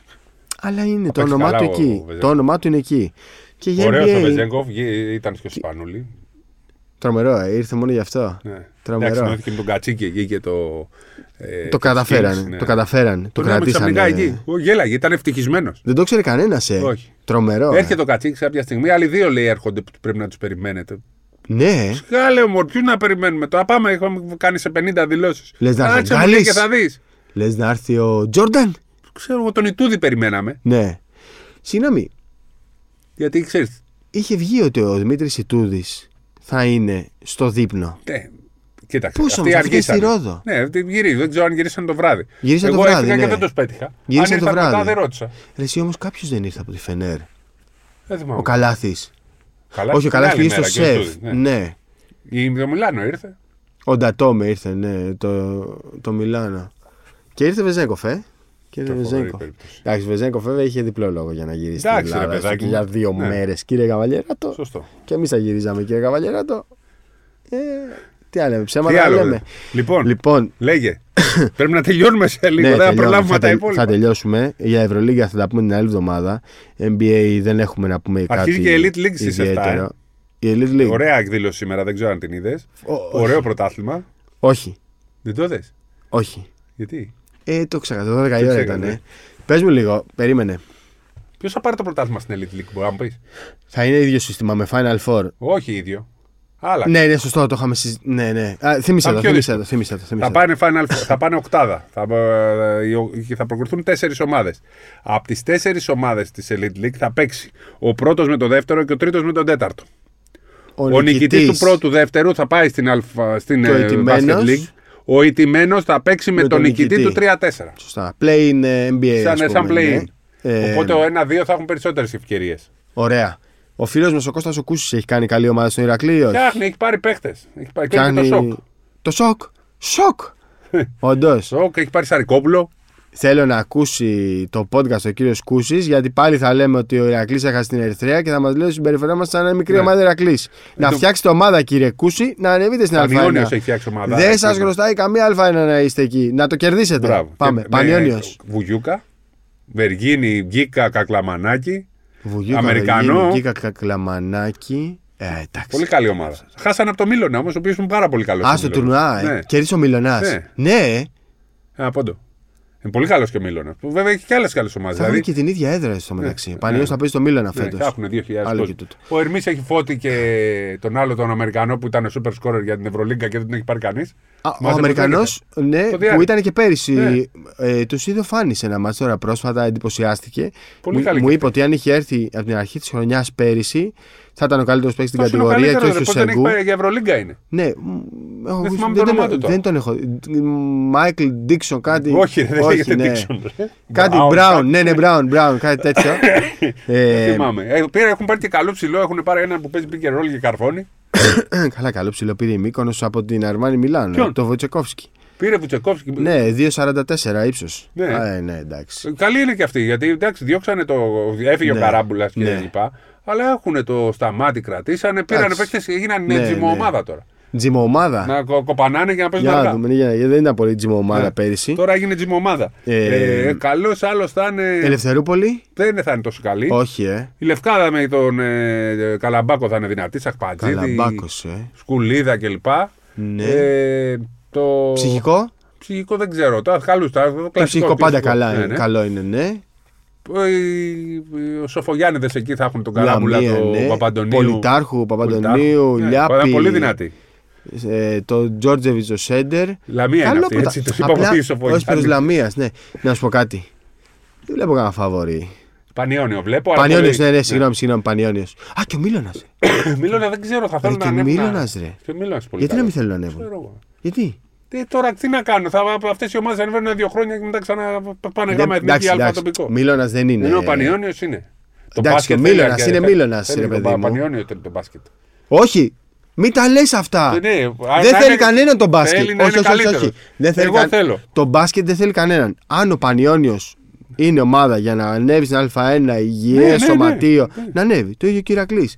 Speaker 1: Αλλά είναι το
Speaker 2: παίξει
Speaker 1: όνομά
Speaker 2: καλά
Speaker 1: του
Speaker 2: ο
Speaker 1: εκεί.
Speaker 2: Βεζέγκοφ.
Speaker 1: Το όνομά του είναι εκεί. Και για
Speaker 2: Ωραίος ο
Speaker 1: NBA,
Speaker 2: Βεζέγκοφ γε- ήταν και ο Σπανούλη.
Speaker 1: Τρομερό, ε, ήρθε μόνο γι' αυτό.
Speaker 2: Ναι.
Speaker 1: Τρομερό.
Speaker 2: Εντάξει, ενώθηκε με τον Κατσίκη εκεί και το. ε,
Speaker 1: Το καταφέρανε.
Speaker 2: Skills, ναι.
Speaker 1: Το καταφέρανε. Το
Speaker 2: Τον είδαμε
Speaker 1: κρατήσανε.
Speaker 2: ξαφνικά εκεί. Ο, Γέλαγε, ήταν ευτυχισμένος.
Speaker 1: Δεν το ξέρει κανένας, ε.
Speaker 2: Όχι.
Speaker 1: Τρομερό. ε.
Speaker 2: Έρχεται ο Κατσίκης κάποια στιγμή. Άλλοι δύο λέει έρχονται που πρέπει να τους περιμένετε.
Speaker 1: Ναι.
Speaker 2: Κάλε μου, ποιου να περιμένουμε. Τώρα πάμε, έχουμε κάνει σε 50 δηλώσεις.
Speaker 1: Λες να έρθει ο
Speaker 2: μου
Speaker 1: Γκάλης.
Speaker 2: και θα δεις.
Speaker 1: Λες να έρθει ο Τζόρνταν.
Speaker 2: Ξέρω εγώ τον Ιτούδη περιμέναμε.
Speaker 1: Ναι. Συγγνώμη,
Speaker 2: Γιατί ξέρεις.
Speaker 1: είχε βγει ότι ο Δημήτρης Ιτούδης θα είναι στο δείπνο.
Speaker 2: Ναι, κοίταξε.
Speaker 1: Πώς
Speaker 2: αυτοί
Speaker 1: όμως, αυτοί
Speaker 2: αργήσανε.
Speaker 1: στη Ρόδο.
Speaker 2: Ναι, αυτοί γυρίζουν. Δεν ξέρω αν γυρίσαν το βράδυ.
Speaker 1: Γυρίσαν
Speaker 2: Εγώ
Speaker 1: το βράδυ,
Speaker 2: έφυγα
Speaker 1: ναι.
Speaker 2: και δεν τους πέτυχα.
Speaker 1: Γυρίσαν
Speaker 2: αν
Speaker 1: το
Speaker 2: ήρθαν μετά
Speaker 1: βράδυ.
Speaker 2: δεν ρώτησα.
Speaker 1: Ρε, εσύ όμως κάποιος δεν ήρθε από τη Φενέρ.
Speaker 2: Δεν θυμάμαι.
Speaker 1: Ο Καλάθης.
Speaker 2: Καλά,
Speaker 1: Όχι, ο
Speaker 2: την άλλη
Speaker 1: Καλάθη ήρθε
Speaker 2: μέρα
Speaker 1: στο
Speaker 2: και ο
Speaker 1: σεφ.
Speaker 2: Ιτούδης, ναι.
Speaker 1: Ναι.
Speaker 2: Η το Μιλάνο ήρθε.
Speaker 1: Ο Ντατόμε ήρθε, ναι, το, το Μιλάνο. Και ήρθε Βεζέγκοφ, ε. Και ήρθε
Speaker 2: Το φοβερή
Speaker 1: Βεζέγκοφ.
Speaker 2: περίπτωση.
Speaker 1: Εντάξει, Βεζέγκοφ βέβαια είχε διπλό λόγο για να γυρίσει στην
Speaker 2: Εντάξει, ρε
Speaker 1: Ελλάδα. έστω
Speaker 2: παιδάκι
Speaker 1: και
Speaker 2: μου.
Speaker 1: για δύο
Speaker 2: Ναι.
Speaker 1: μέρες, κύριε Καβαλιέρατο.
Speaker 2: Σωστό.
Speaker 1: Και εμείς θα γυρίζαμε, κύριε Καβαλιέρατο. Ε, τι άλλο, ψέματα
Speaker 2: Τι άλλο,
Speaker 1: λέμε.
Speaker 2: ρε. Λοιπόν,
Speaker 1: Λοιπόν,
Speaker 2: λέγε. <coughs> Πρέπει να τελειώνουμε σε λίγο.
Speaker 1: ναι,
Speaker 2: δεν θα
Speaker 1: τελειώνουμε.
Speaker 2: προλάβουμε
Speaker 1: θα,
Speaker 2: τα
Speaker 1: τελ-
Speaker 2: υπόλοιπα.
Speaker 1: θα τελειώσουμε. Για Ευρωλίγα θα τα πούμε την άλλη εβδομάδα. NBA δεν έχουμε να πούμε κάτι.
Speaker 2: Αρχίζει και η Elite League στις 7,
Speaker 1: ιδιαίτερο. Η Elite League.
Speaker 2: Ωραία εκδήλωση σήμερα, δεν ξέρω αν την είδες.
Speaker 1: Ο-
Speaker 2: Ωραίο πρωτάθλημα.
Speaker 1: Όχι,
Speaker 2: Δεν το δες.
Speaker 1: όχι.
Speaker 2: Γιατί;
Speaker 1: Ε, το ξέχασα. 12 η ώρα
Speaker 2: ξέχασε,
Speaker 1: ήταν.
Speaker 2: ναι.
Speaker 1: Πες μου λίγο, περίμενε.
Speaker 2: Ποιος θα πάρει το πρωτάθλημα στην Elite League, μπορεί να μου πεις;
Speaker 1: Θα είναι ίδιο σύστημα με Final Four.
Speaker 2: Όχι ίδιο. Άλλα.
Speaker 1: Ναι, ναι, σωστό, το είχαμε συζητήσει. Ναι, ναι. Α, θύμισε
Speaker 2: Α,
Speaker 1: το,
Speaker 2: πιο
Speaker 1: θύμισε
Speaker 2: δύσκολο.
Speaker 1: το, θύμισε το. θύμισε
Speaker 2: Θα
Speaker 1: το.
Speaker 2: πάνε, final, θα πάνε οκτάδα. Θα, ε, οι- και θα προκριθούν τέσσερις ομάδες. Από τις τέσσερις ομάδες της Elite League θα παίξει ο πρώτος με το δεύτερο και ο τρίτος με τον τέταρτο. Ο, νικητής του πρώτου δεύτερου θα πάει στην, αλφα, στην
Speaker 1: Και ο
Speaker 2: ε,
Speaker 1: ηττημένος-
Speaker 2: Basket League. Ο ηττημένος θα παίξει με,
Speaker 1: Με
Speaker 2: τον
Speaker 1: τον
Speaker 2: νικητή,
Speaker 1: νικητή.
Speaker 2: του 3-4.
Speaker 1: Σωστά. Play in ε, NBA.
Speaker 2: Σαν,
Speaker 1: ας
Speaker 2: σαν
Speaker 1: πούμε,
Speaker 2: play-in.
Speaker 1: ναι. Ε,
Speaker 2: Οπότε ο 1-2 θα έχουν περισσότερες ευκαιρίες.
Speaker 1: Ωραία. Ο φίλος μας ο Κώστας ο Κούσης έχει κάνει καλή ομάδα στον Ηρακλή ή όχι;
Speaker 2: Φτιάχνει, έχει πάρει παίχτε. Έχει πάρει και το σοκ.
Speaker 1: Το σοκ. Σοκ. <laughs> Όντως.
Speaker 2: Σοκ, έχει πάρει Σαρικόπουλο.
Speaker 1: Θέλω να ακούσει το podcast ο κύριος Κούσης, γιατί πάλι θα λέμε ότι ο Ηρακλής έχασε την Ερυθρέα και θα μας λέει ότι συμπεριφερόμαστε σαν ένα μικρή
Speaker 2: Ναι.
Speaker 1: ομάδα Ηρακλής. Να
Speaker 2: το-
Speaker 1: φτιάξετε ομάδα, κύριε Κούση, να ανεβείτε στην
Speaker 2: Πανιόνιο
Speaker 1: Α1.
Speaker 2: έχει φτιάξει ομάδα.
Speaker 1: Δεν σας
Speaker 2: Έτσι.
Speaker 1: χρωστάει καμία Α1 να είστε εκεί. Να το κερδίσετε.
Speaker 2: Μπράβο.
Speaker 1: Πάμε.
Speaker 2: Και με
Speaker 1: Πανιόνιο.
Speaker 2: Βουγιούκα, Βεργίνη, Γκίκα, Κακλαμανάκι.
Speaker 1: Βουγιούκα,
Speaker 2: Αμερικανό.
Speaker 1: Βεργίνη, Γκίκα, Κακλαμανάκι. Ε, εντάξει.
Speaker 2: Πολύ καλή ομάδα. Χάσανε από το Μίλωνα όμως, ο οποίος είναι πάρα πολύ καλός.
Speaker 1: Α, στο τουρνουά.
Speaker 2: Ναι.
Speaker 1: Ε. Κέρδισε ο Μιλονά.
Speaker 2: Ναι.
Speaker 1: Ναι,
Speaker 2: Ένα πόντο. Είναι πολύ καλός και ο Μίλωνας. Που βέβαια έχει και άλλες καλές ομάδες.
Speaker 1: θα έχουν
Speaker 2: Δηλαδή,
Speaker 1: και την ίδια έδρα στο μεταξύ.
Speaker 2: ναι.
Speaker 1: Πανιόνιο θα παίζει στο Μίλωνα
Speaker 2: ναι,
Speaker 1: φέτος.
Speaker 2: θα έχουν 2.000
Speaker 1: Άλλο
Speaker 2: κόσμο.
Speaker 1: και τούτο.
Speaker 2: Ο Ερμής έχει φώτη και τον άλλο τον Αμερικανό που ήταν super scorer για την Ευρωλίγκα και δεν τον έχει πάρει κανείς.
Speaker 1: Ο Αμερικανός, ναι,
Speaker 2: Το Διάρη.
Speaker 1: που ήταν και πέρυσι.
Speaker 2: Ναι.
Speaker 1: Ε, τους είδε φάνη σε ένα μάτσο τώρα πρόσφατα, εντυπωσιάστηκε.
Speaker 2: Πολύ
Speaker 1: μου,
Speaker 2: καλή
Speaker 1: μου
Speaker 2: και
Speaker 1: είπε ότι αν είχε έρθει από την αρχή της χρονιάς πέρυσι, θα ήταν ο καλύτερος παίκτης στην
Speaker 2: Τόσο είναι ο
Speaker 1: κατηγορία και
Speaker 2: καλύτερος,
Speaker 1: όχι ο
Speaker 2: ρε, πώς δεν έχει
Speaker 1: Σεγκού.
Speaker 2: πάει για Ευρωλίγκα είναι.
Speaker 1: Ναι, μ, εγώ
Speaker 2: Δεν θυμάμαι
Speaker 1: δεν,
Speaker 2: το όνομά
Speaker 1: τον,
Speaker 2: του τώρα.
Speaker 1: δεν τον έχω. Μάικλ Ντίξον, κάτι.
Speaker 2: Όχι, δεν
Speaker 1: όχι,
Speaker 2: λέγεται
Speaker 1: ναι.
Speaker 2: Dixon. ρε.
Speaker 1: Κάτι
Speaker 2: Brown,
Speaker 1: Brown,
Speaker 2: κάτι.
Speaker 1: ναι, ναι, Brown, Brown, κάτι τέτοιο. <laughs>
Speaker 2: Δεν
Speaker 1: ε,
Speaker 2: θυμάμαι. Ε, πήρα, έχουν πάρει και καλό ψηλό, έχουν πάρει έναν που παίζει pick and roll και καρφώνει. <coughs>
Speaker 1: καλά, καλό ψηλό πήρε η Μύκονος από την Αρμάνι Μιλάνο,
Speaker 2: Ποιον;
Speaker 1: το Βοτσεκόφσκι.
Speaker 2: Πήρε Βουτσεκόφσκι.
Speaker 1: Ναι, 2,44 ύψος.
Speaker 2: Ναι.
Speaker 1: Ε, ναι, εντάξει.
Speaker 2: Καλή είναι και αυτή, γιατί εντάξει, διώξανε το. Έφυγε
Speaker 1: Ναι.
Speaker 2: ο Καράμπουλας και
Speaker 1: Ναι.
Speaker 2: λοιπά. Αλλά έχουν το σταμάτι, κρατήσανε, πήρανε
Speaker 1: Εντάξει.
Speaker 2: παίχτε και έγιναν
Speaker 1: Ναι,
Speaker 2: ναι,
Speaker 1: ναι.
Speaker 2: ομάδα τώρα.
Speaker 1: Τζιμομάδα.
Speaker 2: Να κο- κοπανάνε και να παίζουν
Speaker 1: Για να
Speaker 2: αργά.
Speaker 1: δούμε, για- γιατί δεν ήταν πολύ τζιμομάδα
Speaker 2: Ναι.
Speaker 1: πέρυσι.
Speaker 2: Τώρα έγινε τζιμομάδα.
Speaker 1: Ε,
Speaker 2: Ε, Καλός άλλος θα είναι.
Speaker 1: Ελευθερούπολη;
Speaker 2: Δεν θα είναι τόσο καλή.
Speaker 1: Όχι, ε.
Speaker 2: Η Λευκάδα με τον ε, Καλαμπάκο θα είναι δυνατή. Σαχπατζίδη,
Speaker 1: Καλαμπάκος, ε.
Speaker 2: Σκουλίδα κλπ.
Speaker 1: Ναι.
Speaker 2: Ε, το...
Speaker 1: Ψυχικό;
Speaker 2: Ψυχικό δεν ξέρω. Τα καλούς. Τα, το
Speaker 1: Το
Speaker 2: κλασικό,
Speaker 1: ψυχικό πάντα
Speaker 2: κλασικό.
Speaker 1: καλά
Speaker 2: Ναι,
Speaker 1: είναι.
Speaker 2: ναι.
Speaker 1: Καλό είναι, ναι.
Speaker 2: Ο Σοφογιάννηδε εκεί θα έχουν τον Καράμπουλα,
Speaker 1: Λαμία,
Speaker 2: τον
Speaker 1: ναι.
Speaker 2: Παπαντονίου.
Speaker 1: Πολιτάρχου, Παπαντονίου,
Speaker 2: Ναι,
Speaker 1: Λιάπη.
Speaker 2: ήταν πολύ δυνατή.
Speaker 1: ε, το Τζόρτζεβιτς, ο Σέντερ.
Speaker 2: Λαμία είναι αυτή,
Speaker 1: πρωτα-
Speaker 2: έτσι, τους είπα
Speaker 1: Απλά,
Speaker 2: από πίσω,
Speaker 1: Ως προς
Speaker 2: Σοφογιάννη.
Speaker 1: Λαμίας, ναι. Να σου πω κάτι. Δεν βλέπω κανένα φαβορή.
Speaker 2: Πανιόνιο βλέπω. αλλά
Speaker 1: Πανιόνιος,
Speaker 2: πολύ-
Speaker 1: ναι, ναι, συγγνώμη, συγγνώμη, Πανιόνιος. Α, και ο Μίλωνας. <coughs>
Speaker 2: Μίλωνα δεν ξέρω, θα θέλω
Speaker 1: και
Speaker 2: να ανέβουν.
Speaker 1: Μίλωνας, ρε.
Speaker 2: Και ο Μίλωνας πολύ
Speaker 1: Γιατί να μην
Speaker 2: καλός.
Speaker 1: θέλουν να ανέβουν;
Speaker 2: Ξέρω εγώ.
Speaker 1: Γιατί;
Speaker 2: Τι, τώρα τι να κάνω, θα, αυτές οι ομάδες ανεβαίνουν δύο χρόνια και μετά ξανά πάνε γάμα
Speaker 1: Δεν-
Speaker 2: εθνική αλφα τοπικό.
Speaker 1: Μίλωνας δεν είναι.
Speaker 2: Ενώ ο Πανιόνιος είναι. Το
Speaker 1: Εντάξει,
Speaker 2: μπάσκετ
Speaker 1: ο
Speaker 2: θέλει
Speaker 1: Μίλωνας
Speaker 2: αρκετά-
Speaker 1: είναι Μίλωνας,
Speaker 2: θέλει
Speaker 1: ρε
Speaker 2: τον
Speaker 1: παιδί μου.
Speaker 2: Πανιόνιο θέλει το μπάσκετ.
Speaker 1: Όχι, μην τα λες αυτά.
Speaker 2: Ναι, ναι,
Speaker 1: δεν
Speaker 2: να
Speaker 1: θέλει
Speaker 2: είναι-
Speaker 1: κανέναν τον μπάσκετ.
Speaker 2: θέλει να
Speaker 1: όχι,
Speaker 2: είναι
Speaker 1: όχι, όχι, όχι.
Speaker 2: καλύτερος.
Speaker 1: Δεν θέλει
Speaker 2: Εγώ
Speaker 1: καν-
Speaker 2: θέλω.
Speaker 1: Το μπάσκετ δεν θέλει κανέναν. Αν ο Πανιόνιος είναι ομάδα για να ανέβεις στην Α1, υγιέ,
Speaker 2: Ναι, ναι, ναι.
Speaker 1: σωματείο, να ανέβει. Το ίδιο και ο Ηρακλή.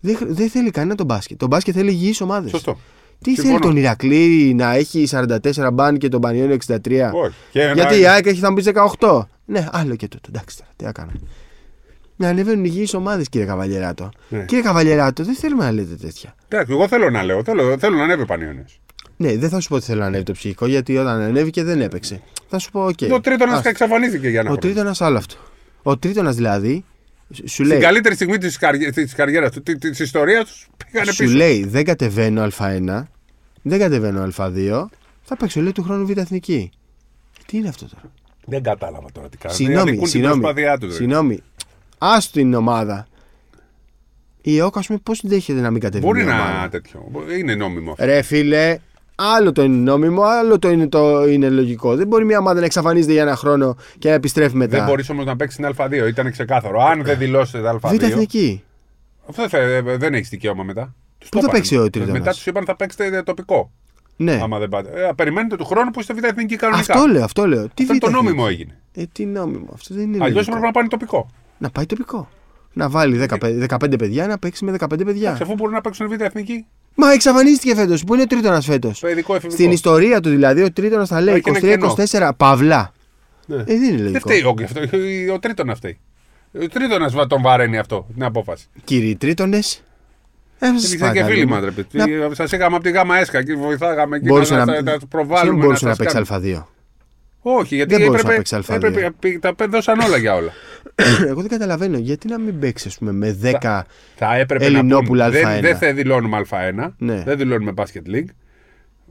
Speaker 1: Δεν, χρ- δεν θέλει κανένα τον μπάσκετ. Το μπάσκετ θέλει υγιείς ομάδες.
Speaker 2: Σωστό.
Speaker 1: Τι
Speaker 2: Συμφωνώ.
Speaker 1: θέλει τον Ηρακλή να έχει 44 μπαν και τον Πανιόνιο 63.
Speaker 2: Όχι. Και να-
Speaker 1: Γιατί η ΑΕΚ έχει θα μου πεις 18. Ναι, άλλο και τούτο. Εντάξει τώρα, τι να κάνω. Να ανεβαίνουν υγιεί ομάδες, κύριε Καβαλιεράτο.
Speaker 2: Ναι.
Speaker 1: Κύριε Καβαλιεράτο, δεν θέλουμε να λέτε τέτοια.
Speaker 2: Εντάξει, εγώ θέλω να λέω, θέλω, θέλω να ανέβει ο Πανιόνιος.
Speaker 1: Ναι, δεν θα σου πω ότι θέλω να ανέβει το ψυχικό, γιατί όταν ανέβηκε δεν έπαιξε. Θα σου πω, οκ.
Speaker 2: Το τρίτο να
Speaker 1: Άστα.
Speaker 2: εξαφανίστηκε για ένα
Speaker 1: Ο
Speaker 2: χρόνο.
Speaker 1: τρίτονα άλλο αυτό. Ο τρίτονα δηλαδή σου
Speaker 2: Στην
Speaker 1: λέει,
Speaker 2: καλύτερη στιγμή της, καρι... της καριέρας του, τη- της ιστορίας τους πήγανε
Speaker 1: σου
Speaker 2: πίσω.
Speaker 1: λέει δεν κατεβαίνω Α1, δεν κατεβαίνω Α2, θα παίξω λέει του χρόνου Β' Εθνική. Τι είναι αυτό τώρα;
Speaker 2: Δεν κατάλαβα τώρα τι κάνουν.
Speaker 1: Συγγνώμη,
Speaker 2: Αδικούν την
Speaker 1: συγγνώμη.
Speaker 2: προσπάθειά τους, ρε.
Speaker 1: Συγγνώμη. Άστο την ομάδα. Η ΕΟΚ, ας πούμε, πώς δέχεται να μην κατεβεί
Speaker 2: Μπορεί
Speaker 1: μια
Speaker 2: να
Speaker 1: ομάδα;
Speaker 2: τέτοιο. Είναι νόμιμο αυτό.
Speaker 1: Ρε φίλε, άλλο το είναι νόμιμο, άλλο το είναι, το είναι λογικό. Δεν μπορεί μια ομάδα να εξαφανίζεται για ένα χρόνο και να επιστρέφει μετά.
Speaker 2: Δεν μπορείς όμως να παίξεις στην Α2. Ήταν ξεκάθαρο. Αν δεν δηλώσετε Α2.
Speaker 1: Β' Εθνική.
Speaker 2: Αυτό δεν, θε- δεν έχεις δικαίωμα μετά. Τους
Speaker 1: Πού
Speaker 2: το
Speaker 1: θα
Speaker 2: είπανε.
Speaker 1: παίξει ο τρίτονας;
Speaker 2: Μετά τους είπαν θα παίξετε τοπικό.
Speaker 1: Ναι.
Speaker 2: Άμα δεν πάτε. Ε, περιμένετε του χρόνου που είστε β' εθνική κανονικά.
Speaker 1: Αυτό λέω, αυτό λέω. Τι
Speaker 2: Αυτό
Speaker 1: Β'
Speaker 2: το νόμιμο
Speaker 1: Εθνική;
Speaker 2: έγινε.
Speaker 1: Ε, τι νόμιμο. Αυτό δεν είναι.
Speaker 2: Αλλιώς
Speaker 1: λογικό.
Speaker 2: έπρεπε να πάνε τοπικό.
Speaker 1: Να πάει τοπικό. Να βάλει 15, 15 παιδιά να παίξει με 15 παιδιά.
Speaker 2: Εντάξει, Αφού μπορούν να παίξουν β' εθνική.
Speaker 1: Μα εξαφανίστηκε φέτος. Πού είναι ο τρίτονα φέτο.
Speaker 2: Παιδικό εφηβικό.
Speaker 1: Στην ιστορία του δηλαδή ο τρίτονα θα λέει
Speaker 2: Έχει ένα
Speaker 1: 23-24 παυλά.
Speaker 2: Ναι.
Speaker 1: Ε, δεν είναι
Speaker 2: Δεν
Speaker 1: λογικό.
Speaker 2: φταίει ο, αυτό, ο τρίτονα φταίει. Ο τρίτονας τον βαραίνει αυτό την απόφαση.
Speaker 1: Κύριοι τρίτονες. Ε,
Speaker 2: Δεν ήξερε και φίλοι μας, ρε παιδί. Σας είχαμε από τη γάμα έσκα και βοηθάγαμε εκεί
Speaker 1: Μπορούσε
Speaker 2: να,
Speaker 1: να,
Speaker 2: να, να,
Speaker 1: Ποιος
Speaker 2: προβάλλουμε.
Speaker 1: μπορούσε να,
Speaker 2: σας
Speaker 1: παίξει
Speaker 2: κάνουμε.
Speaker 1: Α2.
Speaker 2: Όχι, γιατί
Speaker 1: Δεν μπορούσε να
Speaker 2: έπρεπε,
Speaker 1: παίξει Α2.
Speaker 2: έπρεπε, τα πέ- δώσαν όλα για όλα. <coughs>
Speaker 1: Εγώ δεν καταλαβαίνω γιατί να μην παίξει, ας πούμε, με 10.
Speaker 2: Θα έπρεπε
Speaker 1: Ελληνόπουλα
Speaker 2: να πούμε,
Speaker 1: Α1.
Speaker 2: δεν, δεν θα δηλώνουμε Α1,
Speaker 1: Ναι.
Speaker 2: δεν δηλώνουμε Basket League.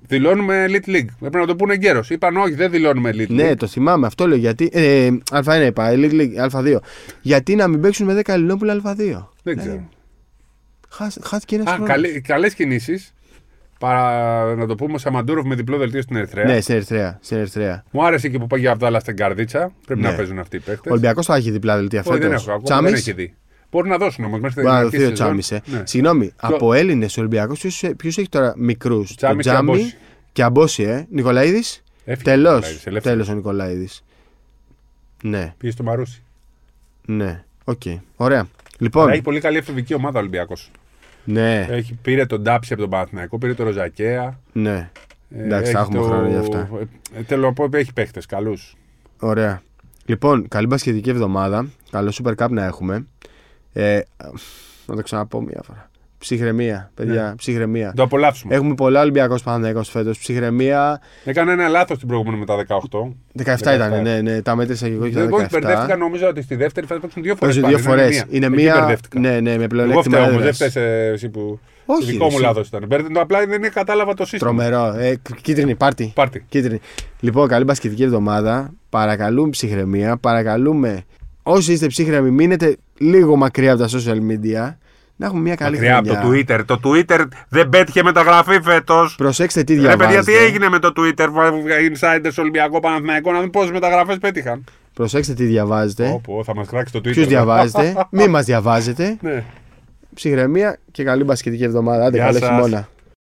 Speaker 2: Δηλώνουμε Elite League. Πρέπει να το πούνε γέρο. Είπαν όχι, δεν δηλώνουμε Elite
Speaker 1: Ναι,
Speaker 2: League.
Speaker 1: το θυμάμαι. Αυτό λέω. Γιατί. Ε, Α1 είπα, Elite League, Α2. Γιατί να μην παίξουν με 10 Ελληνόπουλα Α2.
Speaker 2: Δεν ξέρω.
Speaker 1: Χάσε- Χάθηκε ένας
Speaker 2: Α,
Speaker 1: χρόνος.
Speaker 2: καλές κινήσεις. Παρά να το πούμε, ο Σαμαντούροφ με διπλό δελτίο στην Ερυθρέα.
Speaker 1: Ναι, στην Ερυθρέα. Στην Ερυθρέα.
Speaker 2: Μου άρεσε και που πήγε από άλλα στην Καρδίτσα. Πρέπει
Speaker 1: Ναι.
Speaker 2: να παίζουν αυτοί οι παίχτε.
Speaker 1: Ο Ολυμπιακός θα έχει διπλά δελτία
Speaker 2: Όχι, δεν
Speaker 1: φέτος.
Speaker 2: έχω ακόμα. Δεν έχει δει. Μπορεί να δώσουν όμως μέσα στην
Speaker 1: Μπορεί να
Speaker 2: αρχή
Speaker 1: δοθεί ο
Speaker 2: της σεζόν.
Speaker 1: Τσάμις. Ε.
Speaker 2: Ναι.
Speaker 1: Συγγνώμη, από Έλληνες Ολυμπιακό, ποιος έχει τώρα μικρούς;
Speaker 2: Τσάμι και Αμπόση.
Speaker 1: και Αμπόση, ε. Νικολαίδης;
Speaker 2: Έφυγε ο
Speaker 1: Τελώς.
Speaker 2: Νικολαίδης, ελεύθερος.
Speaker 1: Τέλος ο Νικολαίδης. Ναι,
Speaker 2: Πήγε στο Μαρούσι.
Speaker 1: ναι. Οκ. Ωραία. Λοιπόν,
Speaker 2: Έχει πολύ καλή εφηβική ομάδα ο Ολυμπιακός.
Speaker 1: Ναι,
Speaker 2: Έχει, πήρε τον Τάψη από τον Παναθηναϊκό, πήρε τον Ροζακέα.
Speaker 1: ναι.
Speaker 2: Ε,
Speaker 1: Εντάξει, θα
Speaker 2: έχει
Speaker 1: έχουμε χρόνο για αυτά.
Speaker 2: Ε, θέλω να πω ότι έχει παίχτες καλούς.
Speaker 1: Ωραία. Λοιπόν, καλή μπασκετική εβδομάδα. Καλό Super Cup να έχουμε. Ε, να το ξαναπώ μία φορά. Ψυχραιμία, παιδιά,
Speaker 2: Ναι.
Speaker 1: ψυχραιμία.
Speaker 2: Το απολαύσουμε.
Speaker 1: Έχουμε πολλά Ολυμπιακός Παναθυναϊκό φέτος. Ψυχραιμία.
Speaker 2: Έκανα ένα λάθος την προηγούμενη με τα 18.
Speaker 1: 17 ήταν, ναι, ναι, τα μέτρησα και εγώ και
Speaker 2: Δεν
Speaker 1: τα
Speaker 2: όχι, μπερδεύτηκα
Speaker 1: 17.
Speaker 2: νομίζω ότι στη δεύτερη θα παίξουν δύο φορές.
Speaker 1: Παίζουν δύο φορές. Είναι μία. Ναι, ναι, με
Speaker 2: Εγώ
Speaker 1: πλεονέκτημα
Speaker 2: φταίω όμως, δεν
Speaker 1: έδρας.
Speaker 2: φταίει εσύ που.
Speaker 1: Όχι,
Speaker 2: δικό
Speaker 1: ρε,
Speaker 2: μου
Speaker 1: εσύ.
Speaker 2: λάθος ήταν. Μπερδε- Απλά δεν κατάλαβα το σύστημα.
Speaker 1: Τρομερό. Ε, κίτρινη, πάρτι.
Speaker 2: Πάρτι.
Speaker 1: Κίτρινη. Λοιπόν, καλή μπασκετική εβδομάδα. Παρακαλούμε ψυχραιμία. Παρακαλούμε όσοι είστε ψύχρεμοι, μείνετε λίγο μακριά από τα social media. Να έχουμε μια καλή
Speaker 2: Μακριά από
Speaker 1: χρονιά.
Speaker 2: το Twitter. Το Twitter δεν πέτυχε μεταγραφή φέτος.
Speaker 1: Προσέξτε τι
Speaker 2: Ρε
Speaker 1: διαβάζετε.
Speaker 2: παιδιά, τι έγινε με το Twitter, Insiders Ολυμπιακό Παναθηναϊκό, να δούμε πόσε μεταγραφέ πέτυχαν.
Speaker 1: Προσέξτε τι διαβάζετε.
Speaker 2: Όπω, θα μας κράξει το Twitter.
Speaker 1: Ποιους διαβάζετε. <laughs> Μη μας διαβάζετε.
Speaker 2: ναι.
Speaker 1: Ψυχραιμία και καλή μπασκετική εβδομάδα. Άντε,
Speaker 2: Γεια
Speaker 1: καλό
Speaker 2: σας.
Speaker 1: χειμώνα.